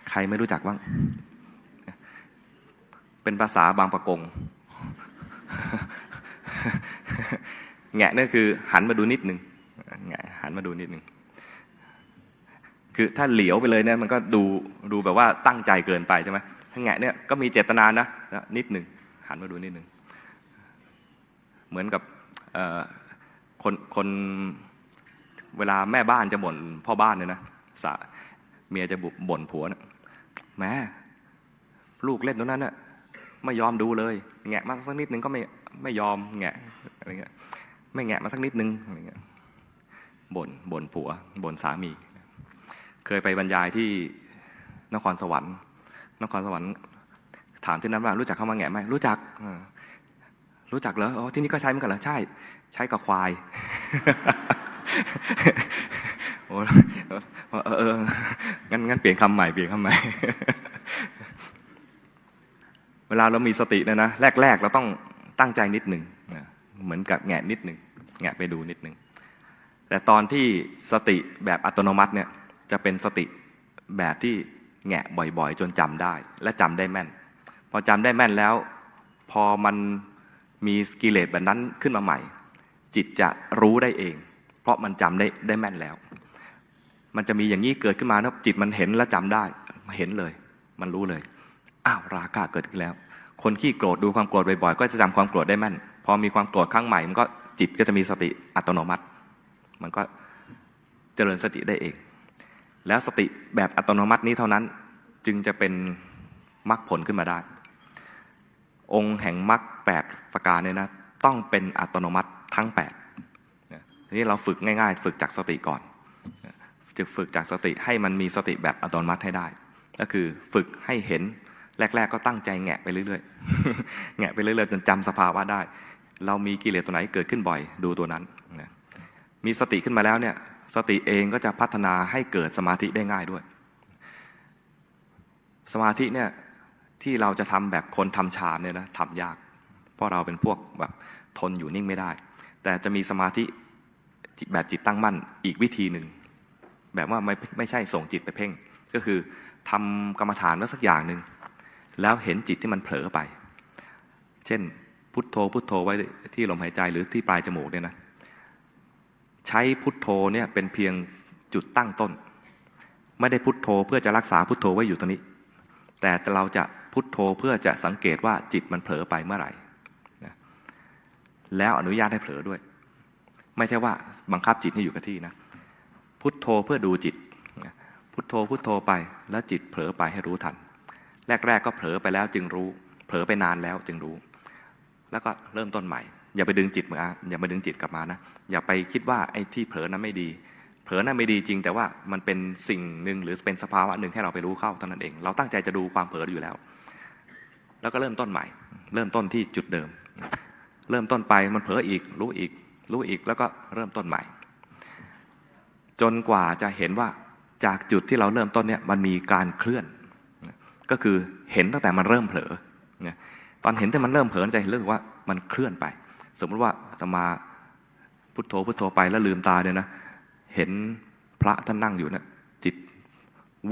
ใครไม่รู้จักบ้างเป็นภาษาบางประกงแงะนี่คือหันมาดูนิดหนึ่งแงะหันมาดูนิดหนึ่งคือถ้าเหลียวไปเลยเนี่ยมันก็ดูดูแบบว่าตั้งใจเกินไปใช่ไหม แงะเนี่ยก็มีเจตนานะนิดหนึ่งหันมาดูนิดหนึ่งเหมือนกับคนคนเวลาแม่บ้านจะบ่นพ่อบ้านเนี่ยนะสะเมียจะบุบ่นผัวนะแม่ลูกเล่นตรงนั้นน่ะไม่ยอมดูเลย แงะมาสักนิดนึงก็ไม่ไม่ยอมแงะอะไรเงี้ยไม่แงะมาสักนิดนึงอะไรเงี้ยบ่นบ่นผัวบ่นสามี เคยไปบรรยายที่นครสวรรค์ นครสวรรค์ถามที่นั้นว่ารู้จักคำว่าแงะไหมรู้จักรู้จักเหรออที่นี่ก็ใช้เหมือนกันเหรอใช่ ใช้กับควายโอ้เอองั้นงั้นเปลี่ยนคำใหม่เปลี่ยนคำใหม่เวลาเรามีสติเนี่ยนะแรก ๆ เราต้องตั้งใจนิดหนึ่งเหมือนกับแงะนิดหนึ่งแงะไปดูนิดหนึ่งแต่ตอนที่สติแบบอัตโนมัติเนี่ยจะเป็นสติแบบที่ แงะบ่อยๆ จนจำได้ และจำได้แม่น พอจำได้แม่นแล้ว พอมันมีกิเลสแบบนั้นขึ้นมาใหม่ จิตจะรู้ได้เอง เพราะมันจำได้ได้แม่นแล้ว มันจะมีอย่างนี้เกิดขึ้นมานะจิตมันเห็นและจำได้เห็นเลย มันรู้เลยอ้าวราคะเกิดขึ้นแล้ว คนขี้โกรธดูความโกรธบ่อยๆ ก็จะจำความโกรธได้แม่น พอมีความโกรธครั้งใหม่มันก็จิตก็จะมีสติอัตโนมัติ มันก็เจริญสติได้เอง แล้วสติแบบอัตโนมัตินี้เท่านั้นจึงจะเป็นมรรคผลขึ้นมาได้ องค์แห่งมรรคแปดประการเนี่ยนะต้องเป็นอัตโนมัติทั้งแปดทีนี้เราฝึกง่าย ๆ ฝึกจากสติก่อนจะฝึกจากสติให้มันมีสติแบบอัตโนมัติให้ได้ ก็คือฝึกให้เห็นแรก ๆ ก็ตั้งใจแงะไปเรื่อยๆแงะไปเรื่อยๆจนจำสภาวะได้ เรามีกิเลสตัวไหนเกิดขึ้นบ่อยดูตัวนั้น มีสติขึ้นมาแล้วเนี่ย สติเองก็จะพัฒนาให้เกิดสมาธิได้ง่ายด้วย สมาธิเนี่ยที่เราจะทำแบบคนทำฌานเนี่ยนะทำยาก เพราะเราเป็นพวกแบบทนอยู่นิ่งไม่ได้ แต่จะมีสมาธิแบบจิตตั้งมั่นอีกวิธีหนึ่งแบบว่าไม่ไม่ใช่ส่งจิตไปเพ่ง ก็คือทำกรรมฐานว่าสักอย่างหนึ่งแล้วเห็นจิตที่มันเผลอไป เช่นพุทโธพุทโธไว้ที่ลมหายใจหรือที่ปลายจมูกเนี่ยนะ ใช้พุทโธเนี่ยเป็นเพียงจุดตั้งต้น ไม่ได้พุทโธเพื่อจะรักษาพุทโธไว้อยู่ตรงนี้ แต่เราจะพุทโธเพื่อจะสังเกตว่าจิตมันเผลอไปเมื่อไหร่แล้วอนุญาตให้เผลอด้วย ไม่ใช่ว่าบังคับจิตให้อยู่กับที่นะ พุทโธเพื่อดูจิต พุทโธพุทโธไปแล้วจิตเผลอไปให้รู้ทัน แรกๆก็เผลอไปแล้วจึงรู้ เผลอไปนานแล้วจึงรู้ แล้วก็เริ่มต้นใหม่ อย่าไปดึงจิตมาอย่ามาดึงจิตกลับมานะ อย่าไปคิดว่าไอ้ที่เผลอนั้นไม่ดี เผลอนั้นไม่ดีจริง แต่ว่ามันเป็นสิ่งหนึ่งหรือเป็นสภาวะหนึ่งให้เราไปรู้เข้าเท่านั้นเอง เราตั้งใจจะดูความเผลออยู่แล้ว แล้วก็เริ่มต้นใหม่ เริ่มต้นที่จุดเดิม เริ่มต้นไปมันเผลออีก รู้อีก รู้อีกแล้วก็เริ่มต้นใหม่ จนกว่าจะเห็นว่าจากจุดที่เราเริ่มต้นเนี่ยมันมีการเคลื่อน ก็คือเห็นตั้งแต่มันเริ่มเผลอตอนเห็นแต่มันเริ่มเผลอใจรู้สึกว่ามันเคลื่อนไป สมมติว่าจะมาพุทโธพุทโธไปแล้วลืมตาเนี่ยนะเห็นพระท่านนั่งอยู่นะจิต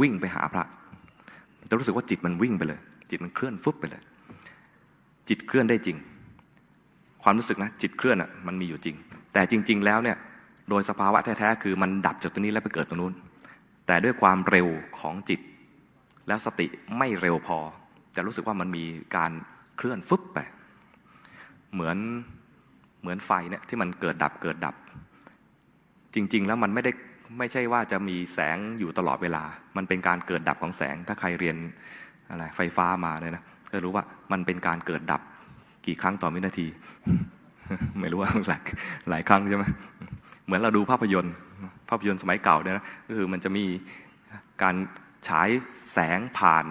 วิ่งไปหาพระจะรู้สึกว่าจิตมันวิ่งไปเลย จิตมันเคลื่อนฟุบไปเลย จิตเคลื่อนได้จริง ความรู้สึกนะจิตเคลื่อนอะมันมีอยู่จริง แต่จริง ๆ แล้วเนี่ยโดยสภาวะแท้ๆคือมันดับจากตรงนี้แล้วไปเกิดตรงนู้น แต่ด้วยความเร็วของจิต แล้วสติไม่เร็วพอ จะรู้สึกว่ามันมีการเคลื่อนฟึบไป เหมือน เหมือนไฟเนี่ยที่มันเกิดดับเกิดดับ จริง ๆ แล้วมันไม่ได้ไม่ใช่ว่าจะมีแสงอยู่ตลอดเวลา มันเป็นการเกิดดับของแสง ถ้าใครเรียนอะไรไฟฟ้ามาเลยนะก็รู้ว่ามันเป็นการเกิดดับกี่ครั้งต่อวินาที ไม่รู้ว่าหลายหลายครั้งใช่ไหมเหมือนเราดูภาพยนตร์ภาพยนตร์สมัยเก่าเนี่ยนะก็คือมันจะมีการฉายแสงผ่าน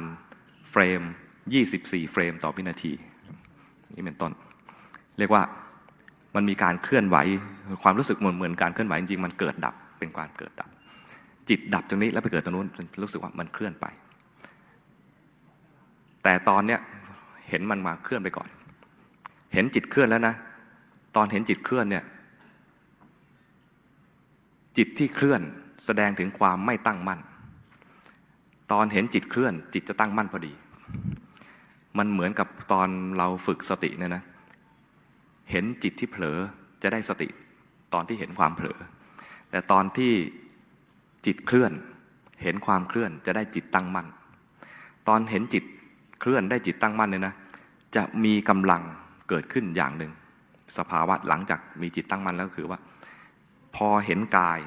เฟรม 24 เฟรมต่อวินาที นี่เป็นต้น เรียกว่า มันมีการเคลื่อนไหว ความรู้สึกเหมือนเหมือนการเคลื่อนไหวจริงๆมันเกิดดับเป็นการเกิดดับ จิตดับตรงนี้แล้วไปเกิดตรงนู้นรู้สึกว่ามันเคลื่อนไป แต่ตอนเนี้ยเห็นมันมาเคลื่อนไปก่อน เห็นจิตเคลื่อนแล้วนะ ตอนเห็นจิตเคลื่อนเนี่ยจิตที่เคลื่อนแสดงถึงความไม่ตั้งมั่น ตอนเห็นจิตเคลื่อน จิตจะตั้งมั่นพอดี มันเหมือนกับตอนเราฝึกสติเนี่ยนะ เห็นจิตที่เผลอจะได้สติตอนที่เห็นความเผลอ แต่ตอนที่จิตเคลื่อน เห็นความเคลื่อนจะได้จิตตั้งมั่น ตอนเห็นจิตเคลื่อนได้จิตตั้งมั่นเนี่ยนะ จะมีกำลังเกิดขึ้นอย่างหนึ่ง สภาวะหลังจากมีจิตตั้งมั่นแล้วคือว่า พอเห็นกาย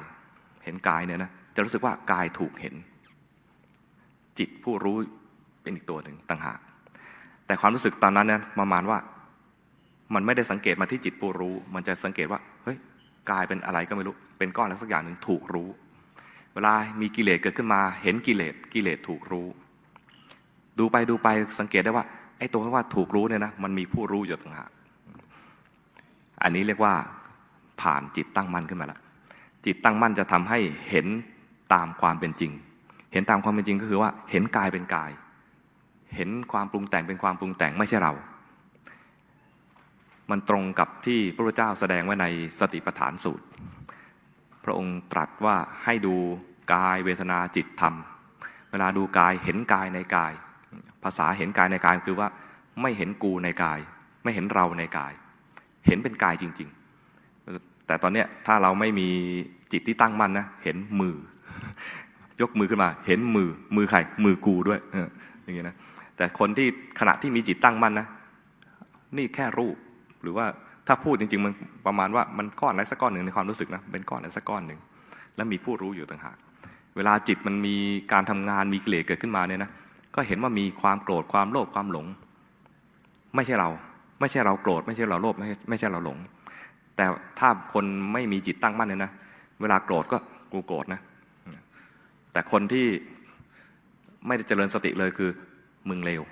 เห็นกายเนี่ยนะจะรู้สึกว่ากายถูกเห็น จิตผู้รู้เป็นอีกตัวหนึ่งต่างหาก แต่ความรู้สึกตอนนั้นเนี่ยประมาณว่า มันไม่ได้สังเกตมาที่จิตผู้รู้ มันจะสังเกตว่า เฮ้ย กายเป็นอะไรก็ไม่รู้ เป็นก้อนอะไรสักอย่างหนึ่งถูกรู้ เวลามีกิเลสเกิดขึ้นมา เห็นกิเลส กิเลสถูกรู้ ดูไปดูไปสังเกตได้ว่า ไอ้ตัวที่ว่าถูกรู้เนี่ยนะ มันมีผู้รู้อยู่ต่างหาก อันนี้เรียกว่าผ่านจิตตั้งมั่นขึ้นมาแล้ว จิตตั้งมั่นจะทำให้เห็นตามความเป็นจริง เห็นตามความเป็นจริงก็คือว่า เห็นกายเป็นกาย เห็นความปรุงแต่งเป็นความปรุงแต่งไม่ใช่เรา มันตรงกับที่พระพุทธเจ้าแสดงไว้ในสติปัฏฐานสูตร พระองค์ตรัสว่าให้ดูกายเวทนาจิตธรรม เวลาดูกายเห็นกายในกาย ภาษาเห็นกายในกายคือว่าไม่เห็นกูในกาย ไม่เห็นเราในกาย เห็นเป็นกายจริง ๆ แต่ตอนเนี้ยถ้าเราไม่มีจิตที่ตั้งมั่นนะเห็นมือ ยกมือขึ้นมา เห็นมือมือใครมือกูด้วยอย่างเงี้ยนะแต่คนที่ขณะที่มีจิตตั้งมั่นนะนี่แค่รูป หรือว่าถ้าพูดจริงๆมันประมาณว่ามันก้อนอะไรสักก้อนหนึ่งในความรู้สึกนะเป็นก้อนอะไรสักก้อนหนึ่งแล้วมีผู้รู้อยู่ต่างหากเวลาจิตมันมีการทำงานมีกิเลสเกิดขึ้นมาเนี่ยนะก็เห็นว่ามีความโกรธความโลภความหลง ไม่ใช่เรา ไม่ใช่เราโกรธไม่ใช่เราโลภไม่ไม่ใช่เราหลง แต่ถ้าคนไม่มีจิตตั้งมั่นเนี่ยนะเวลาโกรธก็กูโกรธนะ แต่คนที่ไม่ได้เจริญสติเลยคือ มึงเลว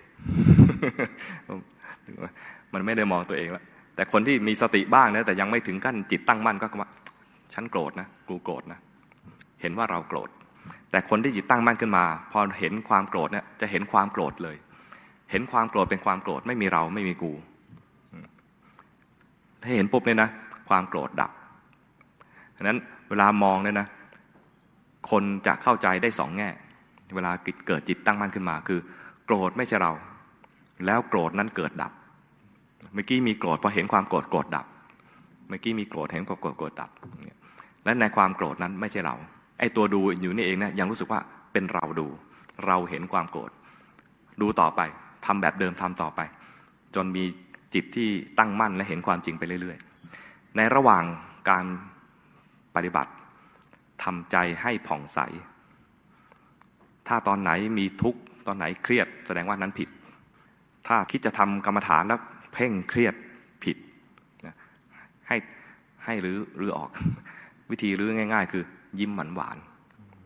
มันไม่ได้มองตัวเองแล้ว แต่คนที่มีสติบ้างนะแต่ยังไม่ถึงขั้นจิตตั้งมั่นก็ว่าฉันโกรธนะกูโกรธนะเห็นว่าเราโกรธ แต่คนที่จิตตั้งมั่นขึ้นมา พอเห็นความโกรธเนี่ยจะเห็นความโกรธเลย เห็นความโกรธเป็นความโกรธไม่มีเราไม่มีกูถ้าเห็นปุ๊บเนี่ยนะความโกรธดับฉะนั้นเวลามองเนี่ยนะคนจะเข้าใจได้สองแง่ เวลาเกิดจิตตั้งมั่นขึ้นมาคือ โกรธไม่ใช่เรา แล้วโกรธนั้นเกิดดับ เมื่อกี้มีโกรธพอเห็นความโกรธโกรธดับ เมื่อกี้มีโกรธเห็นความโกรธโกรธดับ และในความโกรธนั้นไม่ใช่เรา ไอ้ตัวดูอยู่นี่เองเนะี่ยยังรู้สึกว่าเป็นเราดู เราเห็นความโกรธดูต่อไปทำแบบเดิมทำต่อไป จนมีจิตที่ตั้งมั่นและเห็นความจริงไปเรื่อย ๆ ในระหว่างการปฏิบัติทำใจให้ผ่องใส ถ้าตอนไหนมีทุกข์ตอนไหนเครียด แสดงว่านั้นผิด ถ้าคิดจะทำกรรมฐานแล้ว เพ่งเครียดผิดนะให้ให้รื้อรื้อออก วิธีรื้อง่าย ๆ คือ ยิ้มหวานหวาน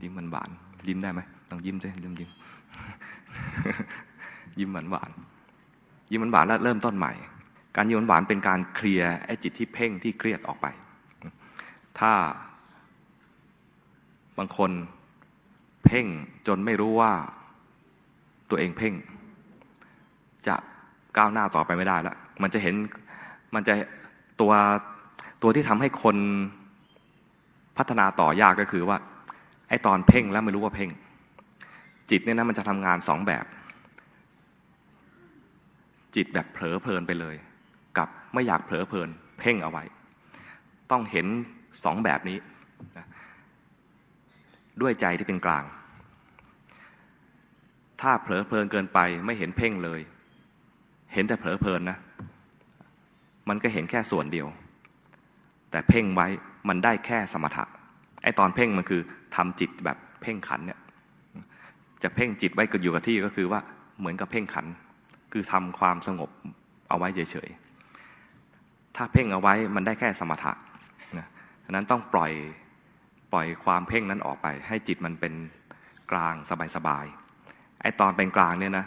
ยิ้มหวานหวานยิ้มได้ไหมต้องยิ้มใช่ยิ้มยิ้มยิ้มหวานหวานยิ้มหวานหวานแล้วเริ่มต้นใหม่ การยิ้มหวานหวานเป็นการเคลียร์ไอ้จิตที่เพ่งที่เครียดออกไป ถ้าบางคนเพ่งจนไม่รู้ว่าตัวเองเพ่ง จะ ก้าวหน้าต่อไปไม่ได้แล้วมันจะเห็นมันจะตัวตัวที่ทำให้คนพัฒนาต่อยากก็คือว่าไอ้ตอนเพ่งแล้วไม่รู้ว่าเพ่ง จิตเนี่ยนะมันจะทำงานสองแบบ จิตแบบเผลอเพลินไปเลย กับไม่อยากเผลอเพลิน เพ่งเอาไว้ ต้องเห็นสองแบบนี้ ด้วยใจที่เป็นกลาง ถ้าเผลอเพลินเกินไปไม่เห็นเพ่งเลย เห็นแต่เผลอเพลินนะ มันก็เห็นแค่ส่วนเดียว แต่เพ่งไว้มันได้แค่สมถะไอตอนเพ่งมันคือทำจิตแบบเพ่งขันเนี่ยจะเพ่งจิตไว้ก็อยู่กับที่ก็คือว่าเหมือนกับเพ่งขัน คือทำความสงบเอาไว้เฉยๆถ้าเพ่งเอาไว้มันได้แค่สมถะนะฉะนั้นต้องปล่อยปล่อยความเพ่งนั้นออกไป ให้จิตมันเป็นกลางสบายๆไอตอนเป็นกลางเนี่ยนะ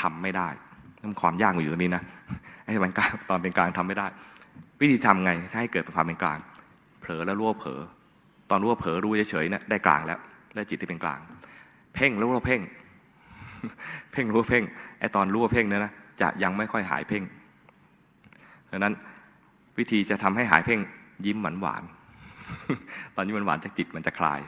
ทำไม่ได้ ความยากอยู่ตรงนี้นะไอ้วันกลางตอนเป็นกลางทำไม่ได้ วิธีทำไงให้เกิดความเป็นกลาง เผลอแล้วรู้ว่าเผลอตอนรู้ว่าเผลอรู้เฉยๆเนี่ยได้กลางแล้ว ได้จิตที่เป็นกลาง เพ่งรู้ว่าเพ่ง เพ่งรู้ว่าเพ่งไอ้ตอนรู้ว่าเพ่งเนี่ยนะจะยังไม่ค่อยหายเพ่งดังนั้นวิธีจะทำให้หายเพ่งยิ้มหวานหวานตอนยิ้มหวานจากจิตมันจะคลาย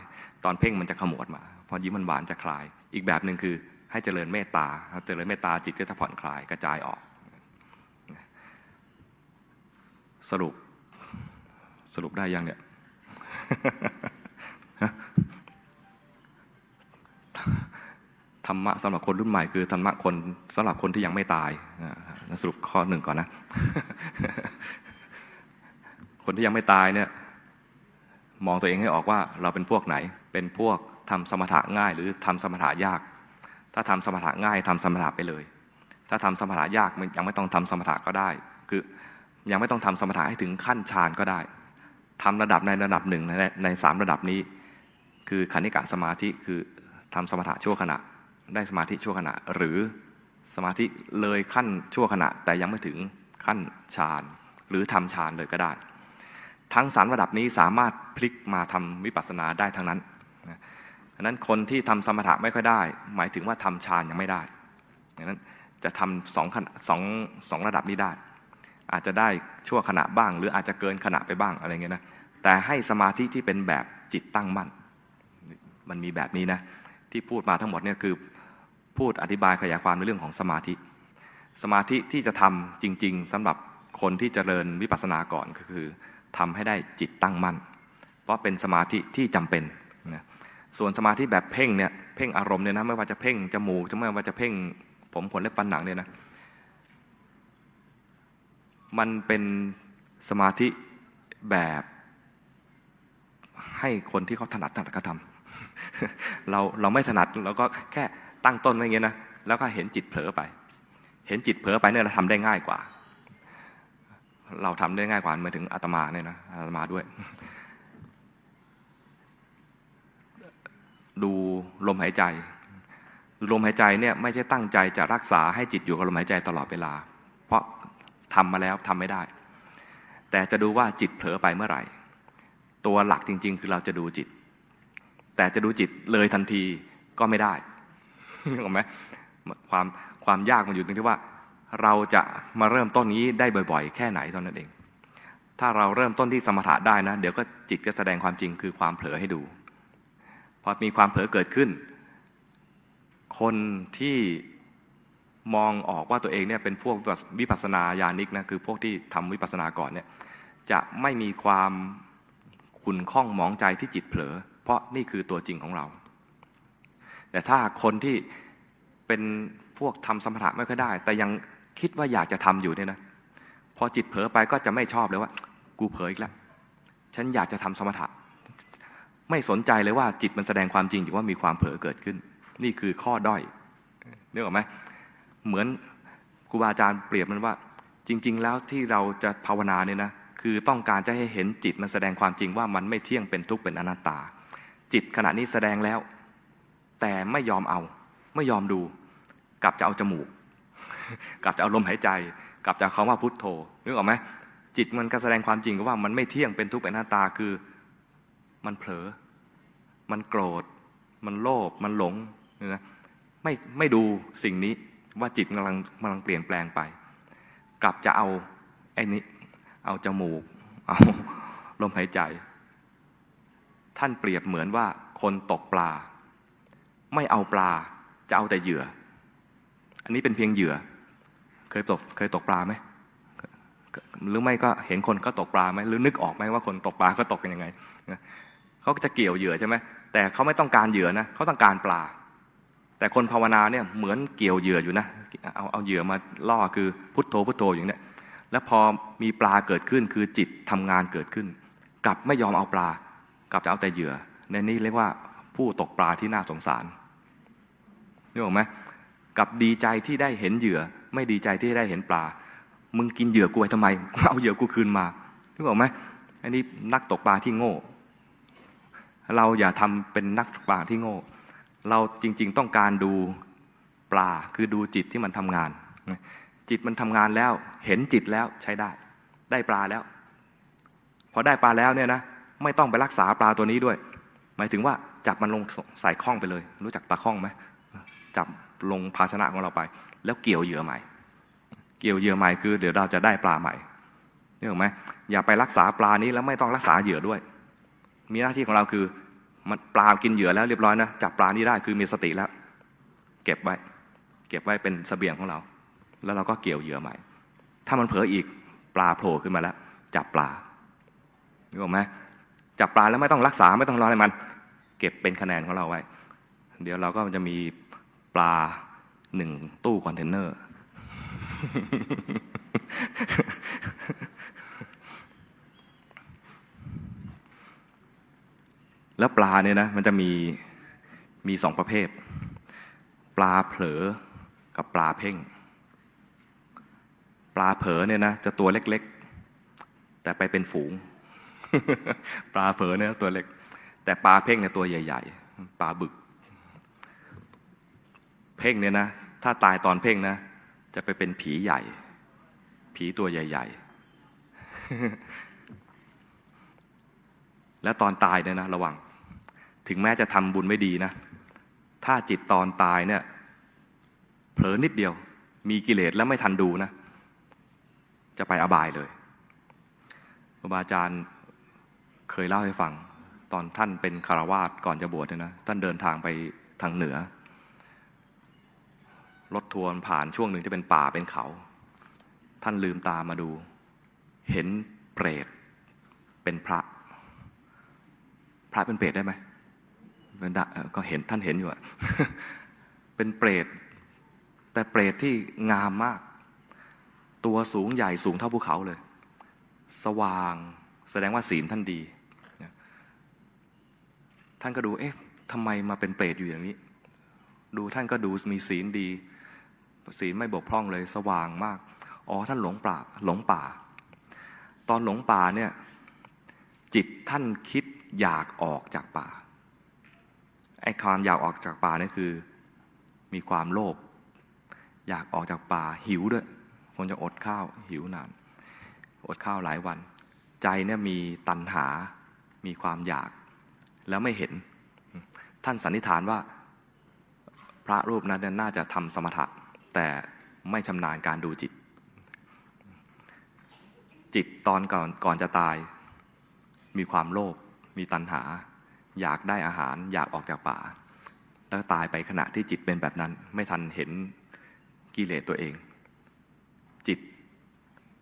ตอนเพ่งมันจะขมวดมา พอยิ้มหวานหวานจะคลาย อีกแบบหนึ่งคือ ให้เจริญเมตตาเจริญเมตตาจิตก็จะผ่อนคลายกระจายออก สรุป สรุปได้ยังเนี่ยธรรมะสำหรับคนรุ่นใหม่คือธรรมะคนสำหรับคนที่ยังไม่ตายสรุปข้อหนึ่งก่อนนะ คนที่ยังไม่ตายเนี่ยมองตัวเองให้ออกว่าเราเป็นพวกไหน เป็นพวกทำสมถะง่าย หรือทำสมถะยาก ถ้าทำสมถะง่ายทำสมถะไปเลย ถ้าทำสมถะยากมันยังไม่ต้องทำสมถะก็ได้ คือยังไม่ต้องทำสมถะให้ถึงขั้นฌานก็ได้ทำระดับในระดับหนึ่งในในสามระดับนี้ คือขันิกะสมาธิคือทำสมถะชั่วขณะ ได้สมาธิชั่วขณะ หรือสมาธิเลยขั้นชั่วขณะ แต่ยังไม่ถึงขั้นฌานหรือทำฌานเลยก็ได้ ทั้งสามระดับนี้สามารถพลิกมาทำวิปัสสนาได้ทั้งนั้น ดังนั้นคนที่ทำสมถะไม่ค่อยได้ หมายถึงว่าทำฌานยังไม่ได้ดังนั้นจะทำสองสองสองระดับนี้ได้ อาจจะได้ชั่วขณะบ้าง หรืออาจจะเกินขณะไปบ้างอะไรเงี้ยนะแต่ให้สมาธิที่เป็นแบบจิตตั้งมั่น มันมีแบบนี้นะที่พูดมาทั้งหมดเนี่ยคือพูดอธิบายขยายความในเรื่องของสมาธิ สมาธิที่จะทำจริง ๆสำหรับคนที่จเจริญวิปัสสนาก่อนก็คือทำให้ได้จิตตั้งมั่น เพราะเป็นสมาธิที่จำเป็น ส่วนสมาธิแบบเพ่งเนี่ยเพ่งอารมณ์เนี่ยนะไม่ว่าจะเพ่งจมูกไม่ว่าจะเพ่ง ผมขนเล็บฟันหนังเนี่ยนะมันเป็นสมาธิแบบให้คนที่เขาถนัดถนัดก็ทำเราเราไม่ถนัดเราก็แค่ตั้งต้นไว้เงี้ยนะแล้วก็เห็นจิตเผลอไป เห็นจิตเผลอไปเนี่ยเราทำได้ง่ายกว่า เราทำได้ง่ายกว่าหมายถึงอาตมาเนี่ยนะอาตมาด้วย ดูลมหายใจ ลมหายใจเนี่ยไม่ใช่ตั้งใจจะรักษาให้จิตอยู่กับลมหายใจตลอดเวลา เพราะทำมาแล้วทำไม่ได้ แต่จะดูว่าจิตเผลอไปเมื่อไหร่ ตัวหลักจริง ๆ คือเราจะดูจิต แต่จะดูจิตเลยทันทีก็ไม่ได้ถูกไหมความความยากมันอยู่ตรงที่ว่า เราจะมาเริ่มต้นนี้ได้บ่อย ๆ แค่ไหนตอนนั้นเอง ถ้าเราเริ่มต้นที่สมถะได้นะ เดี๋ยวก็จิตก็แสดงความจริงคือความเผลอให้ดู พอมีความเผลอเกิดขึ้น คนที่มองออกว่าตัวเองเนี่ยเป็นพวกวิปัสสนาญาณิกนะคือพวกที่ทำวิปัสสนาก่อนเนี่ยจะไม่มีความขุนข้องมองใจที่จิตเผลอ เพราะนี่คือตัวจริงของเรา แต่ถ้าคนที่เป็นพวกทำสมถะไม่ค่อยได้ แต่ยังคิดว่าอยากจะทำอยู่เนี่ยนะพอจิตเผลอไปก็จะไม่ชอบเลยว่า กูเผลออีกแล้ว ฉันอยากจะทำสมถะ ไม่สนใจเลยว่าจิตมันแสดงความจริงอยู่ว่ามีความเผลอเกิดขึ้น นี่คือข้อด้อยนึกออกไหมเหมือนครูบาอาจารย์เปรียบมันว่า จริง ๆ แล้วที่เราจะภาวนาเนี่ยนะคือต้องการจะให้เห็นจิตมันแสดงความจริงว่ามันไม่เที่ยงเป็นทุกข์เป็นอนัตตา จิตขณะนี้แสดงแล้ว แต่ไม่ยอมเอา ไม่ยอมดู กลับจะเอาจมูก กลับจะเอาลมหายใจ กลับจะคำว่าพุทโธนึกออกไหมจิตมันก็แสดงความจริงว่ามันไม่เที่ยงเป็นทุกข์เป็นอนัตตาคือ มันเผลอ มันโกรธ มันโลภ มันหลงนะไม่ไม่ดูสิ่งนี้ว่าจิตกำลังกำลังเปลี่ยนแปลงไป กลับจะเอาไอ้นี้เอาจมูก เอาลมหายใจ ท่านเปรียบเหมือนว่าคนตกปลา ไม่เอาปลาจะเอาแต่เหยื่อ อันนี้เป็นเพียงเหยื่อ เคยตกเคยตกปลาไหมหรือไม่ก็เห็นคนก็ตกปลาไหมหรือนึกออกไหมว่าคนตกปลาก็ตกกันยังไง เขาจะเกี่ยวเหยื่อใช่ไหมแต่เขาไม่ต้องการเหยื่อนะเขาต้องการปลา แต่คนภาวนาเนี่ยเหมือนเกี่ยวเหยื่ออยู่นะเอาเอาเหยื่อมาล่อคือพุทโธพุทโธอย่างเนี้ยแล้วพอมีปลาเกิดขึ้นคือจิตทำงานเกิดขึ้น กลับไม่ยอมเอาปลา กลับจะเอาแต่เหยื่อ ในนี้เรียกว่าผู้ตกปลาที่น่าสงสารนึกออกไหมกับดีใจที่ได้เห็นเหยื่อ ไม่ดีใจที่ได้เห็นปลา มึงกินเหยื่อกูไปทำไมเอาเหยื่อกูคืนมานึกออกไหมอันนี้นักตกปลาที่โง่ เราอย่าทำเป็นนักตกปลาที่โง่ เราจริงๆต้องการดูปลาคือดูจิตที่มันทำงาน จิตมันทำงานแล้ว เห็นจิตแล้วใช้ได้ ได้ปลาแล้ว พอได้ปลาแล้วเนี่ยนะไม่ต้องไปรักษาปลาตัวนี้ด้วย หมายถึงว่าจับมันลงใส่ข้องไปเลย รู้จักตาข้องไหมจับลงภาชนะของเราไป แล้วเกี่ยวเหยื่อใหม่ เกี่ยวเหยื่อใหม่คือ เดี๋ยวเราจะได้ปลาใหม่นี่ถูกไหมอย่าไปรักษาปลานี้แล้วไม่ต้องรักษาเหยื่อด้วย มีหน้าที่ของเราคือมันปลากินเหยื่อแล้วเรียบร้อยนะจับปลานี้ได้คือมีสติแล้ว เก็บไว้ เก็บไว้เป็นสเสบียงของเรา แล้วเราก็เกี่ยวเหยื่อใหม่ ถ้ามันเผลออีกปลาโผล่ขึ้นมาแล้ว จับปลารู้ไหมจับปลาแล้วไม่ต้องรักษาไม่ต้องรออะไรมัน เก็บเป็นคะแนนของเราไว้ เดี๋ยวเราก็จะมีปลาหนึ่งตู้คอนเทนเนอร์ แล้วปลาเนี่ยนะมันจะมีมีสองประเภท ปลาเผลอกับปลาเพ่ง ปลาเผลอเนี่ยนะจะตัวเล็กๆ แต่ไปเป็นฝูง ปลาเผลอเนี่ยตัวเล็ก แต่ปลาเพ่งเนี่ยตัวใหญ่ ๆ ปลาบึก เพ่งเนี่ยนะถ้าตายตอนเพ่งนะจะไปเป็นผีใหญ่ ผีตัวใหญ่ ๆ แล้วตอนตายเนี่ยนะระวัง ถึงแม้จะทำบุญไม่ดีนะ ถ้าจิตตอนตายเนี่ยเผลอนิดเดียว มีกิเลสแล้วไม่ทันดูนะ จะไปอบายเลยครูบาอาจารย์เคยเล่าให้ฟัง ตอนท่านเป็นคารวาสก่อนจะบวชเนี่ยนะ ท่านเดินทางไปทางเหนือ รถทัวร์ผ่านช่วงหนึ่งจะเป็นป่าเป็นเขา ท่านลืมตามาดู เห็นเปรตเป็นพระ พระเป็นเปรตได้ไหม ก็เห็นท่านเห็นอยู่อะเป็นเปรต แต่เปรตที่งามมาก ตัวสูงใหญ่สูงเท่าภูเขาเลย สว่างแสดงว่าศีลท่านดี ท่านก็ดูเอ๊ะทำไมมาเป็นเปรตอยู่อย่างนี้ ดูท่านก็ดูมีศีลดี ศีลไม่บกพร่องเลย สว่างมาก อ๋อท่านหลงป่าหลงป่า ตอนหลงป่าเนี่ยจิตท่านคิดอยากออกจากป่า ไอ้ความอยากออกจากป่านี่คือ มีความโลภอยากออกจากป่าหิวด้วยคงจะอดข้าวหิวนาน อดข้าวหลายวัน ใจเนี่ยมีตัณหา มีความอยาก แล้วไม่เห็น ท่านสันนิษฐานว่า พระรูปนั้นน่าจะทำสมถะ แต่ไม่ชำนาญการดูจิต จิตตอนก่อนก่อนจะตาย มีความโลภมีตัณหา อยากได้อาหารอยากออกจากป่า แล้วตายไปขณะที่จิตเป็นแบบนั้น ไม่ทันเห็นกิเลสตัวเอง จิต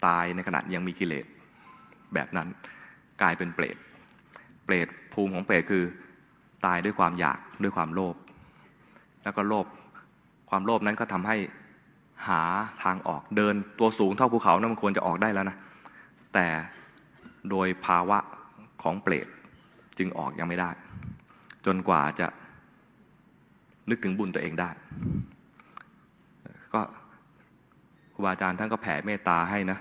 ตายในขณะยังมีกิเลสแบบนั้นกลายเป็นเปรตเปรตภูมิของเปรตคือตายด้วยความอยากด้วยความโลภแล้วก็โลภความโลภนั้นก็ทำให้หาทางออกเดินตัวสูงเท่าภูเขานะั้นมันควรจะออกได้แล้วนะแต่โดยภาวะของเปรต จึงออกยังไม่ได้ จนกว่าจะนึกถึงบุญตัวเองได้ ก็ครูบาอาจารย์ท่านก็แผ่เมตตาให้นะ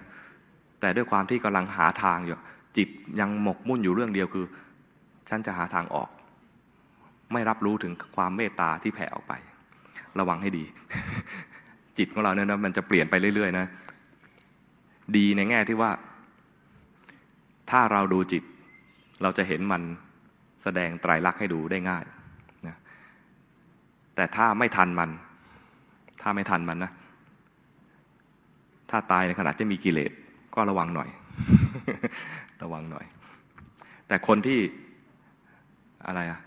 แต่ด้วยความที่กำลังหาทางอยู่ จิตยังหมกมุ่นอยู่เรื่องเดียวคือ ฉันจะหาทางออก ไม่รับรู้ถึงความเมตตาที่แผ่ออกไป ระวังให้ดี จิตของเราเนี่ยนะมันจะเปลี่ยนไปเรื่อย ๆ นะ ดีในแง่ที่ว่า ถ้าเราดูจิต เราจะเห็นมันแสดงไตรลักษณ์ให้ดูได้ง่ายนะแต่ถ้าไม่ทันมัน ถ้าไม่ทันมันนะถ้าตายในขณะที่มีกิเลสก็ระวังหน่อย ระวังหน่อย แต่คนที่อะไรอะ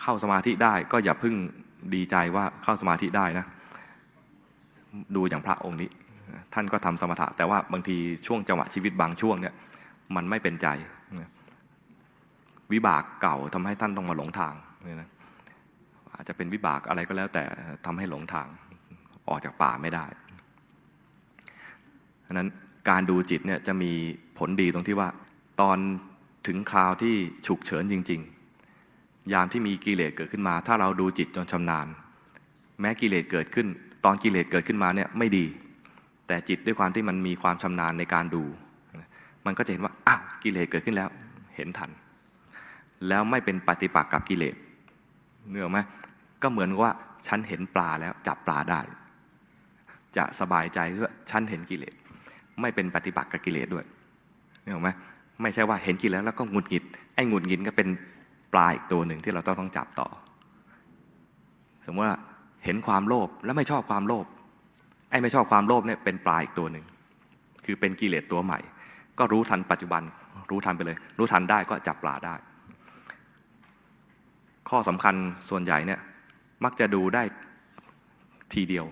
เข้าสมาธิได้ก็อย่าพึ่งดีใจว่าเข้าสมาธิได้นะ ดูอย่างพระองค์นี้ ท่านก็ทำสมถะ แต่ว่าบางทีช่วงจังหวะชีวิตบางช่วงเนี่ย มันไม่เป็นใจ วิบากเก่าทำให้ท่านต้องมาหลงทางนี่นะอาจจะเป็นวิบากอะไรก็แล้วแต่ทำให้หลงทางออกจากป่าไม่ได้ฉะนั้นการดูจิตเนี่ยจะมีผลดีตรงที่ว่าตอนถึงคราวที่ฉุกเฉินจริง ๆ ยามที่มีกิเลสเกิดขึ้นมา ถ้าเราดูจิตจนชำนาญ แม้กิเลสเกิดขึ้น ตอนกิเลสเกิดขึ้นมาเนี่ยไม่ดี แต่จิตด้วยความที่มันมีความชำนาญในการดู มันก็จะเห็นว่าอ้าวกิเลสเกิดขึ้นแล้วเห็นทัน แล้วไม่เป็นปฏิปักษ์กับกิเลสเนื่อไหมก็เหมือนว่าฉันเห็นปลาแล้วจับปลาได้ จะสบายใจด้ว่าฉันเห็นกิเลสไม่เป็นปฏิบัติกับกิเลสด้วยนี่หรอไหมไม่ใช่ว่าเห็นกินแล้วแล้วก็หงุดหงิดไอ้หงุดหงิดก็เป็นปลาอีกตัวหนึ่งที่เราต้องต้องจับต่อ สมมติว่าเห็นความโลภแล้วไม่ชอบความโลภไอ้ไม่ชอบความโลภเนี่ยเป็นปลาอีกตัวหนึ่งคือเป็นกิเลสตัวใหม่ ก็รู้ทันปัจจุบันรู้ทันไปเลย รู้ทันได้ก็จับปลาได้ ข้อสำคัญส่วนใหญ่เนี่ยมักจะดูได้ทีเดียว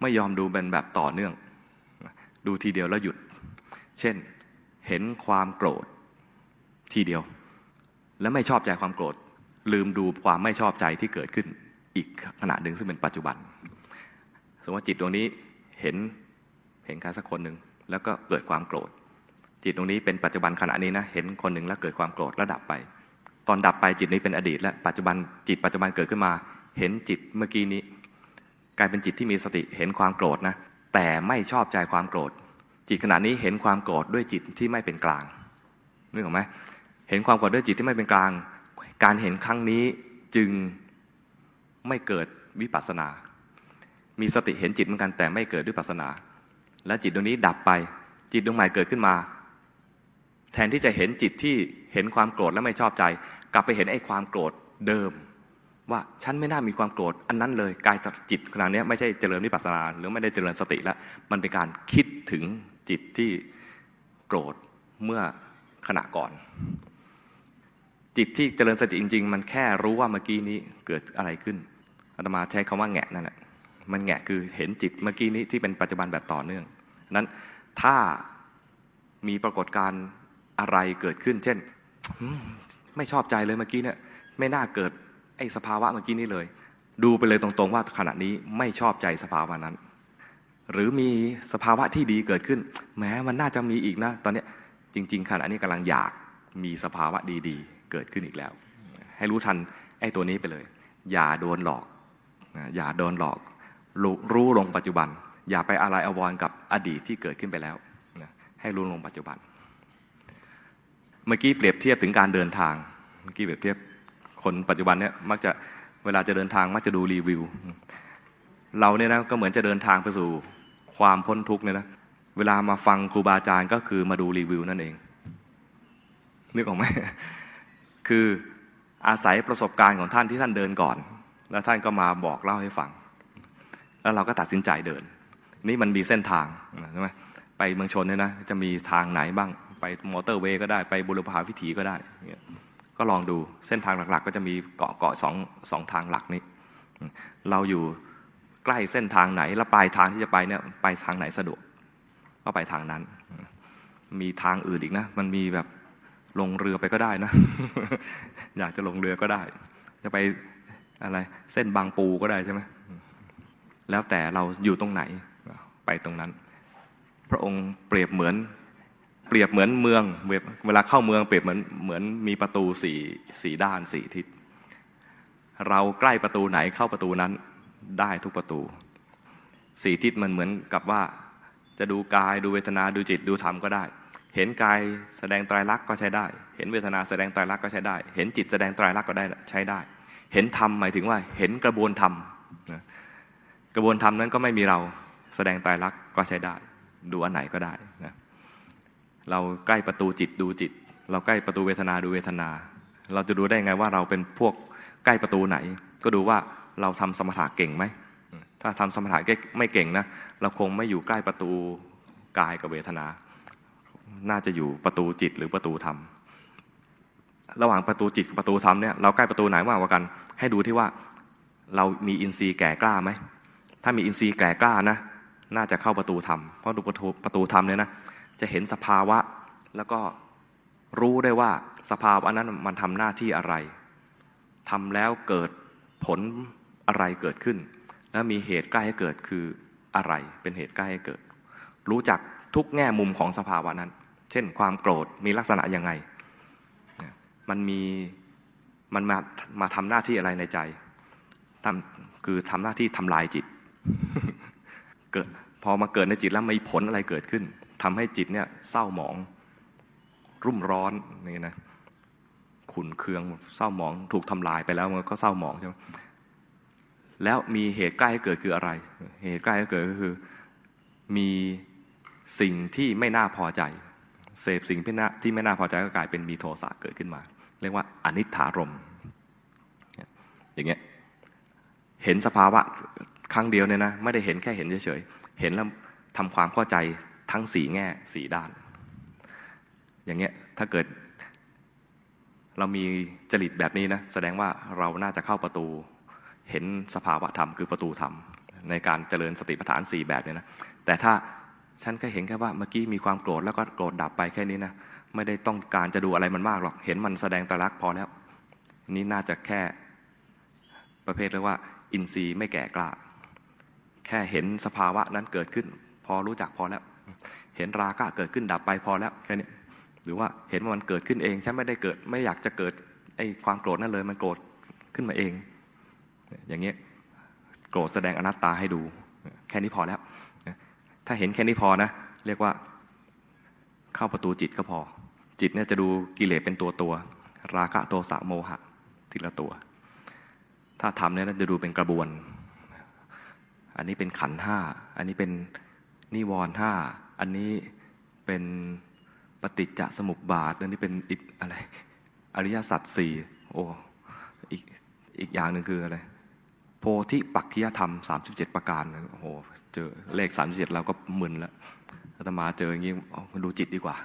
ไม่ยอมดูเป็นแบบต่อเนื่อง ดูทีเดียวแล้วหยุด เช่นเห็นความโกรธทีเดียว แล้วไม่ชอบใจความโกรธ ลืมดูความไม่ชอบใจที่เกิดขึ้นอีกขณะหนึ่งซึ่งเป็นปัจจุบัน สมมติจิตดวงนี้เห็นเห็นใครสักคนหนึ่งแล้วก็เกิดความโกรธ จิตตรงนี้เป็นปัจจุบันขณะนี้นะ เห็นคนหนึ่งแล้วเกิดความโกรธแล้วดับไป ตอนดับไปจิตนี้เป็นอดีต และปัจจุบันจิตปัจจุบันเกิดขึ้นมา เห็นจิตเมื่อกี้นี้ กลายเป็นจิตที่มีสติเห็นความโกรธนะ แต่ไม่ชอบใจความโกรธ จิตขณะนี้เห็นความโกรธด้วยจิตที่ไม่เป็นกลางนึกออกไหมเห็นความโกรธด้วยจิตที่ไม่เป็นกลาง การเห็นครั้งนี้จึงไม่เกิดวิปัสนา มีสติเห็นจิตเหมือนกันแต่ไม่เกิดวิปัสนา และจิตดวงนี้ดับไป จิตดวงใหม่เกิดขึ้นมา แทนที่จะเห็นจิตที่ เห็นความโกรธและไม่ชอบใจ กลับไปเห็นไอ้ความโกรธเดิม ว่าฉันไม่น่ามีความโกรธอันนั้นเลยกายจิตขณะนี้ไม่ใช่เจริญวิปัสสนาหรือไม่ได้เจริญสติแล้วมันเป็นการคิดถึงจิตที่โกรธเมื่อขณะก่อน จิตที่เจริญสติจริง ๆ มันแค่รู้ว่าเมื่อกี้นี้เกิดอะไรขึ้นอาตมาใช้คำว่าแงะนั่นแหละมันแงะคือเห็นจิตเมื่อกี้นี้ที่เป็นปัจจุบันแบบต่อเนื่องนั้นถ้ามีปรากฏการณ์อะไรเกิดขึ้น เช่น ไม่ชอบใจเลยเมื่อกี้เนี่ย ไม่น่าเกิดไอ้สภาวะเมื่อกี้นี้เลย ดูไปเลยตรงๆว่าขณะนี้ไม่ชอบใจสภาวะนั้น หรือมีสภาวะที่ดีเกิดขึ้น แม้มันน่าจะมีอีกนะ ตอนนี้จริง ๆ ขณะนี้กำลังอยากมีสภาวะดีๆ เกิดขึ้นอีกแล้ว ให้รู้ทันไอ้ตัวนี้ไปเลย อย่าโดนหลอกอย่าโดนหลอกรู้ลงปัจจุบัน อย่าไปอะไรอววรกับอดีตที่เกิดขึ้นไปแล้วให้รู้ลงปัจจุบัน เมื่อกี้เปรียบเทียบถึงการเดินทาง เมื่อกี้เปรียบเทียบคนปัจจุบันเนี่ยมักจะเวลาจะเดินทางมักจะดูรีวิว เราเนี่ยนะก็เหมือนจะเดินทางไปสู่ความพ้นทุกข์เนี่ยนะเวลามาฟังครูบาอาจารย์ก็คือมาดูรีวิวนั่นเอง นึกออกไหมคืออาศัยประสบการณ์ของท่านที่ท่านเดินก่อน แล้วท่านก็มาบอกเล่าให้ฟัง แล้วเราก็ตัดสินใจเดิน นี่มันมีเส้นทางใช่ไหมไปเมืองชนเนี่ยนะจะมีทางไหนบ้าง ไปมอเตอร์เวย์ก็ได้ไปบุรพาวิถีก็ได้ ก็ลองดูเส้นทางหลักๆ ก็จะมีเกาะเกาะสองสองทางหลักนี้ เราอยู่ใกล้เส้นทางไหน แล้วปลายทางที่จะไปเนี่ยไปทางไหนสะดวก ก็ไปทางนั้น มีทางอื่นอีกนะ มันมีแบบลงเรือไปก็ได้นะ อยากจะลงเรือก็ได้ จะไปอะไรเส้นบางปูก็ได้ใช่ไหมแล้วแต่เราอยู่ตรงไหนไปตรงนั้น พระองค์เปรียบเหมือน เปรียบเหมือนเมือง เวลาเข้าเมืองเปรียบเหมือนเหมือนมีประตูสี่สี่ด้านสี่ทิศ เราใกล้ประตูไหนเข้าประตูนั้นได้ทุกประตูสี่ทิศมันเหมือนกับว่า จะดูกายดูเวทนาดูจิตดูธรรมก็ได้ เห็นกายแสดงไตรลักษณ์ก็ใช้ได้ เห็นเวทนาแสดงไตรลักษณ์ก็ใช้ได้ เห็นจิตแสดงไตรลักษณ์ก็ได้ใช้ได้ เห็นธรรมหมายถึงว่าเห็นกระบวนธรรมกระบวนธรรมนั้นก็ไม่มีเราแสดงไตรลักษณ์ก็ใช้ได้ ดูอันไหนก็ได้นะ เราใกล้ประตูจิตดูจิต เราใกล้ประตูเวทนาดูเวทนา เราจะดูได้ไงว่าเราเป็นพวกใกล้ประตูไหน ก็ดูว่าเราทำสมถะเก่งไหมถ้าทำสมถะไม่เก่งนะเราคงไม่อยู่ใกล้ประตูกายกับเวทนา น่าจะอยู่ประตูจิตหรือประตูธรรมระหว่างประตูจิตกับประตูธรรมเนี่ยเราใกล้ประตูไหนมากกว่ากัน ให้ดูที่ว่าเรามีอินทรีย์แก่กล้าไหมถ้ามีอินทรีย์แก่กล้านะ น่าจะเข้าประตูธรรมเพราะดูประตูประตูธรรมเนี่ยนะ จะเห็นสภาวะ แล้วก็รู้ได้ว่าสภาวะนั้นมันทำหน้าที่อะไรทำแล้วเกิดผลอะไรเกิดขึ้น แล้วมีเหตุใกล้ให้เกิดคืออะไร เป็นเหตุใกล้ให้เกิด รู้จักทุกแง่มุมของสภาวะนั้น เช่น ความโกรธมีลักษณะยังไง มันมีมันมามาทำหน้าที่อะไรในใจทำคือทำหน้าที่ทำลายจิต เกิดพอมาเกิดในจิตแล้วมีผลอะไรเกิดขึ้น ทำให้จิตเนี่ยเศร้าหมอง รุ่มร้อนนี่นะขุนเคืองเศร้าหมองถูกทำลายไปแล้วมันก็เศร้าหมองใช่ไหมแล้วมีเหตุใกล้ให้เกิดคืออะไร เหตุใกล้ให้เกิดก็คือ มีสิ่งที่ไม่น่าพอใจ เสพสิ่งที่ที่ไม่น่าพอใจก็กลายเป็นมีโทสะเกิดขึ้นมา เรียกว่าอนิถารมอย่างเงี้ยเห็นสภาวะครั้งเดียวเนี่ยนะไม่ได้เห็นแค่เห็นเฉยๆเห็นแล้วทำความเข้าใจ ทั้งสี่แง่สี่ด้าน อย่างเงี้ยถ้าเกิด เรามีจริตแบบนี้นะแสดงว่าเราน่าจะเข้าประตู เห็นสภาวะธรรมคือประตูธรรม ในการเจริญสติปัฏฐานสี่แบบเนี่ยนะแต่ถ้าฉันก็เห็นแค่ว่าเมื่อกี้มีความโกรธแล้วก็โกรธดับไปแค่นี้นะไม่ได้ต้องการจะดูอะไรมันมากหรอกเห็นมันแสดงตรักพอแล้ว นี่น่าจะแค่ประเภทเรียกว่า อินทรีย์ไม่แก่กล้า แค่เห็นสภาวะนั้นเกิดขึ้น พอรู้จักพอแล้ว เห็นราคะเกิดขึ้นดับไปพอแล้วแค่นี้หรือว่าเห็นว่ามันเกิดขึ้นเองฉันไม่ได้เกิดไม่อยากจะเกิดไอ้ความโกรธนั่นเลยมันโกรธขึ้นมาเอง อย่างเงี้ยโกรธแสดงอนัตตาให้ดู แค่นี้พอแล้ว ถ้าเห็นแค่นี้พอนะ เรียกว่าเข้าประตูจิตก็พอ จิตเนี่ยจะดูกิเลสเป็นตัวตัว ราคะโทสะโมหะทีละตัว ถ้าทำเนี่ยจะดูเป็นกระบวน อันนี้เป็นขันห้าอันนี้เป็น นิวรณ์ห้าอันนี้เป็นปฏิจจสมุปบาทอันนี้เป็นอีกอะไรอริยสัจสี่โอ้อีกอีกอย่างหนึ่งคืออะไรโพธิปักขิยธรรม 37 ประการโอ้โหเจอเลข 37 เราก็มึนแล้วอาตมาเจออย่างนี้ดูจิตดีกว่า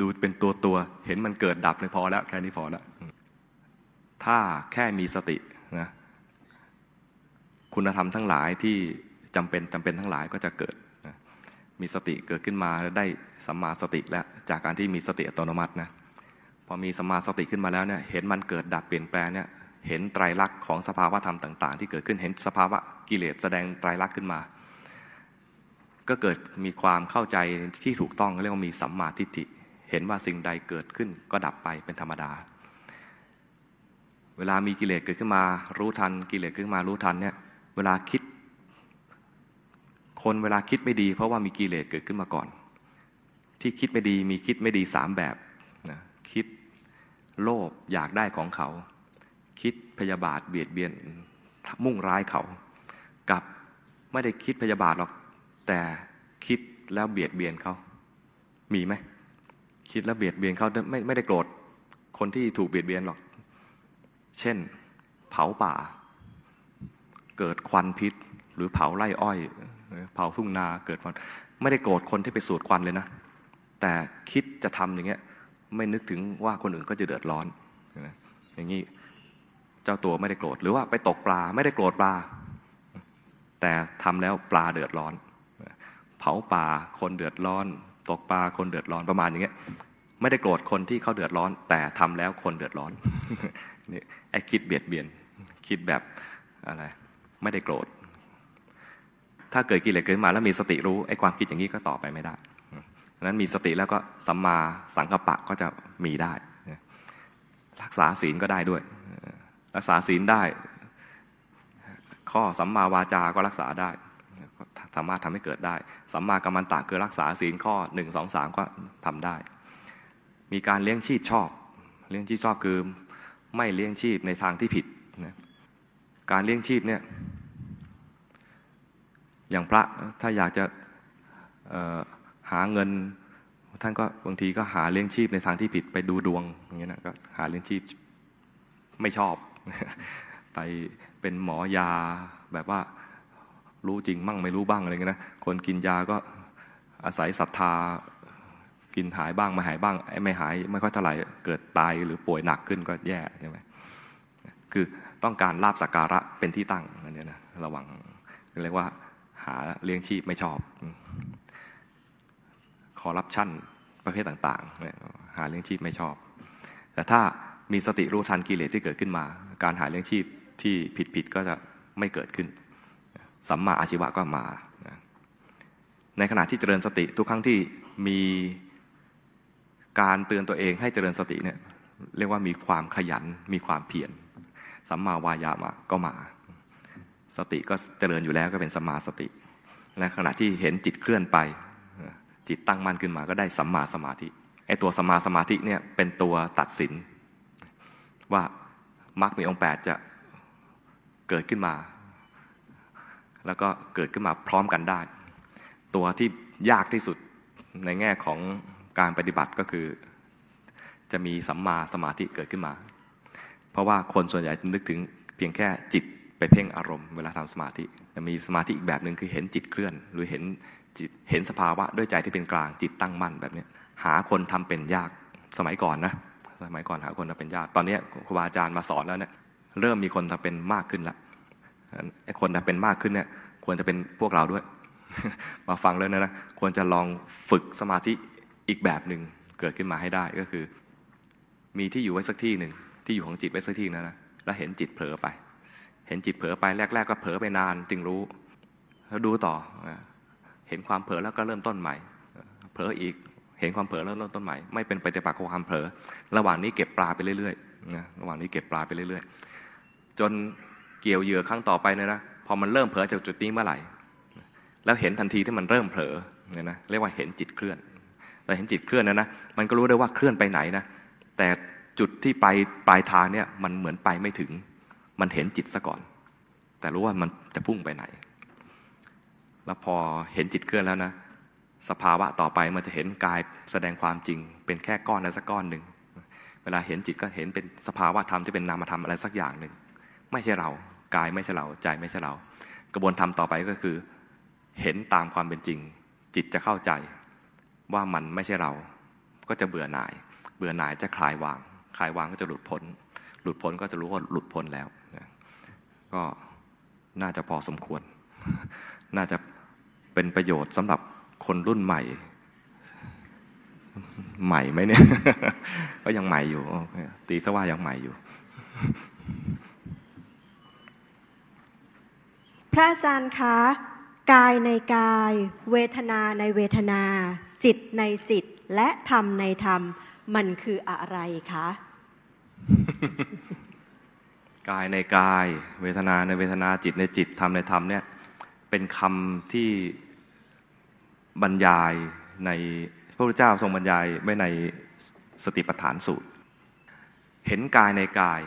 ดูเป็นตัวตัวเห็นมันเกิดดับเลยพอแล้ว แค่นี้พอแล้ว ถ้าแค่มีสตินะคุณธรรมทั้งหลายที่ จำเป็นจำเป็นทั้งหลายก็จะเกิดมีสติเกิดขึ้นมาแล้วได้สัมมาสติแล้วจากการที่มีสติอัตโนมัตินะพอมีสัมมาสติขึ้นมาแล้วเนี่ยเห็นมันเกิดดับเปลี่ยนแปลงเนี่ยเห็นไตรลักษณ์ของสภาวะธรรมต่าง ๆ ที่เกิดขึ้นเห็นสภาวะกิเลสแสดงไตรลักษณ์ขึ้นมา ก็เกิดมีความเข้าใจที่ถูกต้องเรียกว่ามีสัมมาทิฏฐิเห็นว่าสิ่งใดเกิดขึ้นก็ดับไปเป็นธรรมดา เวลามีกิเลสเกิดขึ้นมารู้ทันกิเลสขึ้นมารู้ทันเนี่ยเวลาคิด คนเวลาคิดไม่ดี เพราะว่ามีกิเลสเกิดขึ้นมาก่อน ที่คิดไม่ดีมีคิดไม่ดีสามแบบนะคิดโลภอยากได้ของเขา คิดพยาบาทเบียดเบียนมุ่งร้ายเขา กับไม่ได้คิดพยาบาทหรอก แต่คิดแล้วเบียดเบียนเขามีไหมคิดแล้วเบียดเบียนเขาไม่ไม่ได้โกรธคนที่ถูกเบียดเบียนหรอก เช่น เผาป่า เกิดควันพิษ หรือเผาไร่อ้อย เผาทุ่งนาเกิดควันไม่ได้โกรธคนที่ไปสูดควันเลยนะ แต่คิดจะทำอย่างเงี้ยไม่นึกถึงว่าคนอื่นก็จะเดือดร้อนอย่างนี้เจ้าตัวไม่ได้โกรธหรือว่าไปตกปลาไม่ได้โกรธปลา แต่ทำแล้วปลาเดือดร้อน เผาป่าคนเดือดร้อน ตกปลาคนเดือดร้อนประมาณอย่างเงี้ยไม่ได้โกรธคนที่เขาเดือดร้อน แต่ทำแล้วคนเดือดร้อนนี่ไอ้คิดเบียดเบียน คิดแบบอะไรไม่ได้โกรธ ถ้าเกิดกิเลสเกิดมาแล้วมีสติรู้ไอ้ความคิดอย่างนี้ก็ต่อไปไม่ได้ดังนั้นมีสติแล้วก็สัมมาสังกัปปะก็จะมีได้ รักษาศีลก็ได้ด้วย รักษาศีลได้ ข้อสัมมาวาจาก็รักษาได้สามารถทำให้เกิดได้ สัมมากัมมันตะคือรักษาศีลข้อหนึ่งสองสามก็ทำได้ มีการเลี้ยงชีพชอบ เลี้ยงชีพชอบคือไม่เลี้ยงชีพในทางที่ผิดนะการเลี้ยงชีพเนี่ย อย่างพระถ้าอยากจะหาเงิน ท่านก็บางทีก็หาเลี้ยงชีพในทางที่ผิดไปดูดวงอย่างเงี้ยนะก็หาเลี้ยงชีพไม่ชอบ ไปเป็นหมอยาแบบว่ารู้จริงมั่งไม่รู้บ้างอะไรเงี้ยนะคนกินยาก็อาศัยศรัทธากินหายบ้างไม่หายบ้างไม่หายไม่ค่อยเท่าไหร่เกิดตายหรือป่วยหนักขึ้นก็แย่ใช่ไหมคือต้องการลาบสักการะเป็นที่ตั้งอันนี้นะระวังเรียกว่าาเลี้ยงชีพไม่ชอบคอร์รัปชันประเภทต่างๆ หาเลี้ยงชีพไม่ชอบ แต่ถ้ามีสติรู้ทันกิเลสที่เกิดขึ้นมา การหาเลี้ยงชีพที่ผิดๆก็จะไม่เกิดขึ้น สัมมาอาชีวะก็มา ในขณะที่เจริญสติทุกครั้งที่มีการเตือนตัวเองให้เจริญสติเนี่ยเรียกว่ามีความขยันมีความเพียรสัมมาวายามะก็มา สติก็เจริญอยู่แล้วก็เป็นสัมมาสติ และขณะที่เห็นจิตเคลื่อนไป จิตตั้งมั่นขึ้นมาก็ได้สัมมาสมาธิไอตัวสัมมาสมาธิเนี่ยเป็นตัวตัดสิน ว่ามรรคมีองค์แปดจะเกิดขึ้นมา แล้วก็เกิดขึ้นมาพร้อมกันได้ ตัวที่ยากที่สุดในแง่ของการปฏิบัติก็คือ จะมีสัมมาสมาธิเกิดขึ้นมา เพราะว่าคนส่วนใหญ่นึกถึงเพียงแค่จิต ไปเพ่งอารมณ์เวลาทำสมาธิจะมีสมาธิอีกแบบหนึ่งคือเห็นจิตเคลื่อน หรือเห็นจิตเห็นสภาวะด้วยใจที่เป็นกลางจิตตั้งมั่นแบบนี้หาคนทำเป็นยากสมัยก่อนนะสมัยก่อนหาคนทำเป็นยากตอนนี้ครูบาอาจารย์มาสอนแล้วเนี่ยเริ่มมีคนทำเป็นมากขึ้นละไอ้คนทำเป็นมากขึ้นเนี่ยควรจะเป็นพวกเราด้วย มาฟังแล้วนะนะควรจะลองฝึกสมาธิอีกแบบหนึ่งเกิดขึ้นมาให้ได้ก็คือ มีที่อยู่ไว้สักที่หนึ่งที่อยู่ของจิตไว้สักที่นั้นนะแล้วเห็นจิตเผลอไป เห็นจิตเผลอไปแรก ๆ ก็เผลอไปนานจึงรู้ แล้วดูต่อ เห็นความเผลอแล้วก็เริ่มต้นใหม่ เผลออีก เห็นความเผลอแล้วเริ่มต้นใหม่ ไม่เป็นปฏิปักษ์กับความเผลอ ระหว่างนี้เก็บปลาไปเรื่อยๆนะระหว่างนี้เก็บปลาไปเรื่อยๆ จนเกี่ยวเหยื่อครั้งต่อไปเนี่ยนะ พอมันเริ่มเผลอจากจุดนี้เมื่อไหร่ แล้วเห็นทันทีที่มันเริ่มเผลอเนี่ยนะ เรียกว่าเห็นจิตเคลื่อนเราเห็นจิตเคลื่อนนะนะ มันก็รู้ได้ว่าเคลื่อนไปไหนนะ แต่จุดที่ไปปลายทางเนี่ยมันเหมือนไปไม่ถึง มันเห็นจิตซะก่อน แต่รู้ว่ามันจะพุ่งไปไหน แล้วพอเห็นจิตเคลื่อนแล้วนะ สภาวะต่อไปมันจะเห็นกายแสดงความจริง เป็นแค่ก้อนอะไรสักก้อนหนึ่ง เวลาเห็นจิตก็เห็นเป็นสภาวะธรรมที่เป็นนามธรรมอะไรสักอย่างหนึ่ง ไม่ใช่เรา กายไม่ใช่เรา ใจไม่ใช่เรา กระบวนธรรมต่อไปก็คือ เห็นตามความเป็นจริง จิตจะเข้าใจว่ามันไม่ใช่เรา ก็จะเบื่อหน่าย เบื่อหน่ายจะคลายวาง คลายวางก็จะหลุดพ้น หลุดพ้นก็จะรู้ว่าหลุดพ้นแล้ว ก็น่าจะพอสมควร น่าจะเป็นประโยชน์สำหรับคนรุ่นใหม่ ใหม่ไหมเนี่ย ก็ยังใหม่อยู่ ตีซะว่ายังใหม่อยู่ พระอาจารย์คะ กายในกาย เวทนาในเวทนา จิตในจิต และธรรมในธรรม มันคืออะไรคะ กายในกาย เวทนาในเวทนาจิตในจิตธรรมในธรรมเนี่ยเป็นคำที่บรรยายในพระพุทธเจ้าทรงบรรยายไว้ในสติปัฏฐานสูตร เห็นกายในกาย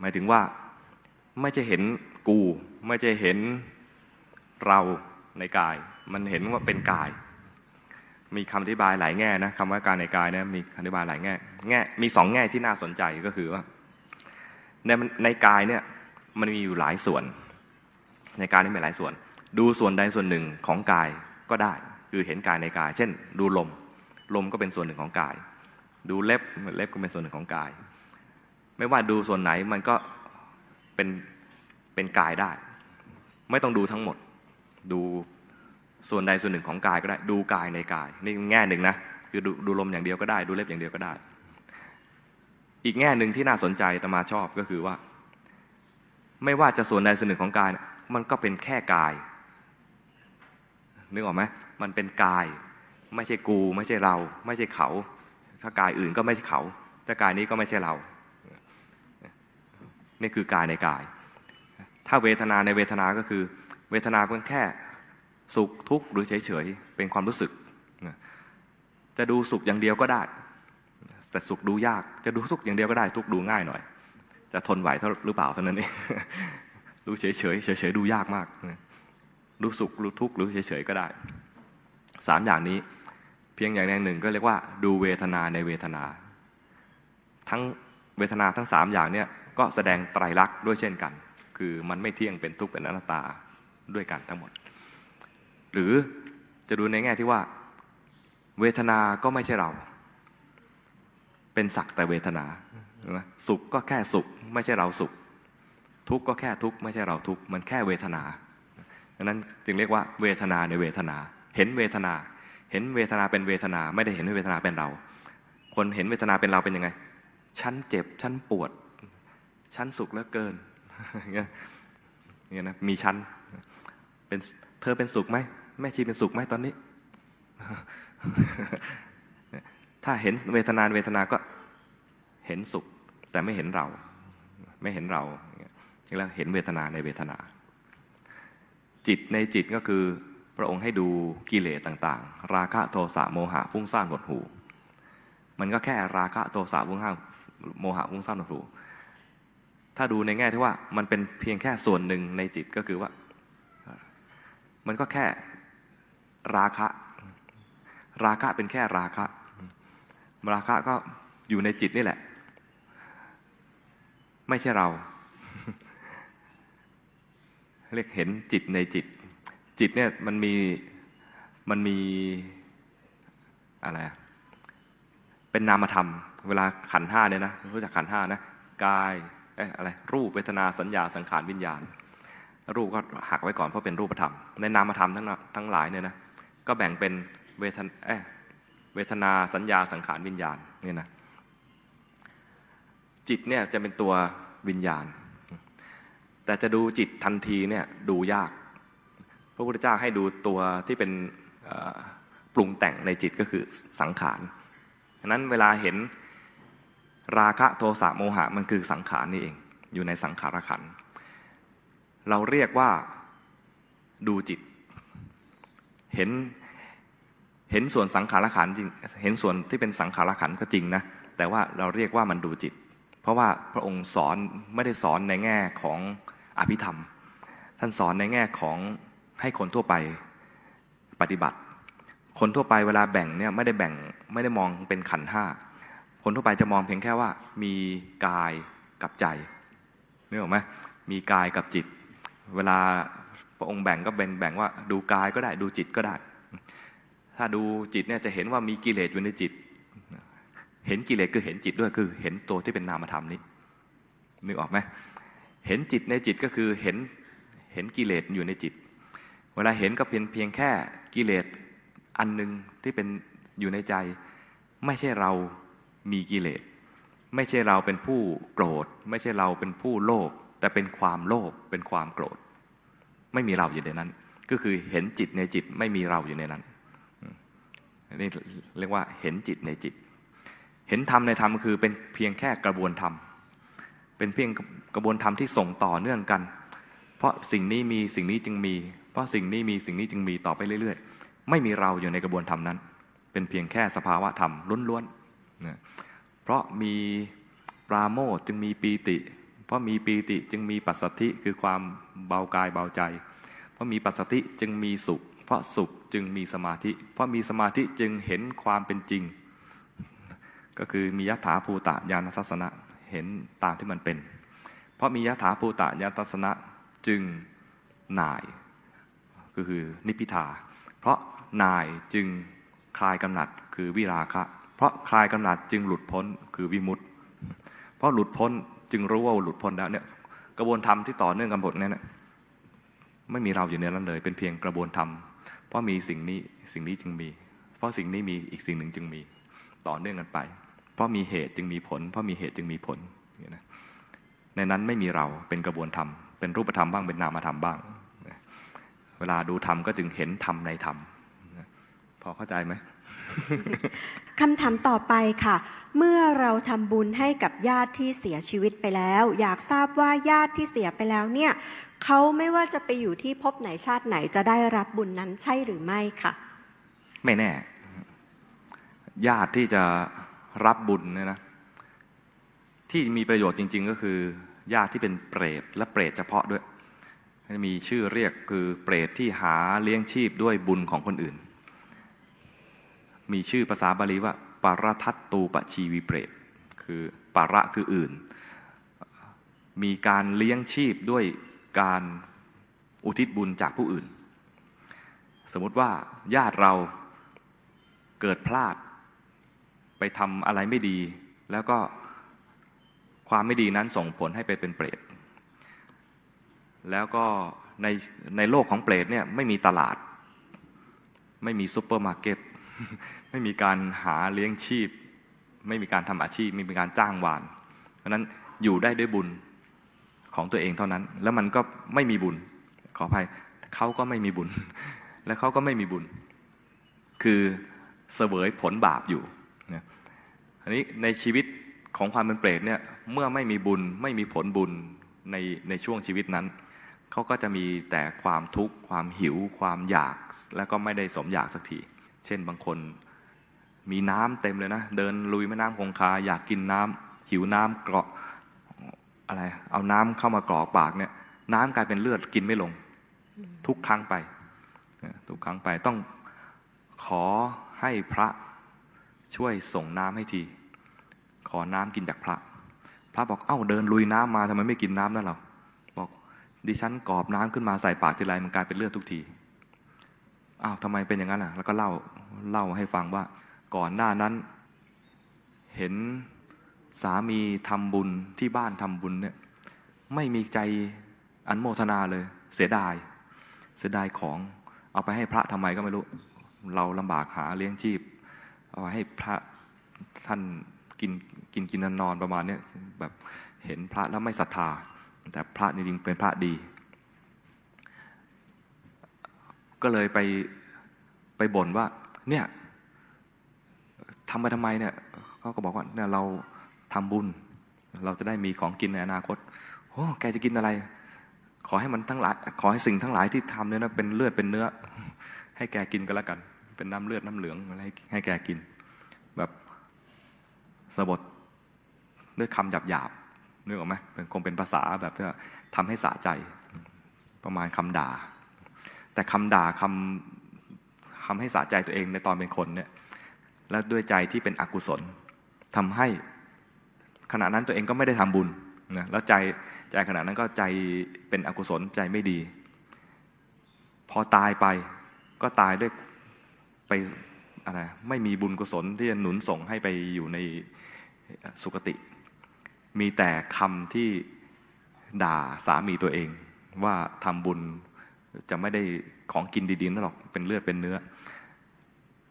หมายถึงว่าไม่ใช่เห็นกู ไม่ใช่เห็นเราในกาย มันเห็นว่าเป็นกาย มีคำอธิบายหลายแง่นะคำว่าการในกายเนี่ยมีคำอธิบายหลายแง่แง่มีสองแง่ที่น่าสนใจก็คือว่า ในในกายเนี่ยมันมีอยู่หลายส่วน ในกายนี่มีหลายส่วน ดูส่วนใดส่วนหนึ่งของกายก็ได้ คือเห็นกายในกาย เช่น ดูลม ลมก็เป็นส่วนหนึ่งของกาย ดูเล็บเล็บก็เป็นส่วนหนึ่งของกาย ไม่ว่าดูส่วนไหนมันก็เป็นเป็นกายได้ ไม่ต้องดูทั้งหมด ดูส่วนใดส่วนหนึ่งของกายก็ได้ ดูกายในกายนี่แง่หนึ่งนะคือดูดูลมอย่างเดียวก็ได้ ดูเล็บอย่างเดียวก็ได้ อีกแง่หนึ่งที่น่าสนใจตมาชอบก็คือว่า ไม่ว่าจะส่วนใดส่วนหนึ่งของกายมันก็เป็นแค่กาย นึกออกไหมมันเป็นกาย ไม่ใช่กู ไม่ใช่เรา ไม่ใช่เขา ถ้ากายอื่นก็ไม่ใช่เขา ถ้ากายนี้ก็ไม่ใช่เรา นี่คือกายในกาย ถ้าเวทนาในเวทนาก็คือ เวทนาเป็นแค่สุขทุกข์หรือเฉยๆเป็นความรู้สึก จะดูสุขอย่างเดียวก็ได้ แต่สุขดูยากจะดูทุกข์อย่างเดียวก็ได้ทุกข์ดูง่ายหน่อย จะทนไหวเท่าหรือเปล่าเท่านั้นเองดูเฉยๆเฉยๆดูยากมากดูสุขดูทุกข์หรือเฉยๆก็ได้สามอย่างนี้ เพียงอย่างใดหนึ่งก็เรียกว่า ดูเวทนาในเวทนา ทั้งเวทนาทั้งสามอย่างเนี่ยก็แสดงไตรลักษณ์ด้วยเช่นกัน คือมันไม่เที่ยงเป็นทุกข์เป็นอนัตตาด้วยกันทั้งหมด หรือจะดูในแง่ที่ว่า เวทนาก็ไม่ใช่เรา เป็นสักแต่เวทนา สุขก็แค่สุขไม่ใช่เราสุข ทุกข์ก็แค่ทุกข์ไม่ใช่เราทุกข์มันแค่เวทนาดังนั้นจึงเรียกว่าเวทนาในเวทนา เห็นเวทนา เห็นเวทนาเป็นเวทนา ไม่ได้เห็นเวทนาเป็นเรา คนเห็นเวทนาเป็นเราเป็นยังไง ฉันเจ็บ ฉันปวด ฉันสุขเหลือเกินเงี้ยเงี้ยนะ มีฉันเป็นเธอเป็นสุขไหมแม่ชีเป็นสุขไหมตอนนี้ ถ้าเห็นเวทนาเวทนาก็เห็นสุข แต่ไม่เห็นเรา ไม่เห็นเราแล้วเห็นเวทนาในเวทนา จิตในจิตก็คือพระองค์ให้ดูกิเลสต่างๆ ราคะโทสะโมหะฟุ้งซ่านหดหูมันก็แค่ราคะโทสะฟุ้งซ่านโมหะฟุ้งซ่านหดหูถ้าดูในแง่ที่ว่ามันเป็นเพียงแค่ส่วนหนึ่งในจิตก็คือว่า มันก็แค่ราคะ ราคะเป็นแค่ราคะ มราคะก็อยู่ในจิตนี่แหละ ไม่ใช่เรา เรียกเห็นจิตในจิต จิตเนี่ยมันมีมันมีอะไรเป็นนามธรรม เวลาขันห้าเนี่ยนะรู้จักขันห้านะกายเอ๊ะอะไรรูปเวทนาสัญญาสังขารวิญญาณ รูปก็หักไว้ก่อนเพราะเป็นรูปธรรม ในนามธรรมทั้งทั้งหลายเนี่ยนะก็แบ่งเป็นเวทนเอ๊ะ เวทนาสัญญาสังขารวิญญาณเนี่ยนะจิตเนี่ยจะเป็นตัววิญญาณ แต่จะดูจิตทันทีเนี่ยดูยาก พระพุทธเจ้าให้ดูตัวที่เป็นปรุงแต่งในจิตก็คือสังขารฉะนั้นเวลาเห็นราคะโทสะโมหะมันคือสังขารนี่เอง อยู่ในสังขารขัน เราเรียกว่าดูจิต เห็น เห็นส่วนสังขารขันจริงเห็นส่วนที่เป็นสังขารขันก็จริงนะแต่ว่าเราเรียกว่ามันดูจิต เพราะว่าพระองค์สอนไม่ได้สอนในแง่ของอภิธรรม ท่านสอนในแง่ของให้คนทั่วไปปฏิบัติ คนทั่วไปเวลาแบ่งเนี่ยไม่ได้แบ่งไม่ได้มองเป็นขันห้าคนทั่วไปจะมองเพียงแค่ว่า มีกายกับใจนึกออกไหมมีกายกับจิต เวลาพระองค์แบ่งก็แบ่งแบ่งว่าดูกายก็ได้ดูจิตก็ได้ ถ้าดูจิตเนี่ยจะเห็นว่ามีกิเลสอยู่ในจิต เห็นกิเลสคือเห็นจิตด้วยคือ เห็นตัวที่เป็นนามธรรมนี้นึกออกไหมเห็นจิตในจิตก็คือเห็นเห็นกิเลสอยู่ในจิต เวลาเห็นก็เพียงเพียงแค่กิเลสอันหนึ่งที่เป็นอยู่ในใจ ไม่ใช่เรามีกิเลสไม่ใช่เราเป็นผู้โกรธ ไม่ใช่เราเป็นผู้โลภแต่เป็นความโลภเป็นความโกรธ ไม่มีเราอยู่ในนั้น ก็คือเห็นจิตในจิตไม่มีเราอยู่ในนั้น นี่เรียกว่าเห็นจิตในจิต เห็นธรรมในธรรมคือเป็นเพียงแค่กระบวนธรรม เป็นเพียงกระบวนธรรมที่ส่งต่อเนื่องกัน เพราะสิ่งนี้มีสิ่งนี้จึงมี เพราะสิ่งนี้มีสิ่งนี้จึงมีต่อไปเรื่อย ๆ ไม่มีเราอยู่ในกระบวนธรรมนั้น เป็นเพียงแค่สภาวะธรรมล้วนๆนะเพราะมีปราโมทจึงมีปีติ เพราะมีปีติจึงมีปัสสธิคือความเบากายเบาใจ เพราะมีปัสสธิจึงมีสุข เพราะสุขจึงมีสมาธิ เพราะมีสมาธิจึงเห็นความเป็นจริง ก็คือมียถาภูตะญาณทัศนะเห็นตามที่มันเป็น เพราะมียถาภูตะญาณทัศนะจึงนาย ก็คือนิพิทา เพราะนายจึงคลายกำหนัดคือวิราคะ เพราะคลายกำหนัดจึงหลุดพ้นคือวิมุตติ เพราะหลุดพ้นจึงรู้ว่าหลุดพ้นแล้วเนี่ยกระบวนธรรมที่ต่อเนื่องกันหมดเนี่ยไม่มีเราอยู่ในนั้นเลย เป็นเพียงกระบวนธรรม เพราะมีสิ่งนี้สิ่งนี้จึงมี เพราะสิ่งนี้มีอีกสิ่งหนึ่งจึงมีต่อเนื่องกันไป เพราะมีเหตุจึงมีผล เพราะมีเหตุจึงมีผลในนั้นไม่มีเราเป็นกระบวนธรรม เป็นรูปธรรมบ้างเป็นนามธรรมบ้าง เวลาดูธรรมก็จึงเห็นธรรมในธรรมพอเข้าใจไหมคำถามต่อไปค่ะ เมื่อเราทำบุญให้กับญาติที่เสียชีวิตไปแล้ว อยากทราบว่าญาติที่เสียไปแล้วเนี่ย เขาไม่ว่าจะไปอยู่ที่ภพไหนชาติไหนจะได้รับบุญนั้นใช่หรือไม่ค่ะ ไม่แน่ ญาติที่จะรับบุญเนี่ยนะที่มีประโยชน์จริง ๆ ก็คือ ญาติที่เป็นเปรตและเปรตเฉพาะด้วยมีชื่อเรียกคือเปรตที่หาเลี้ยงชีพด้วยบุญของคนอื่น มีชื่อภาษาบาลีว่าปารทัตตูปชีวิเปรตคือปาระคืออื่น มีการเลี้ยงชีพด้วย การอุทิศบุญจากผู้อื่น สมมติว่าญาติเราเกิดพลาด ไปทำอะไรไม่ดี แล้วก็ความไม่ดีนั้นส่งผลให้ไปเป็นเปรต แล้วก็ในในโลกของเปรตเนี่ยไม่มีตลาด ไม่มีซูเปอร์มาร์เก็ต ไม่มีการหาเลี้ยงชีพ ไม่มีการทำอาชีพ ไม่มีการจ้างวาน เพราะนั้นอยู่ได้ด้วยบุญ ของตัวเองเท่านั้น แล้วมันก็ไม่มีบุญ ขออภัยเขาก็ไม่มีบุญ และเขาก็ไม่มีบุญ คือเสวยผลบาปอยู่อันนี้ในชีวิตของความเป็นเปรตเนี่ยเมื่อไม่มีบุญไม่มีผลบุญในในช่วงชีวิตนั้นเขาก็จะมีแต่ความทุกข์ความหิว ความอยาก แล้วก็ไม่ได้สมอยากสักทีเช่นบางคนมีน้ำเต็มเลยนะ เดินลุยแม่น้ำคงคาอยากกินน้ำหิวน้ำเกาะ อะไร เอาน้ำเข้ามากรอกปากเนี่ย น้ำกลายเป็นเลือดกินไม่ลง ทุกครั้งไป ทุกครั้งไปต้องขอให้พระช่วยส่งน้ำให้ที ขอน้ำกินจากพระ พระบอกเอ้าเดินลุยน้ำมาทำไมไม่กินน้ำนั่นเราบอกดิฉันกรอบน้ำขึ้นมาใส่ปากทีไรมันกลายเป็นเลือดทุกทีอ้าวทำไมเป็นอย่างนั้นอะ แล้วก็เล่าเล่าให้ฟังว่าก่อนหน้านั้น เห็น สามีทำบุญที่บ้านทำบุญเนี่ยไม่มีใจอันโมทนาเลยเสียดาย เสียดายของเอาไปให้พระทำไมก็ไม่รู้ เราลำบากหาเลี้ยงชีพ เอาไปให้พระท่านกินกินกินนอนประมาณเนี้แบบเห็นพระแล้วไม่ศรัทธา แต่พระจริงๆเป็นพระดี ก็เลยไปไปบ่นว่าเนี่ยทำไปทำไมเนี่ยเขาก็บอกว่าเนี่ยเรา ทำบุญ เราจะได้มีของกินในอนาคตโอ้แกจะกินอะไร ขอให้มันทั้งหลายขอให้สิ่งทั้งหลายที่ทำเนี่ยนะเป็นเลือดเป็นเนื้อ ให้แกกินก็แล้วกัน เป็นน้ำเลือดน้ำเหลืองอะไรให้แกกิน แบบสบทด้วยคำหยาบหยาบนึกออกไหมเป็นคงเป็นภาษาแบบที่ทำให้สะใจ ประมาณคำด่า แต่คำด่าคำคำให้สะใจตัวเองในตอนเป็นคนเนี่ยและด้วยใจที่เป็นอกุศลทำให้ ขณะนั้นตัวเองก็ไม่ได้ทำบุญนะแล้วใจใจขณะนั้นก็ใจเป็นอกุศลใจไม่ดี พอตายไปก็ตายด้วยไปอะไรไม่มีบุญกุศลที่จะหนุนส่งให้ไปอยู่ในสุคติ มีแต่คำที่ด่าสามีตัวเอง ว่าทำบุญจะไม่ได้ของกินดีๆนั่นหรอกเป็นเลือดเป็นเนื้อ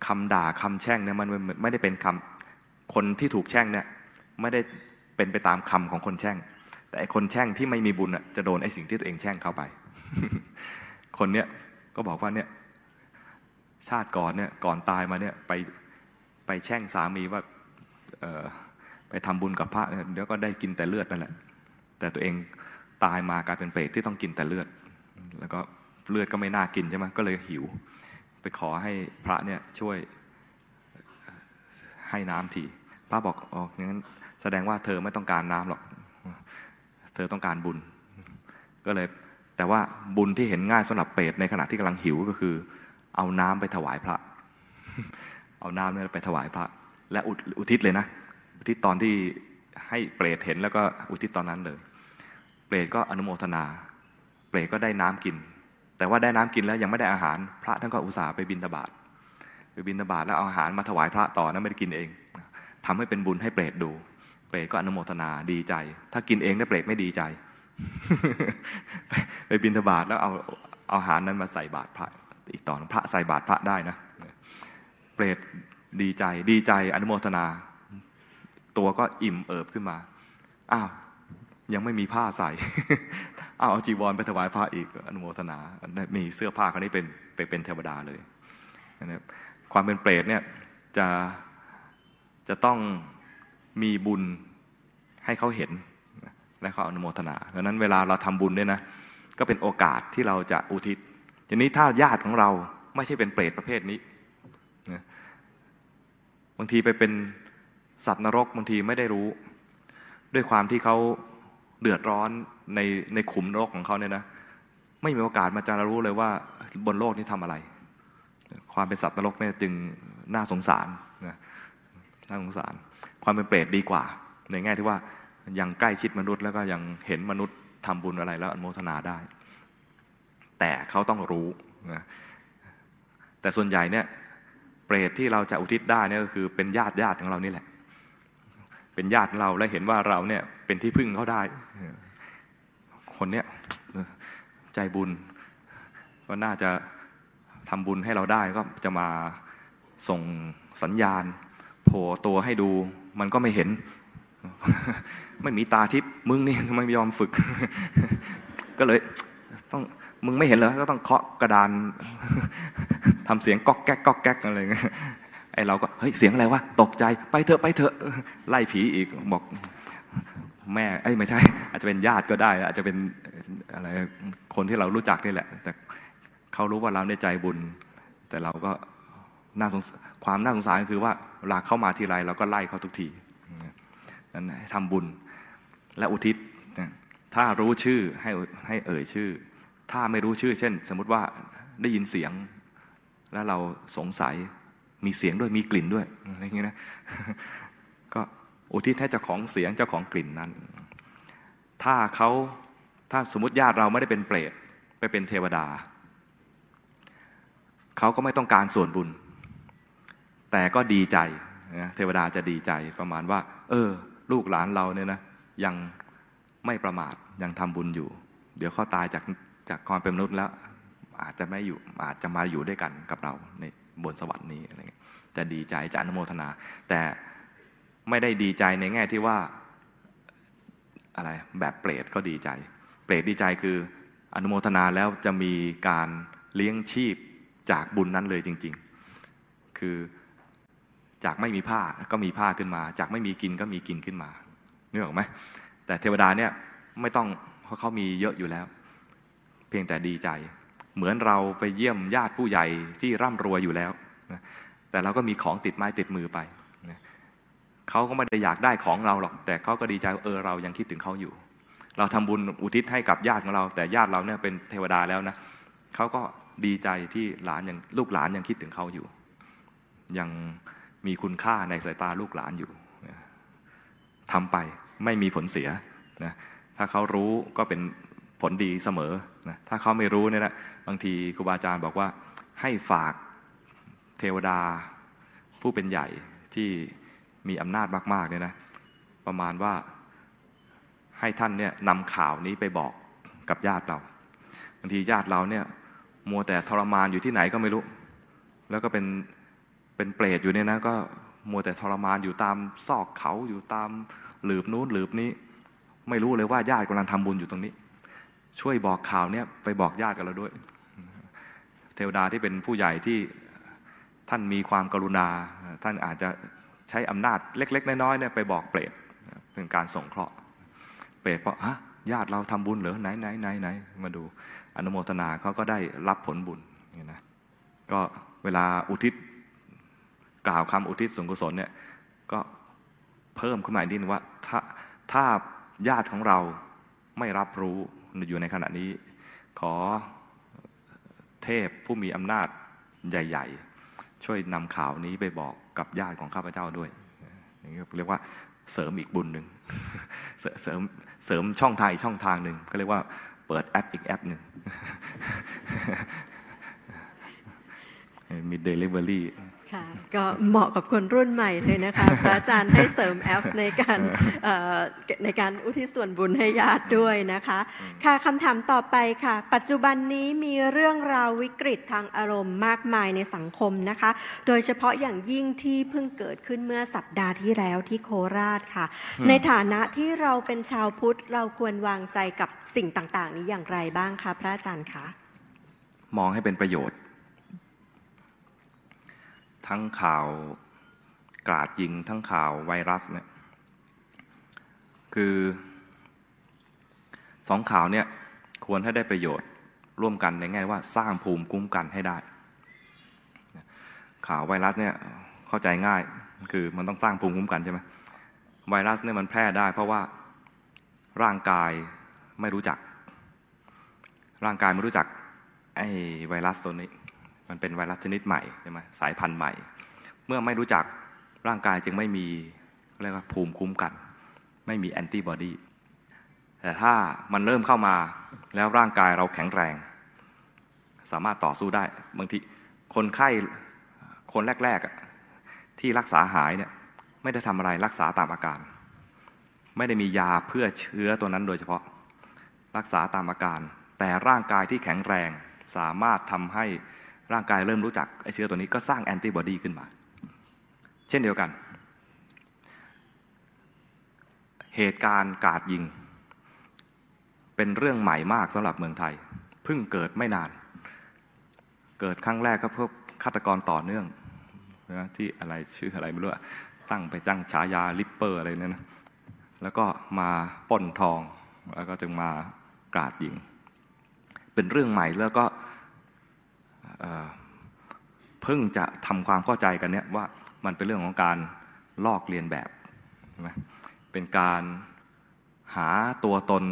คำด่าคำแช่งเนี่ยมันไม่ได้เป็นคำคนที่ถูกแช่งเนี่ยไม่ได้ เป็นไปตามคำของคนแช่ง แต่คนแช่งที่ไม่มีบุญจะโดนไอ้สิ่งที่ตัวเองแช่งเข้าไป คนเนี้ยก็บอกว่าเนี่ยชาติก่อนเนี่ยก่อนตายมาเนี่ยไปไปแช่งสามีว่าไปทำบุญกับพระเดี๋ยวก็ได้กินแต่เลือดนั่นแหละ แต่ตัวเองตายมากลายเป็นเปรตที่ต้องกินแต่เลือด แล้วก็เลือดก็ไม่น่ากินใช่ไหมก็เลยหิว ไปขอให้พระเนี่ยช่วยให้น้ำทีพระบอกอ๋องั้น แสดงว่าเธอไม่ต้องการน้ำหรอก เธอต้องการบุญ ก็เลย แต่ว่าบุญที่เห็นง่ายสำหรับเปรตในขณะที่กำลังหิวก็คือ เอาน้ำไปถวายพระ เอาน้ำเนี่ยไปถวายพระ และอุทิศเลยนะ อุทิศตอนที่ให้เปรตเห็นแล้วก็อุทิศตอนนั้นเลย เปรตก็อนุโมทนา เปรตก็ได้น้ำกิน แต่ว่าได้น้ำกินแล้วยังไม่ได้อาหาร พระท่านก็อุตส่าห์ไปบินตบาตไปบินตบาตแล้วเอาอาหารมาถวายพระต่อนะไม่ได้กินเองทำให้เป็นบุญให้เปรตดู เปรตก็อนุโมทนาดีใจ ถ้ากินเองได้เปรตไม่ดีใจ ไปบินทบาทแล้วเอาเอาอาหารนั้นมาใส่บาตรพระอีกตอนพระใส่บาตรพระได้นะ เปรตดีใจ ดีใจอนุโมทนา ตัวก็อิ่มเอิบขึ้นมา อ้าว ยังไม่มีผ้าใส่อ้าวเอาจีวรไปถวายพระอีกอนุโมทนา มีเสื้อผ้าคนนี้เป็นไปเป็นเทวดาเลยนะความเป็นเปรตเนี่ยจะจะต้อง มีบุญให้เขาเห็นและเขาอนุโมทนาดังนั้นเวลาเราทำบุญเนี่ยนะ ก็เป็นโอกาสที่เราจะอุทิศทีนี้ถ้าญาติของเราไม่ใช่เป็นเปรตประเภทนี้บางทีไปเป็นสัตว์นรกบางทีไม่ได้รู้ ด้วยความที่เขาเดือดร้อนในในขุมนรกของเขาเนี่ยนะไม่มีโอกาสมาจะรู้เลยว่าบนโลกนี้ทำอะไร ความเป็นสัตว์นรกเนี่ยจึงน่าสงสารนะน่าสงสาร ความเป็นเปรตดีกว่า ในแง่ที่ว่ายังใกล้ชิดมนุษย์แล้วก็ยังเห็นมนุษย์ทำบุญอะไรแล้วอนุโมทนาได้ แต่เขาต้องรู้นะแต่ส่วนใหญ่เนี่ยเปรตที่เราจะอุทิศได้เนี่ยก็คือเป็นญาติญาติของเรานี่แหละ เป็นญาติเราและเห็นว่าเราเนี่ยเป็นที่พึ่งเขาได้ คนเนี้ยใจบุญก็น่าจะทำบุญให้เราได้ก็จะมาส่งสัญญาณโผล่ตัวให้ดู มันก็ไม่เห็น ไม่มีตาทิพย์มึงนี่ทำไมไม่ยอมฝึก ก็เลยต้องมึงไม่เห็นเหรอก็ต้องเคาะกระดานทำเสียงก๊อกแก๊กก๊อกแก๊กอะไรเงี้ยไอเราก็เฮ้ยเสียงอะไรวะตกใจไปเถอะไปเถอะไล่ผีอีกบอกแม่ไอ้ไม่ใช่ อาจจะเป็นญาติก็ได้ อาจจะเป็นอะไรคนที่เรารู้จักนี่แหละ แต่เขารู้ว่าเราในใจบุญ แต่เราก็ น่าสงความน่าสงสารคือว่าเวลาเข้ามาทีไรเราก็ไล่เขาทุกทีนั้นทำบุญและอุทิศ ถ้ารู้ชื่อให้ให้เอ่ยชื่อ ถ้าไม่รู้ชื่อ เช่น สมมุติว่าได้ยินเสียง แล้วเราสงสัยมีเสียงด้วยมีกลิ่นด้วยอะไรอย่างนี้นะก็อุทิศให้เจ้าของเสียงเจ้าของกลิ่นนั้น ถ้าเขาถ้าสมมติญาติเราไม่ได้เป็นเปรตไปเป็นเทวดา เขาก็ไม่ต้องการส่วนบุญ แต่ก็ดีใจเทวดาจะดีใจประมาณว่า เออ ลูกหลานเราเนี่ยนะยังไม่ประมาทยังทำบุญอยู่ เดี๋ยวเขาตายจากจากความเป็นมนุษย์แล้ว อาจจะไม่อยู่อาจจะมาอยู่ด้วยกันกับเราในบนสวรรค์นี้อะไรเงี้ยจะดีใจจะอนุโมทนา แต่ไม่ได้ดีใจในแง่ที่ว่าอะไรแบบเปรตก็ดีใจ เปรตดีใจคืออนุโมทนาแล้วจะมีการเลี้ยงชีพจากบุญนั้นเลยจริง ๆ คือ จากไม่มีผ้าก็มีผ้าขึ้นมา จากไม่มีกินก็มีกินขึ้นมานึกออกไหมแต่เทวดาเนี่ยไม่ต้องเพราะเขามีเยอะอยู่แล้ว เพียงแต่ดีใจ เหมือนเราไปเยี่ยมญาติผู้ใหญ่ที่ร่ำรวยอยู่แล้วแต่เราก็มีของติดไม้ติดมือไปเขาก็ไม่ได้อยากได้ของเราหรอก แต่เขาก็ดีใจเออเรายังคิดถึงเขาอยู่ เราทำบุญอุทิศให้กับญาติของเรา แต่ญาติเราเนี่ยเป็นเทวดาแล้วนะเขาก็ดีใจที่หลานยังลูกหลานยังคิดถึงเขาอยู่ยัง มีคุณค่าในสายตาลูกหลานอยู่ทำไปไม่มีผลเสียนะถ้าเขารู้ก็เป็นผลดีเสมอนะถ้าเขาไม่รู้เนี่ยนะบางทีครูบาอาจารย์บอกว่าให้ฝากเทวดา ผู้เป็นใหญ่ที่มีอำนาจมากๆเนี่ยนะประมาณว่าให้ท่านเนี่ยนำข่าวนี้ไปบอกกับญาติเราบางทีญาติเราเนี่ยมัวแต่ทรมานอยู่ที่ไหนก็ไม่รู้ แล้วก็เป็น เป็นเปรตอยู่เนี่ยนะก็มัวแต่ทรมานอยู่ตามซอกเขาอยู่ตามหลืบนู้นหลืบนี้ ไม่รู้เลยว่าญาติกำลังทำบุญอยู่ตรงนี้ ช่วยบอกข่าวเนี่ยไปบอกญาติกันเราด้วย เทวดาที่เป็นผู้ใหญ่ที่ท่านมีความกรุณา ท่านอาจจะใช้อำนาจเล็ก ๆ น้อยๆเนี่ยไปบอกเปรตเป็นการส่งเคราะห์ เปรตเพราะฮะญาติเราทำบุญเหรอไหนไหนไหนไหนมาดูอนุโมทนาเขาก็ได้รับผลบุญนี่นะก็เวลาอุทิศ กล่าวคำอุทิศส่วนกุศลเนี่ยก็เพิ่มขึ้นมาอีกนิดนึงว่าถ้าถ้าญาติของเราไม่รับรู้อยู่ในขณะนี้ ขอเทพผู้มีอำนาจใหญ่ ๆ ช่วยนำข่าวนี้ไปบอกกับญาติของข้าพเจ้าด้วยนี้เรียกว่าเสริมอีกบุญหนึ่งเสริมเสริมช่องทางอีกช่องทางหนึ่งก็เรียกว่าเปิดแอปอีกแอปหนึ่งมี Delivery ค่ะก็เหมาะกับคนรุ่นใหม่เลยนะคะพระอาจารย์ให้เสริมแอปในการเอ่อในการอุทิศส่วนบุญให้ญาติด้วยนะคะ ค่ะคำถามต่อไปค่ะ ปัจจุบันนี้มีเรื่องราววิกฤตทางอารมณ์มากมายในสังคมนะคะ โดยเฉพาะอย่างยิ่งที่เพิ่งเกิดขึ้นเมื่อสัปดาห์ที่แล้วที่โคราชค่ะ ในฐานะที่เราเป็นชาวพุทธเราควรวางใจกับสิ่งต่างๆ นี้อย่างไรบ้างคะพระอาจารย์คะมองให้เป็นประโยชน์ ทั้งข่าวกราดยิงทั้งข่าวไวรัสเนี่ยคือสองข่าวเนี่ยควรให้ได้ประโยชน์ร่วมกันในแง่ว่าสร้างภูมิคุ้มกันให้ได้ ข่าวไวรัสเนี่ยเข้าใจง่ายคือมันต้องสร้างภูมิคุ้มกันใช่ไหมไวรัสเนี่ยมันแพร่ได้ เพราะว่าร่างกายไม่รู้จัก ร่างกายไม่รู้จักไอ้ไวรัสตัวนี้ มันเป็นไวรัสชนิดใหม่ใช่ไหมสายพันธุ์ใหม่ เมื่อไม่รู้จักร่างกายจึงไม่มีเรียกว่าภูมิคุ้มกัน ไม่มีแอนติบอดีแต่ถ้ามันเริ่มเข้ามาแล้วร่างกายเราแข็งแรง สามารถต่อสู้ได้บางทีคนไข้คนแรกๆที่รักษาหายเนี่ยไม่ได้ทำอะไรรักษาตามอาการ ไม่ได้มียาเพื่อเชื้อตัวนั้นโดยเฉพาะรักษาตามอาการ แต่ร่างกายที่แข็งแรงสามารถทำให้ ร่างกายเริ่มรู้จักไอเชื้อตัวนี้ก็สร้างแอนติบอดีขึ้นมา เช่นเดียวกัน เหตุการณ์กาดยิง เป็นเรื่องใหม่มากสำหรับเมืองไทย เพิ่งเกิดไม่นาน เกิดครั้งแรกก็พวกฆาตกรต่อเนื่องนะที่อะไรชื่ออะไรไม่รู้อะตั้งไปจ้างฉายา Ripper อะไรเนี่ยนะแล้วก็มาป้นทองแล้วก็จึงมากราดยิง เป็นเรื่องใหม่แล้วก็ เพิ่งจะทำความเข้าใจกันเนี่ยว่ามันเป็นเรื่องของการลอกเลียนแบบใช่ไหมเป็นการหาตัวตน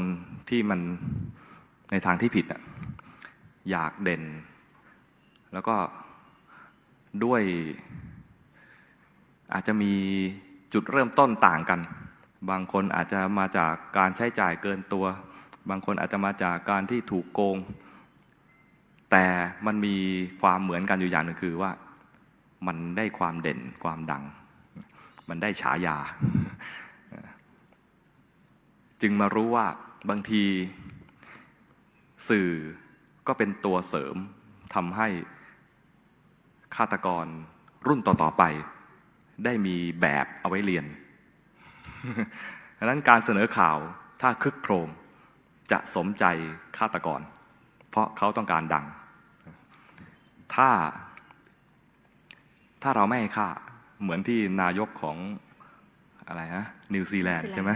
ที่มันในทางที่ผิดอะอยากเด่น แล้วก็ด้วยอาจจะมีจุดเริ่มต้นต่างกัน บางคนอาจจะมาจากการใช้จ่ายเกินตัว บางคนอาจจะมาจากการที่ถูกโกง แต่มันมีความเหมือนกันอยู่อย่างหนึ่งคือว่า มันได้ความเด่นความดัง มันได้ฉายา จึงมารู้ว่าบางทีสื่อก็เป็นตัวเสริมทำให้ฆาตกรรุ่นต่อ ๆ ไป ได้มีแบบเอาไว้เรียนดังนั้นการเสนอข่าวถ้าคึกโครม จะสมใจฆาตกร ราะเขาต้องการดัง ถ้า ถ้าเราไม่ให้ค่า เหมือนที่นายกของอะไรฮะนิวซีแลนด์ใช่ไหม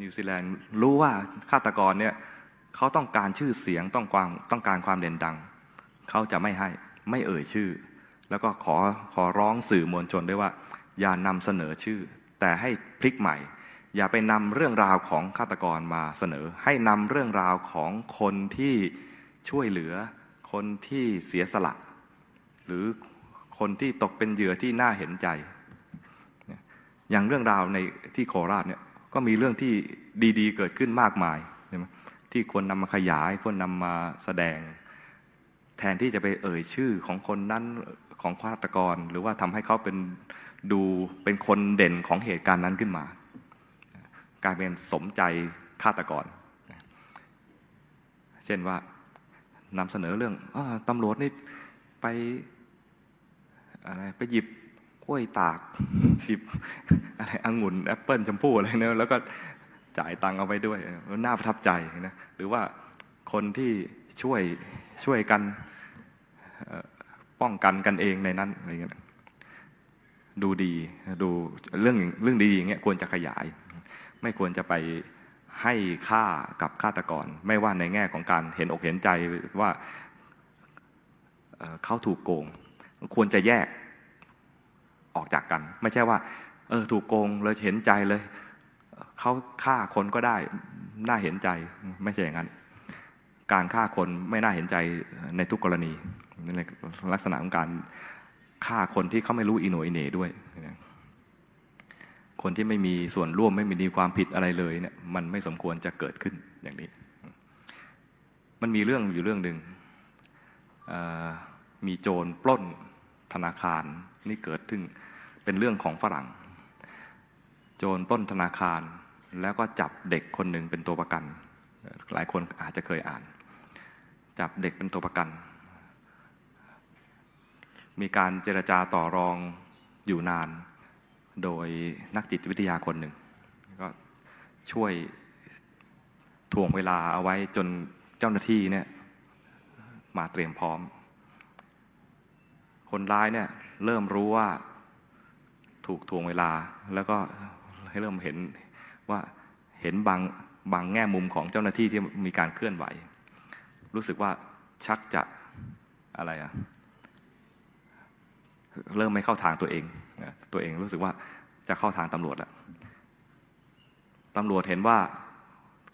นิวซีแลนด์รู้ว่าฆาตกรเนี่ยเขาต้องการชื่อเสียงต้องความต้องการความเด่นดัง เขาจะไม่ให้ไม่เอ่ยชื่อ แล้วก็ขอขอร้องสื่อมวลชนด้วยว่า อย่านำเสนอชื่อ แต่ให้พลิกใหม่ อย่าไปนำเรื่องราวของฆาตกรมาเสนอ ให้นำเรื่องราวของคนที่ ช่วยเหลือคนที่เสียสละ หรือคนที่ตกเป็นเหยื่อที่น่าเห็นใจ อย่างเรื่องราวในที่โคราชเนี่ยก็มีเรื่องที่ดีๆ เกิดขึ้นมากมายใช่ไหมที่ควรนำมาขยายควรนำมาแสดง แทนที่จะไปเอ่ยชื่อของคนนั้นของฆาตกร หรือว่าทำให้เขาเป็นดูเป็นคนเด่นของเหตุการณ์นั้นขึ้นมา กลายเป็นสมใจฆาตกร เช่นว่า นำเสนอเรื่องอตำรวจนี่ไปอะไรไปหยิบกล้วยตากหยิบอะไรองุ่นแอปเปิลชมพู่อะไรเนี่ยแล้วก็จ่ายตังค์เอาไปด้วยน่าประทับใจนะหรือว่าคนที่ช่วยช่วยกันป้องกันกันเองในนั้นอะไรเงี้ยดูดีดูเรื่องเรื่องดีๆอย่างเงี้ยควรจะขยาย ไม่ควรจะไป ให้ค่ากับฆาตกร ไม่ว่าในแง่ของการเห็นอกเห็นใจว่าเขาถูกโกง ควรจะแยกออกจากกัน ไม่ใช่ว่า เออถูกโกงเลยเห็นใจเลยเขาฆ่าคนก็ได้น่าเห็นใจไม่ใช่อย่างนั้น การฆ่าคนไม่น่าเห็นใจในทุกกรณีในลักษณะของการฆ่าคนที่เขาไม่รู้อิโหนอิเหน่ด้วย คนที่ไม่มีส่วนร่วมไม่มีความผิดอะไรเลยเนี่ยมันไม่สมควรจะเกิดขึ้นอย่างนี้ มันมีเรื่องอยู่เรื่องหนึ่งมีโจรปล้นธนาคารนี่เกิดขึ้นเป็นเรื่องของฝรั่ง โจรปล้นธนาคาร แล้วก็จับเด็กคนหนึ่งเป็นตัวประกัน หลายคนอาจจะเคยอ่าน จับเด็กเป็นตัวประกัน มีการเจรจาต่อรองอยู่นาน โดยนักจิตวิทยาคนหนึ่ง ก็ช่วยถ่วงเวลาเอาไว้จนเจ้าหน้าที่เนี่ยมาเตรียมพร้อม คนร้ายเนี่ยเริ่มรู้ว่าถูกถ่วงเวลาแล้วก็ให้เริ่มเห็นว่าเห็นบางบางแง่มุมของเจ้าหน้าที่ที่มีการเคลื่อนไหว รู้สึกว่าชักจะอะไรอะเริ่มไม่เข้าทางตัวเอง ตัวเองรู้สึกว่าจะเข้าทางตำรวจแล้วตำรวจเห็นว่า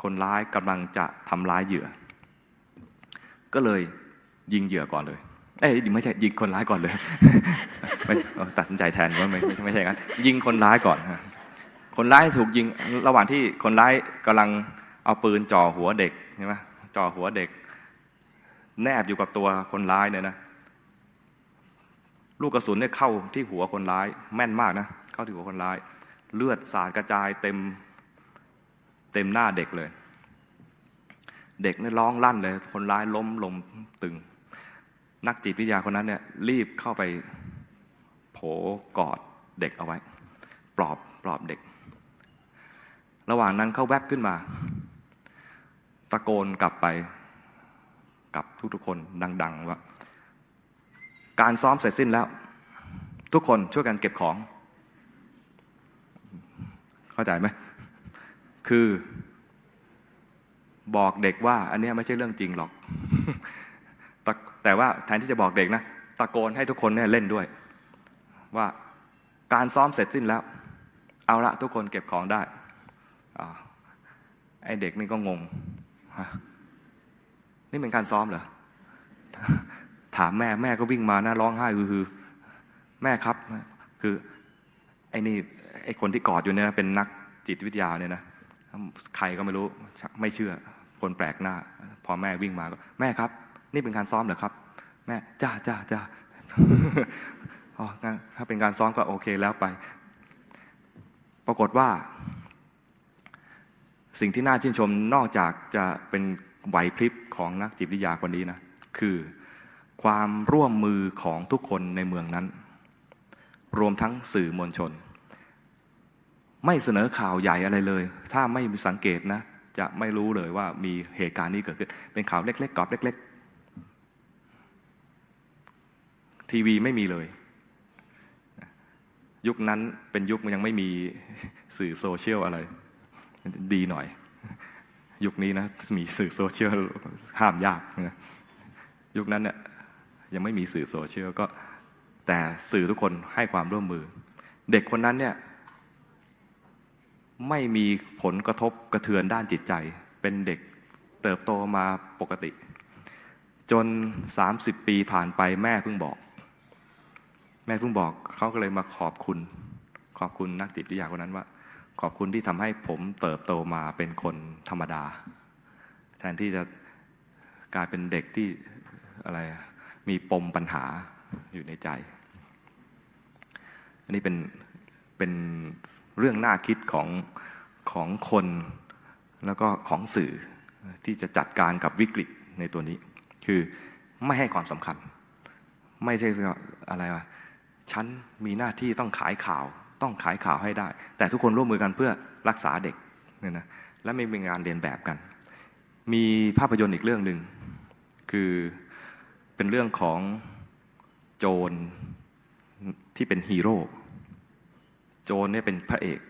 คนร้ายกำลังจะทำร้ายเหยื่อ ก็เลยยิงเหยื่อก่อนเลย เอ้ยไม่ใช่ยิงคนร้ายก่อนเลยไม่ตัดสินใจแทนว่าไม่ไม่ใช่ไม่ใช่งั้นยิงคนร้ายก่อนคนร้ายถูกยิงระหว่างที่คนร้ายกำลังเอาปืนจ่อหัวเด็กใช่ไหมจ่อหัวเด็ก แนบอยู่กับตัวคนร้ายเนี่ยนะ ลูกกระสุนเนี่ยเข้าที่หัวคนร้าย แม่นมากนะ เข้าที่หัวคนร้าย เลือดสาดกระจายเต็มเต็มหน้าเด็กเลย เด็กเนี่ยร้องลั่นเลย คนร้ายล้มลงตึง นักจิตวิทยาคนนั้นเนี่ยรีบเข้าไปโผกอดเด็กเอาไว้ ปลอบปลอบเด็ก ระหว่างนั้นเขาแวบขึ้นมา ตะโกนกลับไปกับทุกๆคนดัง ๆ ว่า การซ้อมเสร็จสิ้นแล้ว ทุกคนช่วยกันเก็บของ เข้าใจไหมคือ บอกเด็กว่า อันนี้ไม่ใช่เรื่องจริงหรอกแต่แต่ว่าแทนที่จะบอกเด็กนะตะโกนให้ทุกคนเนี่ยเล่นด้วย ว่าการซ้อมเสร็จสิ้นแล้ว เอาละทุกคนเก็บของได้อ่าไอเด็กนี่ก็งงนี่เป็นการซ้อมเหรอ ถามแม่แม่ก็วิ่งมานะร้องไห้คือ แม่ครับ คือไอ้นี่ไอ้คนที่กอดอยู่เนี่ยเป็นนักจิตวิทยาเนี่ยนะใครก็ไม่รู้ไม่เชื่อคนแปลกหน้า พอแม่วิ่งมาก็แม่ครับ นี่เป็นการซ้อมเหรอครับ แม่จ้าจ้าจ้าอ๋องั้นถ้าเป็นการซ้อมก็โอเคแล้วไป ปรากฏว่า สิ่งที่น่าชื่นชมนอกจากจะเป็นไหวพริบของนักจิตวิทยาคนนี้นะ คือ ความร่วมมือของทุกคนในเมืองนั้น รวมทั้งสื่อมวลชน ไม่เสนอข่าวใหญ่อะไรเลย ถ้าไม่สังเกตนะ จะไม่รู้เลยว่ามีเหตุการณ์นี้เกิดขึ้น เป็นข่าวเล็กๆกรอบเล็ก ๆ ทีวีไม่มีเลย ยุคนั้นเป็นยุคมันยังไม่มีสื่อโซเชียลอะไร ดีหน่อย ยุคนี้นะมีสื่อโซเชียลห้ามยากนะยุคนั้นเนี่ย ยังไม่มีสื่อโซเชียลก็แต่สื่อทุกคนให้ความร่วมมือ เด็กคนนั้นเนี่ยไม่มีผลกระทบกระเทือนด้านจิตใจ เป็นเด็กเติบโตมาปกติ จน 30 ปีผ่านไปแม่เพิ่งบอก แม่เพิ่งบอกเขาก็เลยมาขอบคุณ ขอบคุณนักจิตวิทยาคนนั้นว่า ขอบคุณที่ทำให้ผมเติบโตมาเป็นคนธรรมดา แทนที่จะกลายเป็นเด็กที่อะไร มีปมปัญหาอยู่ในใจ อันนี้เป็นเป็นเรื่องน่าคิดของของคนแล้วก็ของสื่อที่จะจัดการกับวิกฤตในตัวนี้ คือไม่ให้ความสำคัญ ไม่ใช่อะไรวะฉันมีหน้าที่ต้องขายข่าว ต้องขายข่าวให้ได้ แต่ทุกคนร่วมมือกันเพื่อรักษาเด็กเนี่ยนะและไม่มีงานเรียนแบบกัน มีภาพยนตร์อีกเรื่องหนึ่งคือ เป็นเรื่องของโจรที่เป็นฮีโร่โจรเนี่ยเป็นพระเอก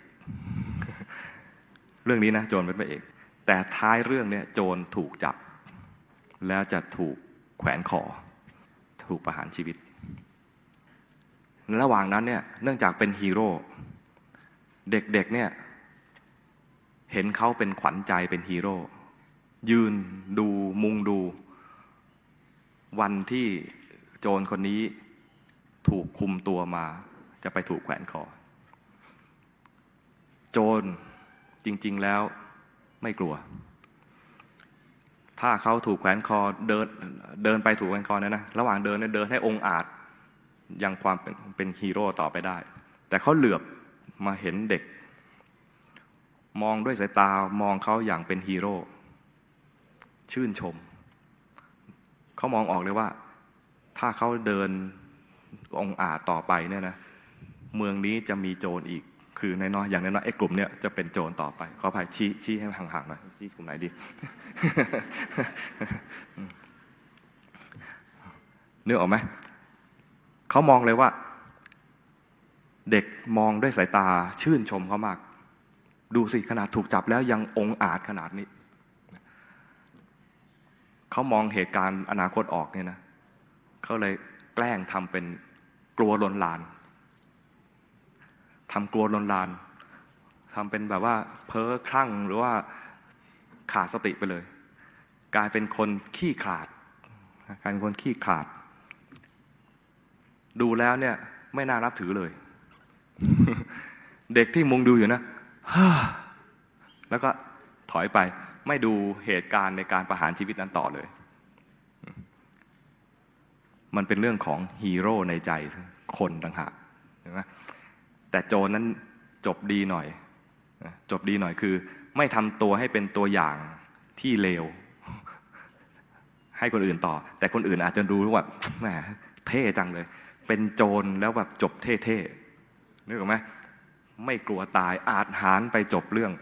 เรื่องนี้นะโจรเป็นพระเอก แต่ท้ายเรื่องเนี่ยโจรถูกจับ แล้วจะถูกแขวนคอถูกประหารชีวิต ระหว่างนั้นเนี่ยเนื่องจากเป็นฮีโร่เด็กๆเนี่ยเห็นเขาเป็นขวัญใจเป็นฮีโร่ยืนดูมุงดู วันที่โจรคนนี้ถูกคุมตัวมา จะไปถูกแขวนคอ โจรจริง ๆ แล้วไม่กลัว ถ้าเขาถูกแขวนคอเดินเดินไปถูกแขวนคอเนี่ยนะ ระหว่างเดินเนี่ยเดินให้องค์อาจยังความเป็นเป็นฮีโร่ต่อไปได้ แต่เขาเหลือบมาเห็นเด็ก มองด้วยสายตามองเขาอย่างเป็นฮีโร่ชื่นชม เขามองออกเลยว่า ถ้าเขาเดินองอาจต่อไปเนี่ยนะเมืองนี้จะมีโจรอีก คือในน้อยอย่างในน้อยไอ้กลุ่มเนี้ยจะเป็นโจรต่อไปขออภัยชี้ชี้ให้ห่างๆหน่อยชี้กลุ่มไหนดีเนื้อออกไหมเขามองเลยว่า เด็กมองด้วยสายตาชื่นชมเขามาก ดูสิขนาดถูกจับแล้วยังองอาจขนาดนี้ เขามองเหตุการณ์อนาคตออกเนี่ยนะเขาเลยแกล้งทำเป็นกลัวลนลานทำกลัวลนลานทำเป็นแบบว่าเพ้อคลั่งหรือว่าขาดสติไปเลย กลายเป็นคนขี้ขาดกลายเป็นคนขี้ขาด ดูแล้วเนี่ยไม่น่ารับถือเลย เด็กที่มุงดูอยู่นะแล้วก็ถอยไป ไม่ดูเหตุการณ์ในการประหารชีวิตนั้นต่อเลย มันเป็นเรื่องของฮีโร่ในใจคนต่างหากเห็นไหมแต่โจรนั้นจบดีหน่อย จบดีหน่อยคือ ไม่ทำตัวให้เป็นตัวอย่างที่เลว ให้คนอื่นต่อ แต่คนอื่นอาจจะดูว่าแหมเท่จังเลย เป็นโจรแล้วแบบจบเท่ๆนึกออกไหมไม่กลัวตายอาจหารไปจบเรื่อง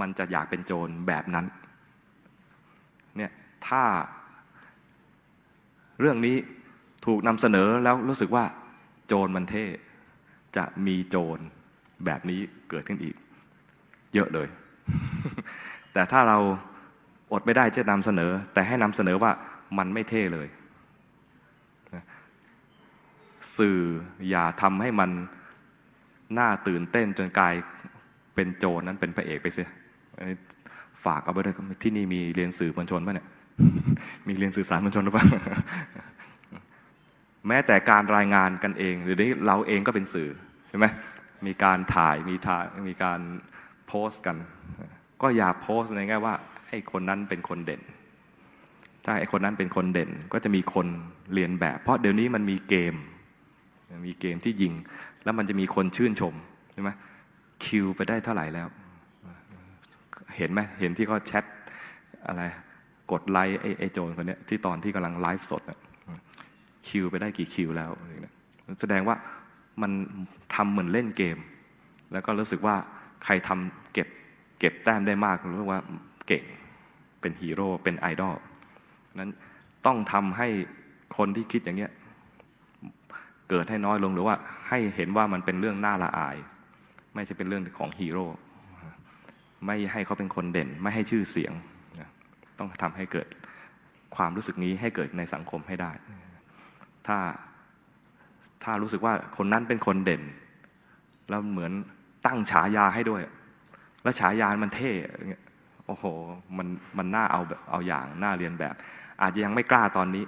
มันจะอยากเป็นโจรแบบนั้นเนี่ยถ้าเรื่องนี้ถูกนำเสนอแล้วรู้สึกว่าโจรมันเท่จะมีโจรแบบนี้เกิดขึ้นอีก เยอะเลย แต่ถ้าเราอดไม่ได้จะนำเสนอ แต่ให้นำเสนอว่ามันไม่เท่เลย สื่ออย่าทำให้มันน่าตื่นเต้นจนกลายเป็นโจรนั้นเป็นพระเอกไปเสีย ฝากเอาไปด้วยที่นี่มีเรียนสื่อมวลชนป่ะเนี่ย มีเรียนสื่อสารมวลชนหรือเปล่าแม้แต่การรายงานกันเอง หรือนี้เราเองก็เป็นสื่อใช่ไหมมีการถ่ายมีถ่ายมีการโพสต์กัน ก็อย่าโพสต์ในแง่ว่าไอ้คนนั้นเป็นคนเด่นถ้าไอ้คนนั้นเป็นคนเด่นก็จะมีคนเรียนแบบ เพราะเดี๋ยวนี้มันมีเกม มีเกมที่ยิง แล้วมันจะมีคนชื่นชมใช่ไหมคิวไปได้เท่าไหร่แล้ว เห็นไหมเห็นที่เขาแชทอะไรกดไลค์ไอ้โจนคนนี้ที่ตอนที่กำลังไลฟ์สดคิวไปได้กี่คิวแล้วแสดงว่ามันทำเหมือนเล่นเกม แล้วก็รู้สึกว่าใครทำเก็บเก็บแต้มได้มากรู้ว่าเก่งเป็นฮีโร่เป็นไอดอลนั้นต้องทำให้คนที่คิดอย่างเงี้ยเกิดให้น้อยลงหรือว่าให้เห็นว่ามันเป็นเรื่องน่าละอาย ไม่ใช่เป็นเรื่องของฮีโร่ ไม่ให้เขาเป็นคนเด่น ไม่ให้ชื่อเสียง ต้องทำให้เกิดความรู้สึกนี้ให้เกิดในสังคมให้ได้ ถ้าถ้ารู้สึกว่าคนนั้นเป็นคนเด่น แล้วเหมือนตั้งฉายาให้ด้วย แล้วฉายามันเท่โอ้โหมันมันน่าเอาแบบเอาอย่างน่าเรียนแบบ อาจจะยังไม่กล้าตอนนี้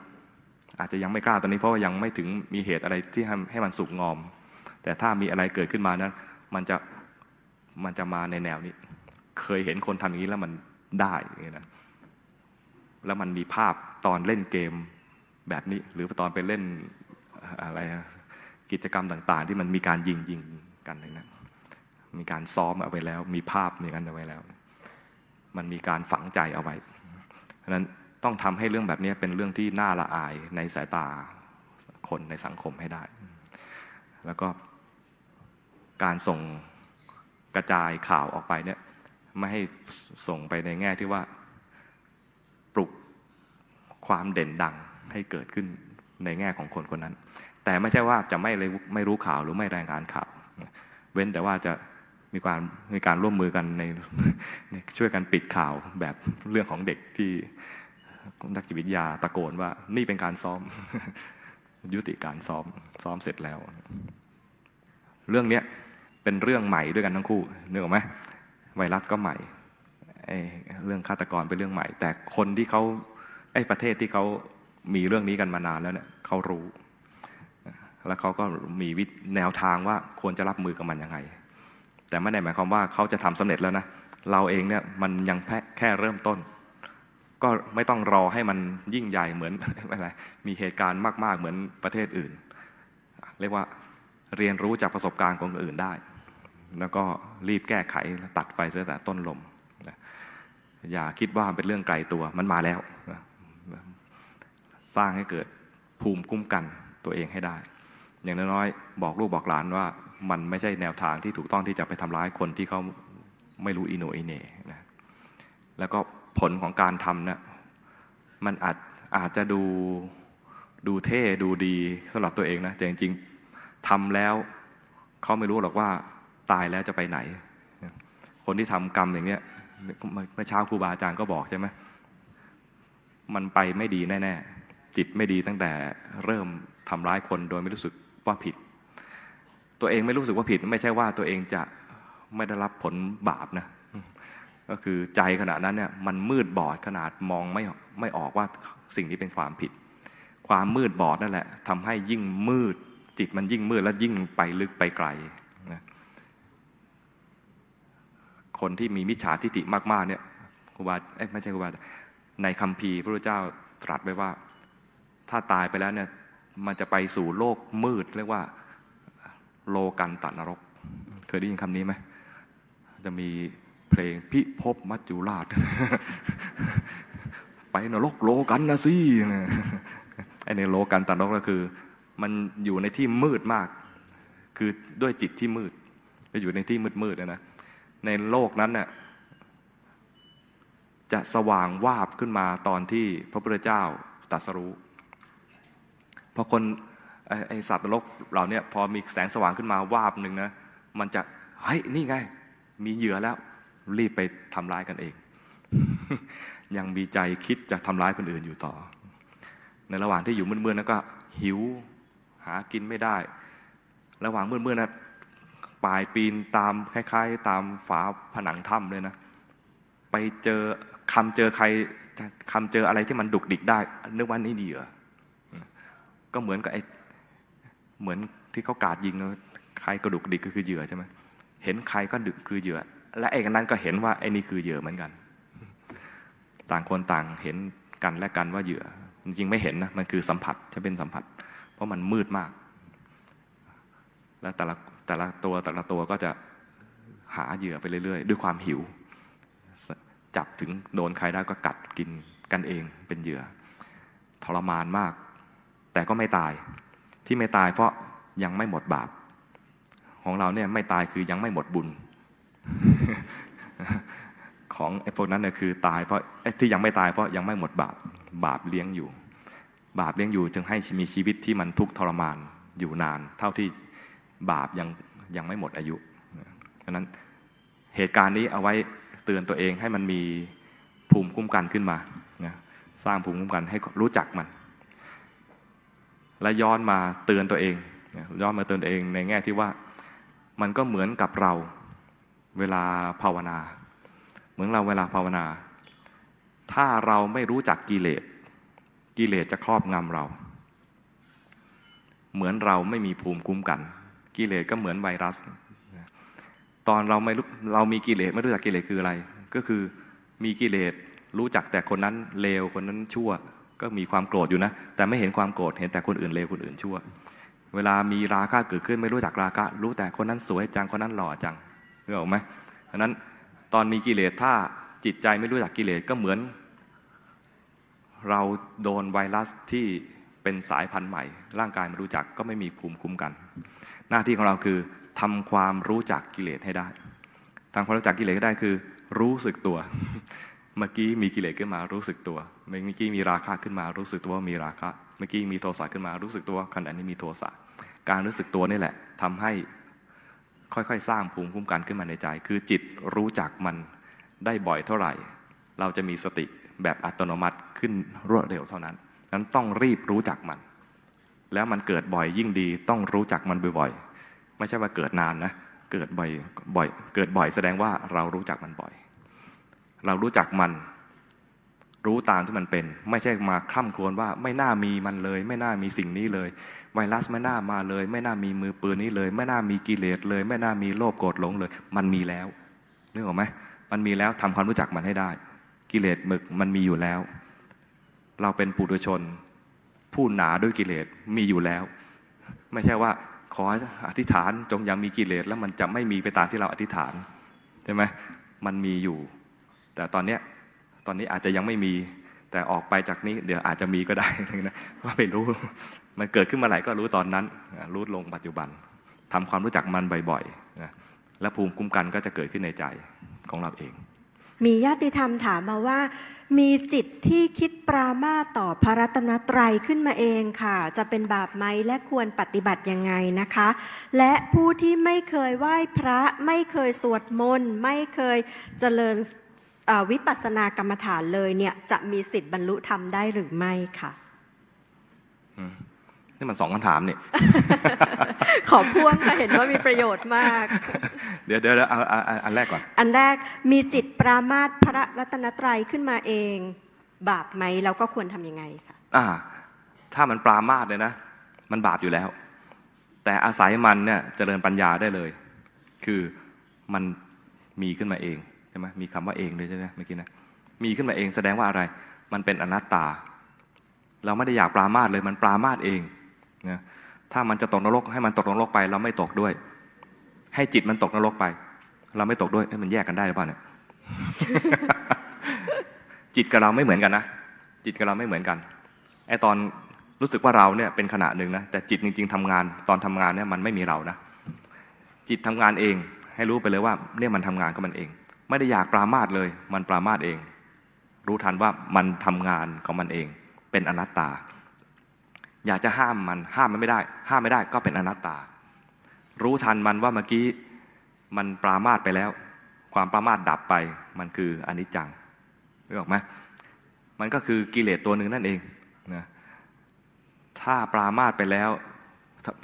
อาจจะยังไม่กล้าตอนนี้เพราะว่ายังไม่ถึงมีเหตุอะไรที่ทำให้มันสุกงอม แต่ถ้ามีอะไรเกิดขึ้นมานั้นมันจะมันจะมาในแนวนี้ เคยเห็นคนทำอย่างนี้แล้วมันได้นี้นะแล้วมันมีภาพตอนเล่นเกมแบบนี้ หรือตอนไปเล่นอะไรกิจกรรมต่างๆ ที่มันมีการยิงยิงกันอย่างนั้นมีการซ้อมเอาไว้แล้ว มีภาพมีกันเอาไว้แล้ว มันมีการฝังใจเอาไว้เพราะนั้นต้องทำให้เรื่องแบบนี้เป็นเรื่องที่น่าละอายในสายตาคนในสังคมให้ได้ แล้วก็การส่งกระจายข่าวออกไปเนี่ย ไม่ให้ส่งไปในแง่ที่ว่าปลุกความเด่นดังให้เกิดขึ้นในแง่ของคนคนนั้น แต่ไม่ใช่ว่าจะไม่เลยไม่รู้ข่าวหรือไม่รายงานข่าว เว้นแต่ว่าจะมีการมีการร่วมมือกันในช่วยกันปิดข่าวแบบเรื่องของเด็กที่นักจิตวิทยาตะโกนว่านี่เป็นการซ้อม ยุติการซ้อมซ้อมเสร็จแล้ว เรื่องนี้เป็นเรื่องใหม่ด้วยกันทั้งคู่นึกออกไหม ไวรัสก็ใหม่เรื่องฆาตกรเป็นเรื่องใหม่ แต่คนที่เขาไอ้ประเทศที่เขามีเรื่องนี้กันมานานแล้วเนี่ยเขารู้ แล้วเขาก็มีวิแนวทางว่าควรจะรับมือกับมันยังไง แต่ไม่ได้หมายความว่าเขาจะทำสำเร็จแล้วนะเราเองเนี่ยมันยังแค่เริ่มต้น ก็ไม่ต้องรอให้มันยิ่งใหญ่เหมือนอะไรมีเหตุการณ์มาก ๆ เหมือนประเทศอื่น เรียกว่าเรียนรู้จากประสบการณ์ของคนอื่นได้ แล้วก็รีบแก้ไขตัดไฟเสียแต่ต้นลมอย่าคิดว่าเป็นเรื่องไกลตัวมันมาแล้วสร้างให้เกิดภูมิคุ้มกันตัวเองให้ได้ อย่างน้อยๆบอกลูกบอกหลานว่ามันไม่ใช่แนวทางที่ถูกต้องที่จะไปทำร้ายคนที่เขาไม่รู้อิโนอิเน่นะแล้วก็ผลของการทำนะมันอาจอาจจะดูดูเท่ดูดีสำหรับตัวเองนะแต่จริงๆทำแล้วเขาไม่รู้หรอกว่า ตายแล้วจะไปไหน คนที่ทำกรรมอย่างเนี้ยเมื่อเช้าครูบาอาจารย์ก็บอกใช่ไหมมันไปไม่ดีแน่ๆ จิตไม่ดีตั้งแต่เริ่มทำร้ายคนโดยไม่รู้สึกว่าผิด ตัวเองไม่รู้สึกว่าผิด ไม่ใช่ว่าตัวเองจะไม่ได้รับผลบาปนะ ก็คือใจขณะนั้นเนี่ยมันมืดบอดขนาดมองไม่ไม่ออกว่าสิ่งนี้เป็นความผิด ความมืดบอดนั่นแหละทำให้ยิ่งมืดจิตมันยิ่งมืดและยิ่งไปลึกไปไกลนะ คนที่มีมิจฉาทิฏฐิมากๆเนี่ยครูบาเอ้ไม่ใช่ครูบาในคัมภีร์พระพุทธเจ้าตรัสไว้ว่า ถ้าตายไปแล้วเนี่ยมันจะไปสู่โลกมืด เรียกว่าโลกันตนรก เคยได้ยินคำนี้ไหมจะมีเพลงพิภพมัจจุราช ไปนรกโลกันนะสิไอในโลกันตนรกก็คือ มันอยู่ในที่มืดมาก คือด้วยจิตที่มืดไปอยู่ในที่มืดมืดนะ ในโลกนั้นน่ะจะสว่างวาบขึ้นมาตอนที่พระพุทธเจ้าตรัสรู้พอคนไอสัตว์นรกเราเนี่ยพอมีแสงสว่างขึ้นมาวาบหนึ่งนะมันจะเฮ้ยนี่ไง มีเหยื่อแล้ว รีบไปทำร้ายกันเอง ยังมีใจคิดจะทำร้ายคนอื่นอยู่ต่อ ในระหว่างที่อยู่มืดๆนั้นก็หิวหากินไม่ได้ ระหว่างมืดๆนะ ปลายปีนตามคล้าย ๆ ตามฝาผนังถ้ำเลยนะ ไปเจอคำเจอใครคำเจออะไรที่มันดุกดิกได้ นึกว่านี่เหยื่อก็เหมือนกับไอ้เหมือนที่เขากาดยิงใครกระดุกดิกก็คือเหยื่อใช่ไหมเห็นใครก็ดึกคือเหยื่อ และไอ้กันนั้นก็เห็นว่าไอ้นี่คือเหยื่อเหมือนกัน ต่างคนต่างเห็นกันและกันว่าเหยื่อ จริงๆไม่เห็นนะมันคือสัมผัสจะเป็นสัมผัส เพราะมันมืดมาก และแต่ละ แต่ละตัวแต่ละตัวก็จะหาเหยื่อไปเรื่อยๆ ด้วยความหิว จับถึงโดนใครได้ก็กัดกินกันเองเป็นเหยื่อ ทรมานมาก แต่ก็ไม่ตายที่ไม่ตายเพราะยังไม่หมดบาป ของเราเนี่ยไม่ตายคือยังไม่หมดบุญ ของไอ้พวกนั้นเนี่ยคือตายเพราะที่ยังไม่ตายเพราะยังไม่หมดบาปบาปเลี้ยงอยู่ บาปเลี้ยงอยู่จึงให้มีชีวิตที่มันทุกข์ทรมานอยู่นาน เท่าที่ บาปยังยังไม่หมดอายุเพราะนั้นเหตุการณ์นี้เอาไว้เตือนตัวเองให้มันมีภูมิคุ้มกันขึ้นมาสร้างภูมิคุ้มกันให้รู้จักมัน และย้อนมาเตือนตัวเอง ย้อนมาเตือนตัวเองในแง่ที่ว่ามันก็เหมือนกับเราเวลาภาวนา เหมือนเราเวลาภาวนา ถ้าเราไม่รู้จักกิเลสกิเลสจะครอบงำเรา เหมือนเราไม่มีภูมิคุ้มกัน กิเลสก็เหมือนไวรัส ตอนเราไม่รู้เรามีกิเลสไม่รู้จักกิเลสคืออะไร ก็คือมีกิเลสรู้จักแต่คนนั้นเลวคนนั้นชั่ว ก็มีความโกรธอยู่นะ แต่ไม่เห็นความโกรธเห็นแต่คนอื่นเลวคนอื่นชั่ว เวลามีราคะเกิดขึ้นไม่รู้จักราคะ รู้แต่คนนั้นสวยจังคนนั้นหล่อจังรู้ออกไหมเพราะนั้นตอนมีกิเลสถ้าจิตใจไม่รู้จักกิเลสก็เหมือน เราโดนไวรัสที่เป็นสายพันธุ์ใหม่ ร่างกายไม่รู้จักก็ไม่มีภูมิคุ้มกัน หน้าที่ของเราคือทำความรู้จักกิเลสให้ได้ทำความรู้จักกิเลสให้ได้คือ รู้สึกตัว เมื่อกี้มีกิเลสขึ้นมารู้สึกตัว เมื่อกี้มีราคะขึ้นมารู้สึกตัวว่ามีราคะ เมื่อกี้มีโทสะขึ้นมารู้สึกตัวขณะนี้มีโทสะ การรู้สึกตัวนี่แหละทำให้ค่อยๆ สร้างภูมิคุ้มกันขึ้นมาในใจ คือจิตรู้จักมันได้บ่อยเท่าไหร่ เราจะมีสติแบบอัตโนมัติขึ้นรวดเร็วเท่านั้นนั้นต้องรีบรู้จักมัน แล้วมันเกิดบ่อยยิ่งดีต้องรู้จักมันบ่อยๆไม่ใช่ว่าเกิดนานนะเกิดบ่อยบ่อย เกิดบ่อยแสดงว่าเรารู้จักมันบ่อย เรารู้จักมัน รู้ตามที่มันเป็น ไม่ใช่มาคล่ำครวญว่าไม่น่ามีมันเลย ไม่น่ามีสิ่งนี้เลย ไวรัสไม่น่ามาเลย ไม่น่ามีมือปืนนี้เลย ไม่น่ามีกิเลสเลย ไม่น่ามีโลภโกรธหลงเลย มันมีแล้วนึกออกไหมมันมีแล้วทำความรู้จักมันให้ได้ กิเลสหมึกมันมีอยู่แล้ว เราเป็นปุถุชน ผู้หนาด้วยกิเลสมีอยู่แล้ว ไม่ใช่ว่าขออธิษฐานจงยังมีกิเลสแล้วมันจะไม่มีไปตามที่เราอธิษฐานใช่ไหมมันมีอยู่ แต่ตอนเนี้ยตอนนี้อาจจะยังไม่มีแต่ออกไปจากนี้เดี๋ยวอาจจะมีก็ได้นะว่าไม่รู้มันเกิดขึ้นมาไหนก็รู้ตอนนั้น รู้ลงปัจจุบันทำความรู้จักมันบ่อยๆนะและภูมิคุ้มกันก็จะเกิดขึ้นในใจของเราเอง มีญาติธรรมถามมาว่า มีจิตที่คิดปรามาต่อพระรัตนตรัยขึ้นมาเองค่ะ จะเป็นบาปไหมและควรปฏิบัติยังไงนะคะ และผู้ที่ไม่เคยไหว้พระไม่เคยสวดมนต์ไม่เคยเจริญวิปัสสนากรรมฐานเลยเนี่ยจะมีสิทธิ์บรรลุธรรมได้หรือไม่ค่ะ นี่มันสองคำถามเนี่ยขอพ่วงค่ะเห็นว่ามีประโยชน์มาก เดี๋ยวเดี๋ยวเอาอันแรกก่อน อันแรกมีจิตปรามาตพระรัตนตรัยขึ้นมาเอง บาปไหมเราก็ควรทำยังไงคะอ่า ถ้ามันปรามาตเลยนะ มันบาปอยู่แล้ว แต่อาศัยมันเนี่ยเจริญปัญญาได้เลย คือมันมีขึ้นมาเองใช่ไหมมีคำว่าเองเลยใช่ไหมเมื่อกี้นะมีขึ้นมาเองแสดงว่าอะไร มันเป็นอนัตตา เราไม่ได้อยากปรามาตเลยมันปรามาตเอง นะถ้ามันจะตกนรกให้มันตกนรกไป เราไม่ตกด้วย ให้จิตมันตกนรกไป เราไม่ตกด้วยให้มันแยกกันได้หรือเปล่าเนี่ยจิตกับเราไม่เหมือนกันนะจิตกับเราไม่เหมือนกันไอตอนรู้สึกว่าเราเนี่ยเป็นขณะหนึ่งนะแต่จิตจริง ๆทำงานตอนทำงานเนี่ยมันไม่มีเรานะจิตทำงานเอง ให้รู้ไปเลยว่าเนี่ยมันทำงานก็มันเอง ไม่ได้อยากปรามาสเลย มันปรามาสเอง รู้ทันว่ามันทำงานของมันเอง เป็นอนัตตา อยากจะห้ามมันห้ามมันไม่ได้ ห้ามไม่ได้ก็เป็นอนัตตา รู้ทันมันว่าเมื่อกี้มันปรามาสไปแล้ว ความปรามาสดับไปมันคืออนิจจังรู้ออกไหมมันก็คือกิเลสตัวหนึ่งนั่นเองนะถ้าปรามาสไปแล้ว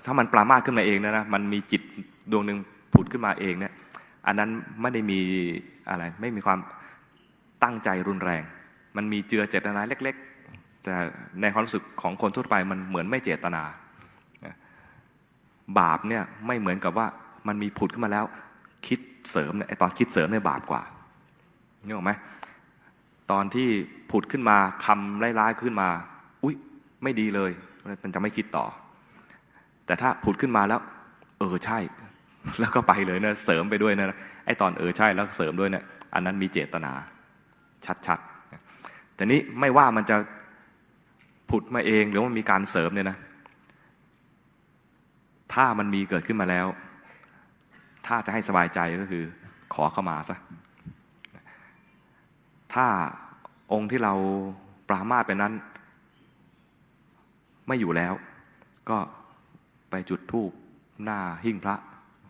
ถ้ามันปรามาสขึ้นมาเองนะนะมันมีจิตดวงหนึ่งผุดขึ้นมาเองเนี่ยอันนั้นไม่ได้มีอะไรไม่มีความตั้งใจรุนแรง มันมีเจือเจตนาเล็ก แต่ในความรู้สึกของคนทั่วไปมันเหมือนไม่เจตนา บาปเนี่ยไม่เหมือนกับว่ามันมีผุดขึ้นมาแล้ว คิดเสริมเนี่ยตอนคิดเสริมเนี่ยบาปกว่านี่หรอไหมตอนที่ผุดขึ้นมาคำร้ายๆขึ้นมา อุ๊ย ไม่ดีเลย มันจะไม่คิดต่อ แต่ถ้าผุดขึ้นมาแล้ว เออใช่ แล้วก็ไปเลยนะเสริมไปด้วยนะไอ้ตอนเออใช่แล้วเสริมด้วยเนี่ยอันนั้นมีเจตนาชัดๆแต่นี้ไม่ว่ามันจะ ผุดมาเองหรือว่ามีการเสริมเนี่ยนะ ถ้ามันมีเกิดขึ้นมาแล้ว ถ้าจะให้สบายใจก็คือ ขอเข้ามาซะ ถ้าองค์ที่เราปรามาสเป็นนั้น ไม่อยู่แล้ว ก็ไปจุดธูปหน้าหิ้งพระ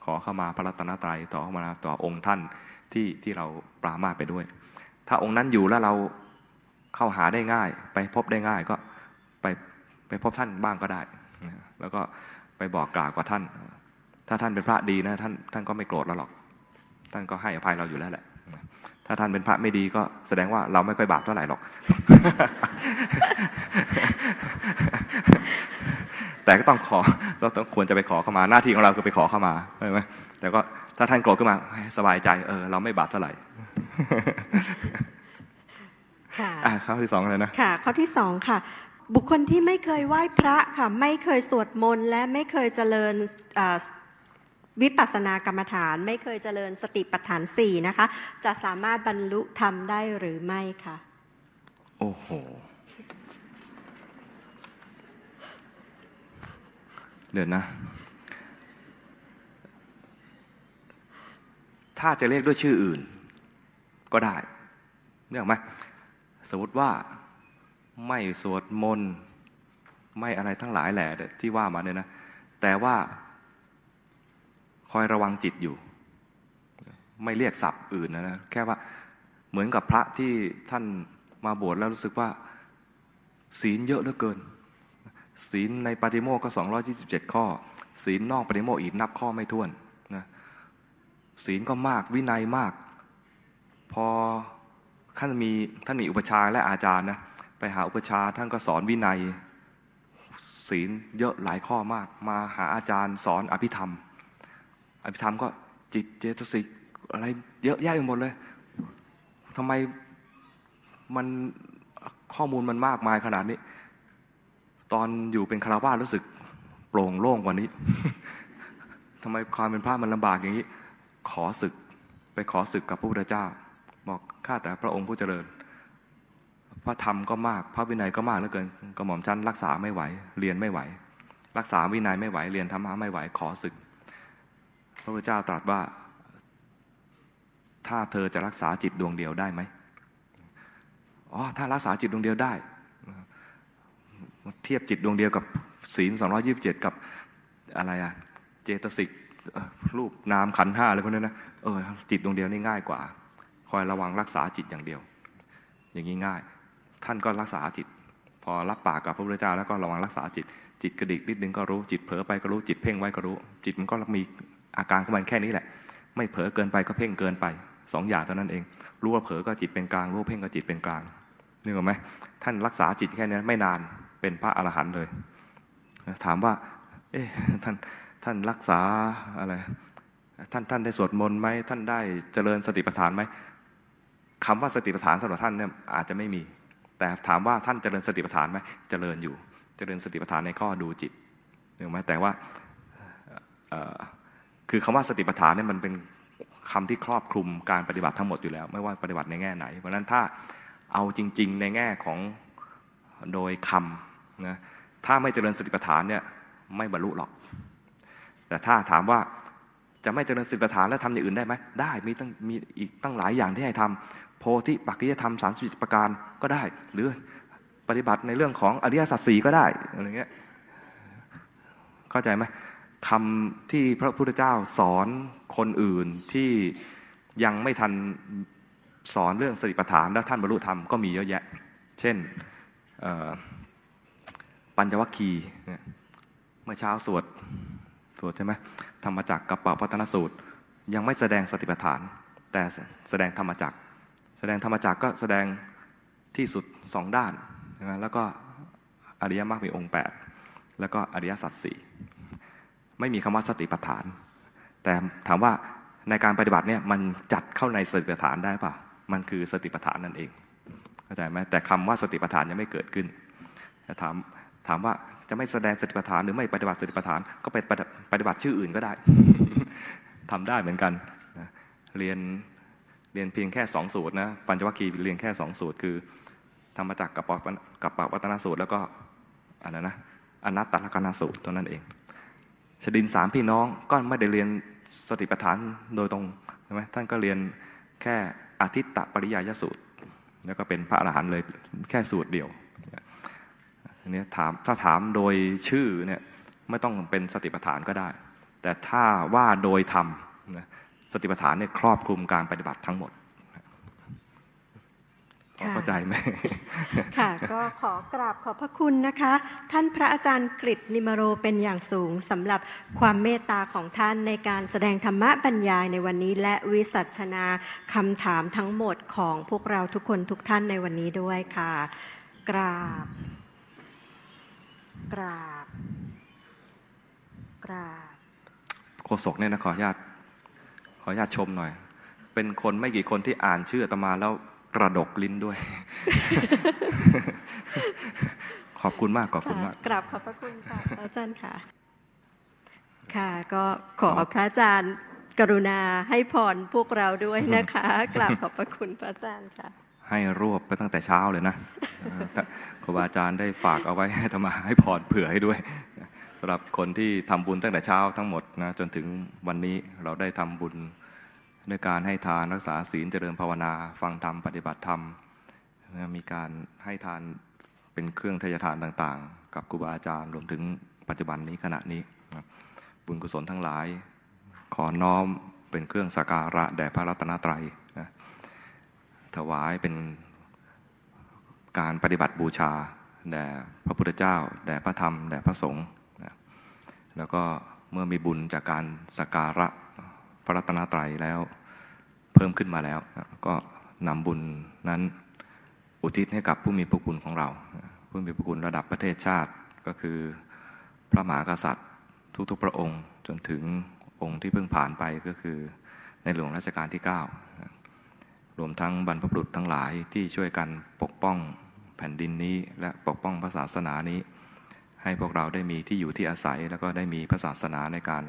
ขอเข้ามาพระรัตนตรัยต่อเข้ามาต่อองค์ท่านที่ที่เราปรามาสไปด้วย ถ้าองค์นั้นอยู่แล้วเราเข้าหาได้ง่าย ไปพบได้ง่ายก็ ไปพบท่านบ้างก็ได้ แล้วก็ไปบอกกล่าวกับท่าน ถ้าท่านเป็นพระดีนะท่านท่านก็ไม่โกรธเราหรอก ท่านก็ให้อภัยเราอยู่แล้วแหละ ถ้าท่านเป็นพระไม่ดีก็แสดงว่าเราไม่ค่อยบาปเท่าไหร่หรอกถแต่ก็ต้องขอเราต้องควรจะไปขอเข้ามา หน้าที่ของเราคือไปขอเข้ามาใช่ไหมแต่ก็ถ้าท่านโกรธขึ้นมาให้สบายใจเออเราไม่บาปเท่าไหร่ค่ะอะข้อที่สองเลยนะ ค่ะ ข้อที่สองค่ะ บุคคลที่ไม่เคยไหว้พระค่ะไม่เคยสวดมนต์และไม่เคยเจริญวิปัสสนากรรมฐานไม่เคยเจริญสติปัฏฐานสี่นะคะ จะสามารถบรรลุธรรมได้หรือไม่คะโอ้โหเดี๋ยวนะ ถ้าจะเรียกด้วยชื่ออื่น ก็ได้เนี่ยหรอกไหมสมมติว่า ไม่สวดมนต์ไม่อะไรทั้งหลายแหละที่ว่ามาเนี่ยนะ แต่ว่าคอยระวังจิตอยู่ ไม่เรียกศัพท์อื่นนะนะแค่ว่าเหมือนกับพระที่ท่านมาบวชแล้วรู้สึกว่า ศีลเยอะเหลือเกิน ศีลในปาติโมกข์ก็ 227 ข้อ ศีลนอกปาติโมกข์อีกนับข้อไม่ถ้วนนะศีลก็มากวินัยมาก พอท่านมีท่านมีอุปชาและอาจารย์นะ ไปหาอุปชาท่านก็สอนวินัย ศีลเยอะหลายข้อมาก มาหาอาจารย์สอนอภิธรรม อภิธรรมก็จิตเจตสิกอะไรเยอะแยะไปหมดเลยทำไมมันข้อมูลมันมากมายขนาดนี้ ตอนอยู่เป็นคารวาสรู้สึกโปร่งโล่งกว่านี้ทำไมความเป็นพระมันลำบากอย่างนี้ ขอศึกไปขอศึกกับพระพุทธเจ้า บอกข้าแต่พระองค์ผู้เจริญ พระธรรมก็มาก พระวินัยก็มากเหลือเกินกระหม่อมชั้นรักษาไม่ไหว เรียนไม่ไหว รักษาวินัยไม่ไหว เรียนธรรมะไม่ไหว ขอศึก พระพุทธเจ้าตรัสว่า ถ้าเธอจะรักษาจิตดวงเดียวได้ไหมอ๋อ ถ้ารักษาจิตดวงเดียวได้ เทียบจิตดวงเดียวกับศีล 227 กับอะไรอะเจตสิกรูปนามขันห้าอะไรพวกนั้นนะ เออ จิตดวงเดียวนี่ง่ายกว่า คอยระวังรักษาจิตอย่างเดียว อย่างนี้ง่าย ท่านก็รักษาจิต พอรับปากกับพระพุทธเจ้าแล้วก็ระวังรักษาจิต จิตกระดิกนิดนึงก็รู้จิตเผลอไปก็รู้จิตเพ่งไว้ก็รู้ จิตมันก็มีอาการของมันแค่นี้แหละ ไม่เผลอเกินไปก็เพ่งเกินไปสองอย่างเท่านั้นเอง รู้ว่าเผลอก็จิตเป็นกลาง รู้เพ่งก็จิตเป็นกลางนึกออกไหมท่านรักษาจิตแค่นี้ไม่นานเป็นพระอรหันต์เลย ถามว่า เอ๊ะท่านท่านรักษาอะไรท่านท่านได้สวดมนต์ไหมท่านได้เจริญสติปัฏฐานไหมคำว่าสติปัฏฐานสำหรับท่านเนี่ยอาจจะไม่มี แต่ถามว่าท่านเจริญสติปัฏฐานไหมเจริญอยู่ เจริญสติปัฏฐานในข้อดูจิตถูกไหมแต่ว่าคือคำว่าสติปัฏฐานเนี่ยมันเป็นคำที่ครอบคลุมการปฏิบัติทั้งหมดอยู่แล้ว ไม่ว่าปฏิบัติในแง่ไหน เพราะฉะนั้นถ้าเอาจริง ๆ ในแง่ของโดยคำนะถ้าไม่เจริญสติปัฏฐานเนี่ยไม่บรรลุหรอก แต่ถ้าถามว่าจะไม่เจริญสติปัฏฐานแล้วทำอย่างอื่นได้ไหมได้มีตั้งมีอีกตั้งหลายอย่างที่ให้ทำ โพธิปักกิยธรรมสามสิบประการก็ได้ หรือปฏิบัติในเรื่องของอริยสัจสี่ก็ได้อะไรเงี้ยเข้าใจไหมคำที่พระพุทธเจ้าสอนคนอื่นที่ยังไม่ทันสอนเรื่องสติปัฏฐานแล้วท่านบรรลุธรรมก็มีเยอะแยะ เช่นปัญจวัคคีย์เมื่อเช้าสวดสวดใช่ไหมธรรมจักรกับปวัตนสูตร ยังไม่แสดงสติปัฏฐาน แต่แสดงธรรมจักร ดงธรรมจักรก็แสดงที่สุดสองด้านใช่ไหมแล้วก็อริยมรรคมีองค์ 8 แล้วก็อริยสัจสี่ไม่มีคำว่าสติปัฏฐาน แต่ถามว่าในการปฏิบัติเนี่ยมันจัดเข้าในสติปัฏฐานได้ป่ะมันคือสติปัฏฐานนั่นเองเข้าใจไหมแต่คำว่าสติปัฏฐานยังไม่เกิดขึ้นแต่ถามถามว่าจะไม่แสดงสติปัฏฐานหรือไม่ปฏิบัติสติปัฏฐานก็ไปปฏิบัติชื่ออื่นก็ได้ทำได้เหมือนกันเรียน เรียนเพียงแค่สองสูตรนะปัญจวัคคีย์เรียนแค่สองสูตร คือธรรมจักรกับปกับปวัตนสูตร แล้วก็อะไรนนะอนัตตลกนาสูตรตัวนั้นเองชดินสามพี่น้องก็ไม่ได้เรียนสติปัฏฐานโดยตรงใช่ไหมท่านก็เรียนแค่อาทิตตปริยายสูตร แล้วก็เป็นพระอรหันต์เลยแค่สูตรเดียวอันนี้ถามถ้าถามโดยชื่อเนี่ยไม่ต้องเป็นสติปัฏฐานก็ได้ แต่ถ้าว่าโดยธรรม สติปัฏฐานเนี่ยครอบคลุมการปฏิบัติทั้งหมดค่ะเข้าใจไหมค่ะ ก็ขอกราบขอบพระคุณนะคะ ท่านพระอาจารย์กฤษนิมโรเป็นอย่างสูงสำหรับความเมตตาของท่านในการแสดงธรรมะบรรยายในวันนี้ และวิสัชนาคำถามทั้งหมดของพวกเราทุกคนทุกท่านในวันนี้ด้วยค่ะ กราบ กราบ กราบโฆษกเนี่ยนะขออนุญาตข ออนุญาตชมหน่อย เป็นคนไม่กี่คนที่อ่านชื่ออาตมาแล้วกระดกลิ้นด้วย ขอบคุณมากขอบคุณมากกราบขอบพระคุณค่ะพระอาจารย์ค่ะ ค่ะ ก็ขอพระอาจารย์กรุณาให้พรพวกเราด้วยนะคะกราบขอบพระคุณพระอาจารย์ค่ะ ให้รวบไปตั้งแต่เช้าเลยนะเออถ้าครูบาอาจารย์ได้ฝากเอาไว้ให้อาตมาให้พรเผื่อให้ด้วยสำหรับคนที่ทำบุญตั้งแต่เช้าทั้งหมดนะจนถึงวันนี้เราได้ทำบุญด้วยการให้ทานรักษาศีลเจริญภาวนา ฟังธรรมปฏิบัติธรรม มีการให้ทานเป็นเครื่องทายทานต่างๆ กับครูบาอาจารย์รวมถึงปัจจุบันนี้ขณะนี้ บุญกุศลทั้งหลาย ขอน้อมเป็นเครื่องสักการะแด่พระรัตนตรัยนะถวายเป็นการปฏิบัติบูชาแด่พระพุทธเจ้า แด่พระธรรม แด่พระสงฆ์ แล้วก็เมื่อมีบุญจากการสักการะพระรัตนตรัยแล้ว เพิ่มขึ้นมาแล้ว ก็นำบุญนั้นอุทิศให้กับผู้มีพระคุณของเรา ผู้มีพระคุณระดับประเทศชาติก็คือพระมหากษัตริย์ทุกๆพระองค์จนถึงองค์ที่เพิ่งผ่านไปก็คือในหลวงรัชกาลที่ 9 รวมทั้งบรรพบุรุษทั้งหลายที่ช่วยกันปกป้องแผ่นดินนี้และปกป้องพระศาสนานี้ ให้พวกเราได้มีที่อยู่ที่อาศัย แล้วก็ได้มีพระศาสนาในการ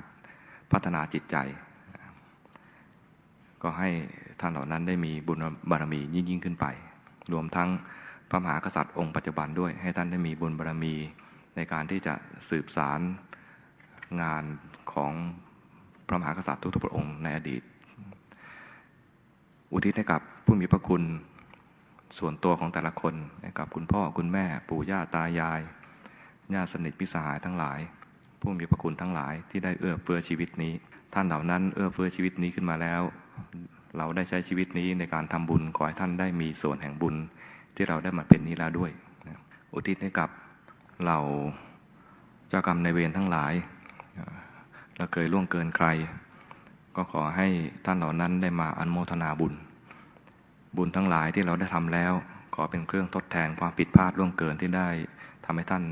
พัฒนาจิตใจ ก็ให้ท่านเหล่านั้นได้มีบุญบารมียิ่งยิ่งขึ้นไป รวมทั้งพระมหากษัตริย์องค์ปัจจุบันด้วย ให้ท่านได้มีบุญบารมีในการที่จะสืบสารงานของพระมหากษัตริย์ทุกๆพระองค์ในอดีต อุทิศให้กับผู้มีพระคุณส่วนตัวของแต่ละคนให้กับคุณพ่อคุณแม่ปู่ย่าตายาย ญาติสนิทพิสหายทั้งหลาย ผู้มีพระคุณทั้งหลายที่ได้เอื้อเฟื้อชีวิตนี้ ท่านเหล่านั้นเอื้อเฟื้อชีวิตนี้ขึ้นมาแล้ว เราได้ใช้ชีวิตนี้ในการทำบุญขอให้ท่านได้มีส่วนแห่งบุญที่เราได้มาเป็นนี้แล้วด้วย อุทิศให้กับเราเจ้ากรรมในเวรทั้งหลายเราเคยล่วงเกินใคร ก็ขอให้ท่านเหล่านั้นได้มาอนโมทนาบุญ บุญทั้งหลายที่เราได้ทำแล้ว ขอเป็นเครื่องทดแทนความผิดพลาดล่วงเกินที่ได้ทำให้ท่าน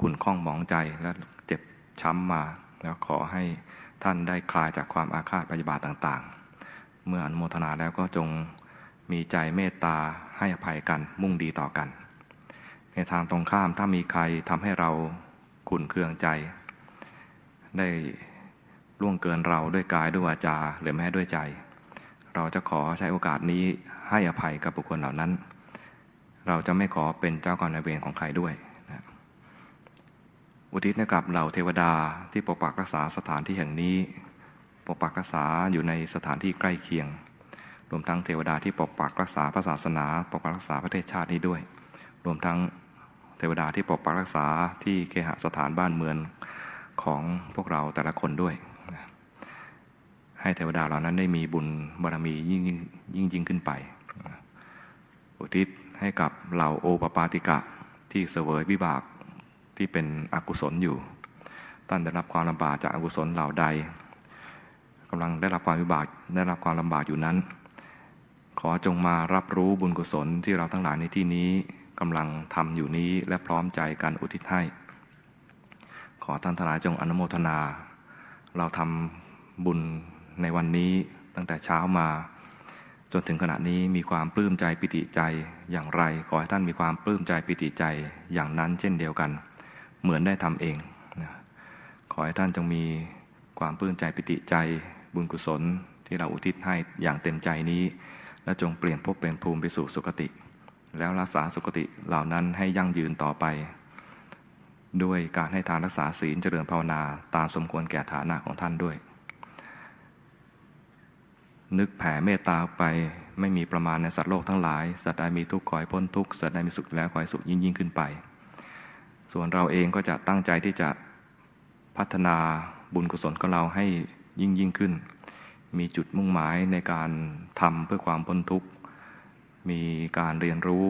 ขุ่นข้องหมองใจและเจ็บช้ำมา แล้วขอให้ท่านได้คลายจากความอาฆาตพยาบาทต่างๆ เมื่ออนุโมทนาแล้วก็จงมีใจเมตตาให้อภัยกันมุ่งดีต่อกัน ในทางตรงข้ามถ้ามีใครทำให้เราขุ่นเคืองใจ ได้ล่วงเกินเราด้วยกายด้วยวาจาหรือแม้ด้วยใจ เราจะขอใช้โอกาสนี้ให้อภัยกับบุคคลเหล่านั้น เราจะไม่ขอเป็นเจ้ากรรมนายเวรของใครด้วย อุทิศให้กับเหล่าเทวดาที่ปกปักรักษาสถานที่แห่งนี้ ปกปักรักษาอยู่ในสถานที่ใกล้เคียง รวมทั้งเทวดาที่ปกปักรักษาพระศาสนา ปกปักรักษาประเทศชาตินี้ด้วย รวมทั้งเทวดาที่ปกปักรักษาที่เคหสถานบ้านเมืองของพวกเราแต่ละคนด้วย ให้เทวดาเหล่านั้นได้มีบุญบารมียิ่งยิ่งยิ่งยิ่งขึ้นไป อุทิศให้กับเหล่าโอปปาติกะที่เสวยวิบาก ที่เป็นอกุศลอยู่ ท่านได้รับความลำบากจากอกุศลเหล่าใดกำลังได้รับความวิบากได้รับความลำบากอยู่นั้น ขอจงมารับรู้บุญกุศลที่เราทั้งหลายในที่นี้กำลังทำอยู่นี้และพร้อมใจกันอุทิศให้ ขอท่านทั้งหลายจงอนุโมทนา เราทำบุญในวันนี้ตั้งแต่เช้ามา จนถึงขณะนี้มีความปลื้มใจปิติใจอย่างไร ขอให้ท่านมีความปลื้มใจปิติใจอย่างนั้นเช่นเดียวกัน เหมือนได้ทำเองนะขอให้ท่านจงมีความปลื้มใจปิติใจบุญกุศลที่เราอุทิศให้อย่างเต็มใจนี้ และจงเปลี่ยนภพเป็นภูมิไปสู่สุคติ แล้วรักษาสุคติเหล่านั้นให้ยั่งยืนต่อไป ด้วยการให้ทานรักษาศีลเจริญภาวนาตามสมควรแก่ฐานะของท่านด้วย นึกแผ่เมตตาไปไม่มีประมาณในสัตว์โลกทั้งหลาย สัตว์ใดมีทุกข์ขอให้พ้นทุกข์สัตว์ใดมีสุขแล้วขอให้สุขยิ่งยิ่งขึ้นไป ส่วนเราเองก็จะตั้งใจที่จะพัฒนาบุญกุศลของเราให้ยิ่งยิ่งขึ้น มีจุดมุ่งหมายในการทำเพื่อความพ้นทุกข์ มีการเรียนรู้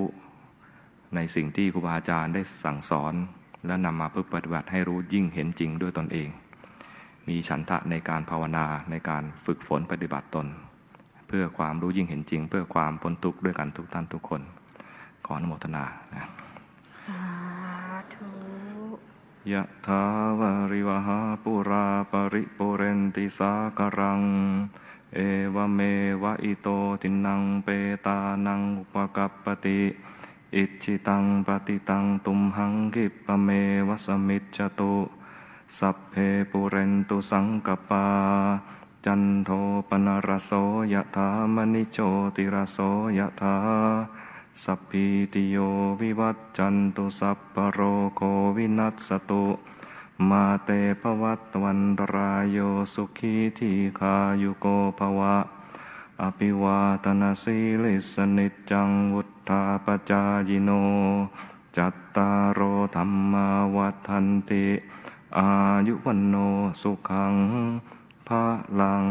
ในสิ่งที่ครูบาอาจารย์ได้สั่งสอน และนำมาเพื่อปฏิบัติให้รู้ยิ่งเห็นจริงด้วยตนเอง มีฉันทะในการภาวนาในการฝึกฝนปฏิบัติตน เพื่อความรู้ยิ่งเห็นจริง เพื่อความพ้นทุกข์ด้วยกันทุกท่านทุกคน ขออนุโมทนานะ สาธุ ยะถาวาริวะหาปูรา ปะริปูเรนติสาคะรัง เอวะเมวะอิโตทินนังเปตานังอุปะกัปปะติ อิจฉิตังปัตถิตังตุมหัง ขิปปะเมวะ สะมิชฌะตุสัพเพปูเรนตุสังกัปปา จันโทปัณณะระโสยะถามณิโชติรโสยะถา สัพพิติโยวิวัตจันตุสัพพโรโควินัสตุ มาเตภวัตวันตรายโยสุขีทีขายุโกภวะ อภิวาตนาสีลิสนิจจังวุธาปจายโน จัตตารโอธรรมาวัฏันติ อายุวันโนสุขังพระลัง